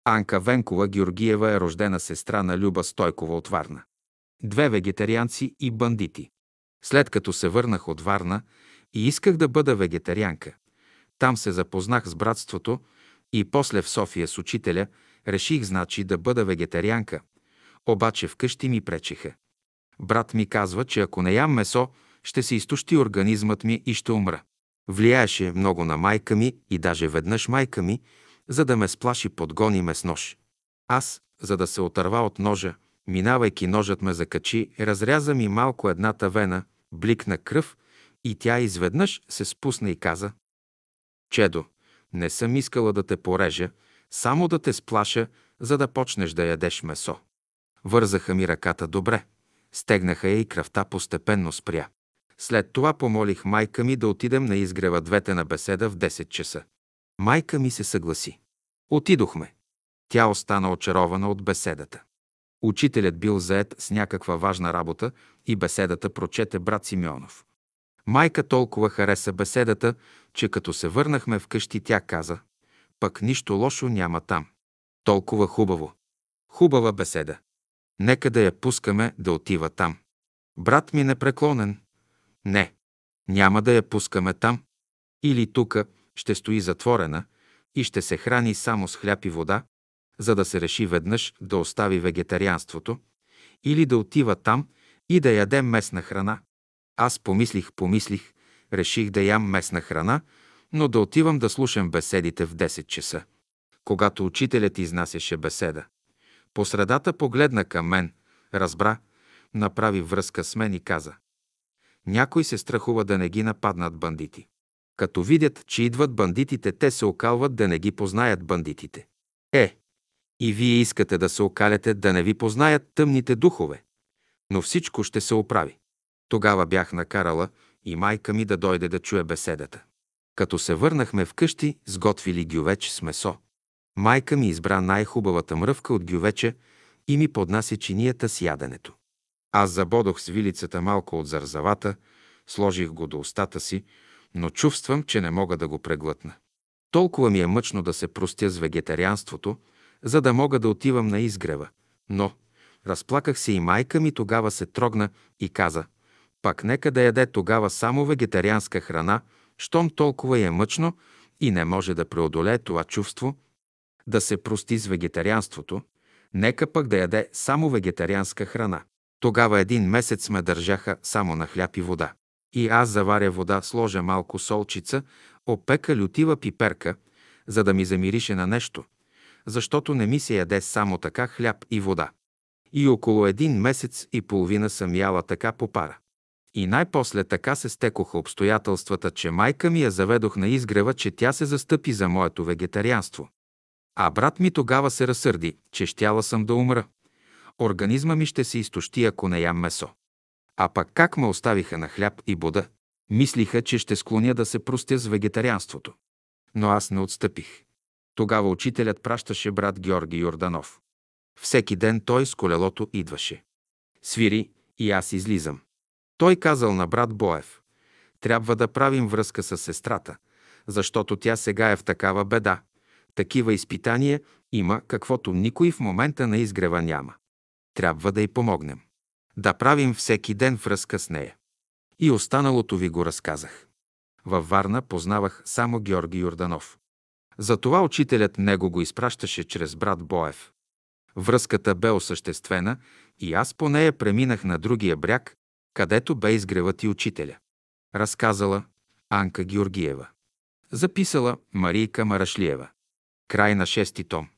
Анка Венкова Георгиева е рождена сестра на Люба Стойкова от Варна. Две вегетарианци и бандити. След като се върнах от Варна и исках да бъда вегетарианка, там се запознах с братството и после в София с учителя реших, значи, да бъда вегетарианка. Обаче вкъщи ми пречеха. Брат ми казва, че ако не ям месо, ще се изтощи организмът ми и ще умра. Влияеше много на майка ми и даже веднъж майка ми, за да ме сплаши, подгони ме с нож. Аз, за да се отърва от ножа, минавайки ножът ме закачи, разряза ми малко едната вена, бликна кръв и тя изведнъж се спусна и каза Чедо, Не съм искала да те порежа, само да те сплаша, за да почнеш да ядеш месо. Вързаха ми ръката добре. Стегнаха я и кръвта постепенно спря. След това помолих майка ми да отидем на изгрева двете на беседа в 10 часа. Майка ми се съгласи. Отидохме. Тя остана очарована от беседата. Учителят бил заед с някаква важна работа и беседата прочете брат Симеонов. Майка толкова хареса беседата, че като се върнахме вкъщи, тя каза, пък нищо лошо няма там. Толкова хубаво. Хубава беседа. Нека да я пускаме да отива там. Брат ми непреклонен. Не, няма да я пускаме там. Или тука ще стои затворена и ще се храни само с хляб и вода, за да се реши веднъж да остави вегетарианството, или да отива там и да яде местна храна. Аз помислих, помислих, реших да ям местна храна, но да отивам да слушам беседите в 10 часа. Когато учителят изнасяше беседа, по средата погледна към мен, разбра, направи връзка с мен и каза Някой се страхува да не ги нападнат бандити. Като видят, че идват бандитите, те се окалват да не ги познаят бандитите. Е, и вие искате да се окаляте да не ви познаят тъмните духове. Но всичко ще се оправи. Тогава бях накарала и майка ми да дойде да чуе беседата. Като се върнахме вкъщи, сготвили гювеч с месо. Майка ми избра най-хубавата мръвка от гювеча и ми поднася чинията с яденето. Аз забодох с вилицата малко от зарзавата, сложих го до устата си, но чувствам, че не мога да го преглътна. Толкова ми е мъчно да се простя с вегетарианството, за да мога да отивам на изгрева. Но разплаках се и майка ми тогава се трогна и каза, пак нека да яде тогава само вегетарианска храна, щом толкова е мъчно и не може да преодолее това чувство, да се прости с вегетарианството, нека пък да яде само вегетарианска храна. Тогава един месец ме държаха само на хляб и вода. И аз заваря вода, сложа малко солчица, опека лютива пиперка, за да ми замирише на нещо, защото не ми се яде само така хляб и вода. И около един месец и половина съм яла така по пара. И най-после така се стекоха обстоятелствата, че майка ми я заведох на изгрева, че тя се застъпи за моето вегетарианство. А брат ми тогава се разсърди, че щяла съм да умра. Организма ми ще се изтощи, ако не ям месо. А пък как ме оставиха на хляб и бода? Мислиха, че ще склоня да се простя с вегетарианството. Но аз не отстъпих. Тогава учителят пращаше брат Георги Йорданов. Всеки ден той с колелото идваше. Свири и аз излизам. Той казал на брат Боев, трябва да правим връзка с сестрата, защото тя сега е в такава беда. Такива изпитания има, каквото никой в момента на изгрева няма. Трябва да й помогнем. Да правим всеки ден връзка с нея. И останалото ви го разказах. Във Варна познавах само Георги Йорданов. Затова учителят него го изпращаше чрез брат Боев. Връзката бе осъществена и аз по нея преминах на другия бряг, където бе изгревът и учителя. Разказала Анка Георгиева. Записала Марийка Марашлиева. Край на шести том.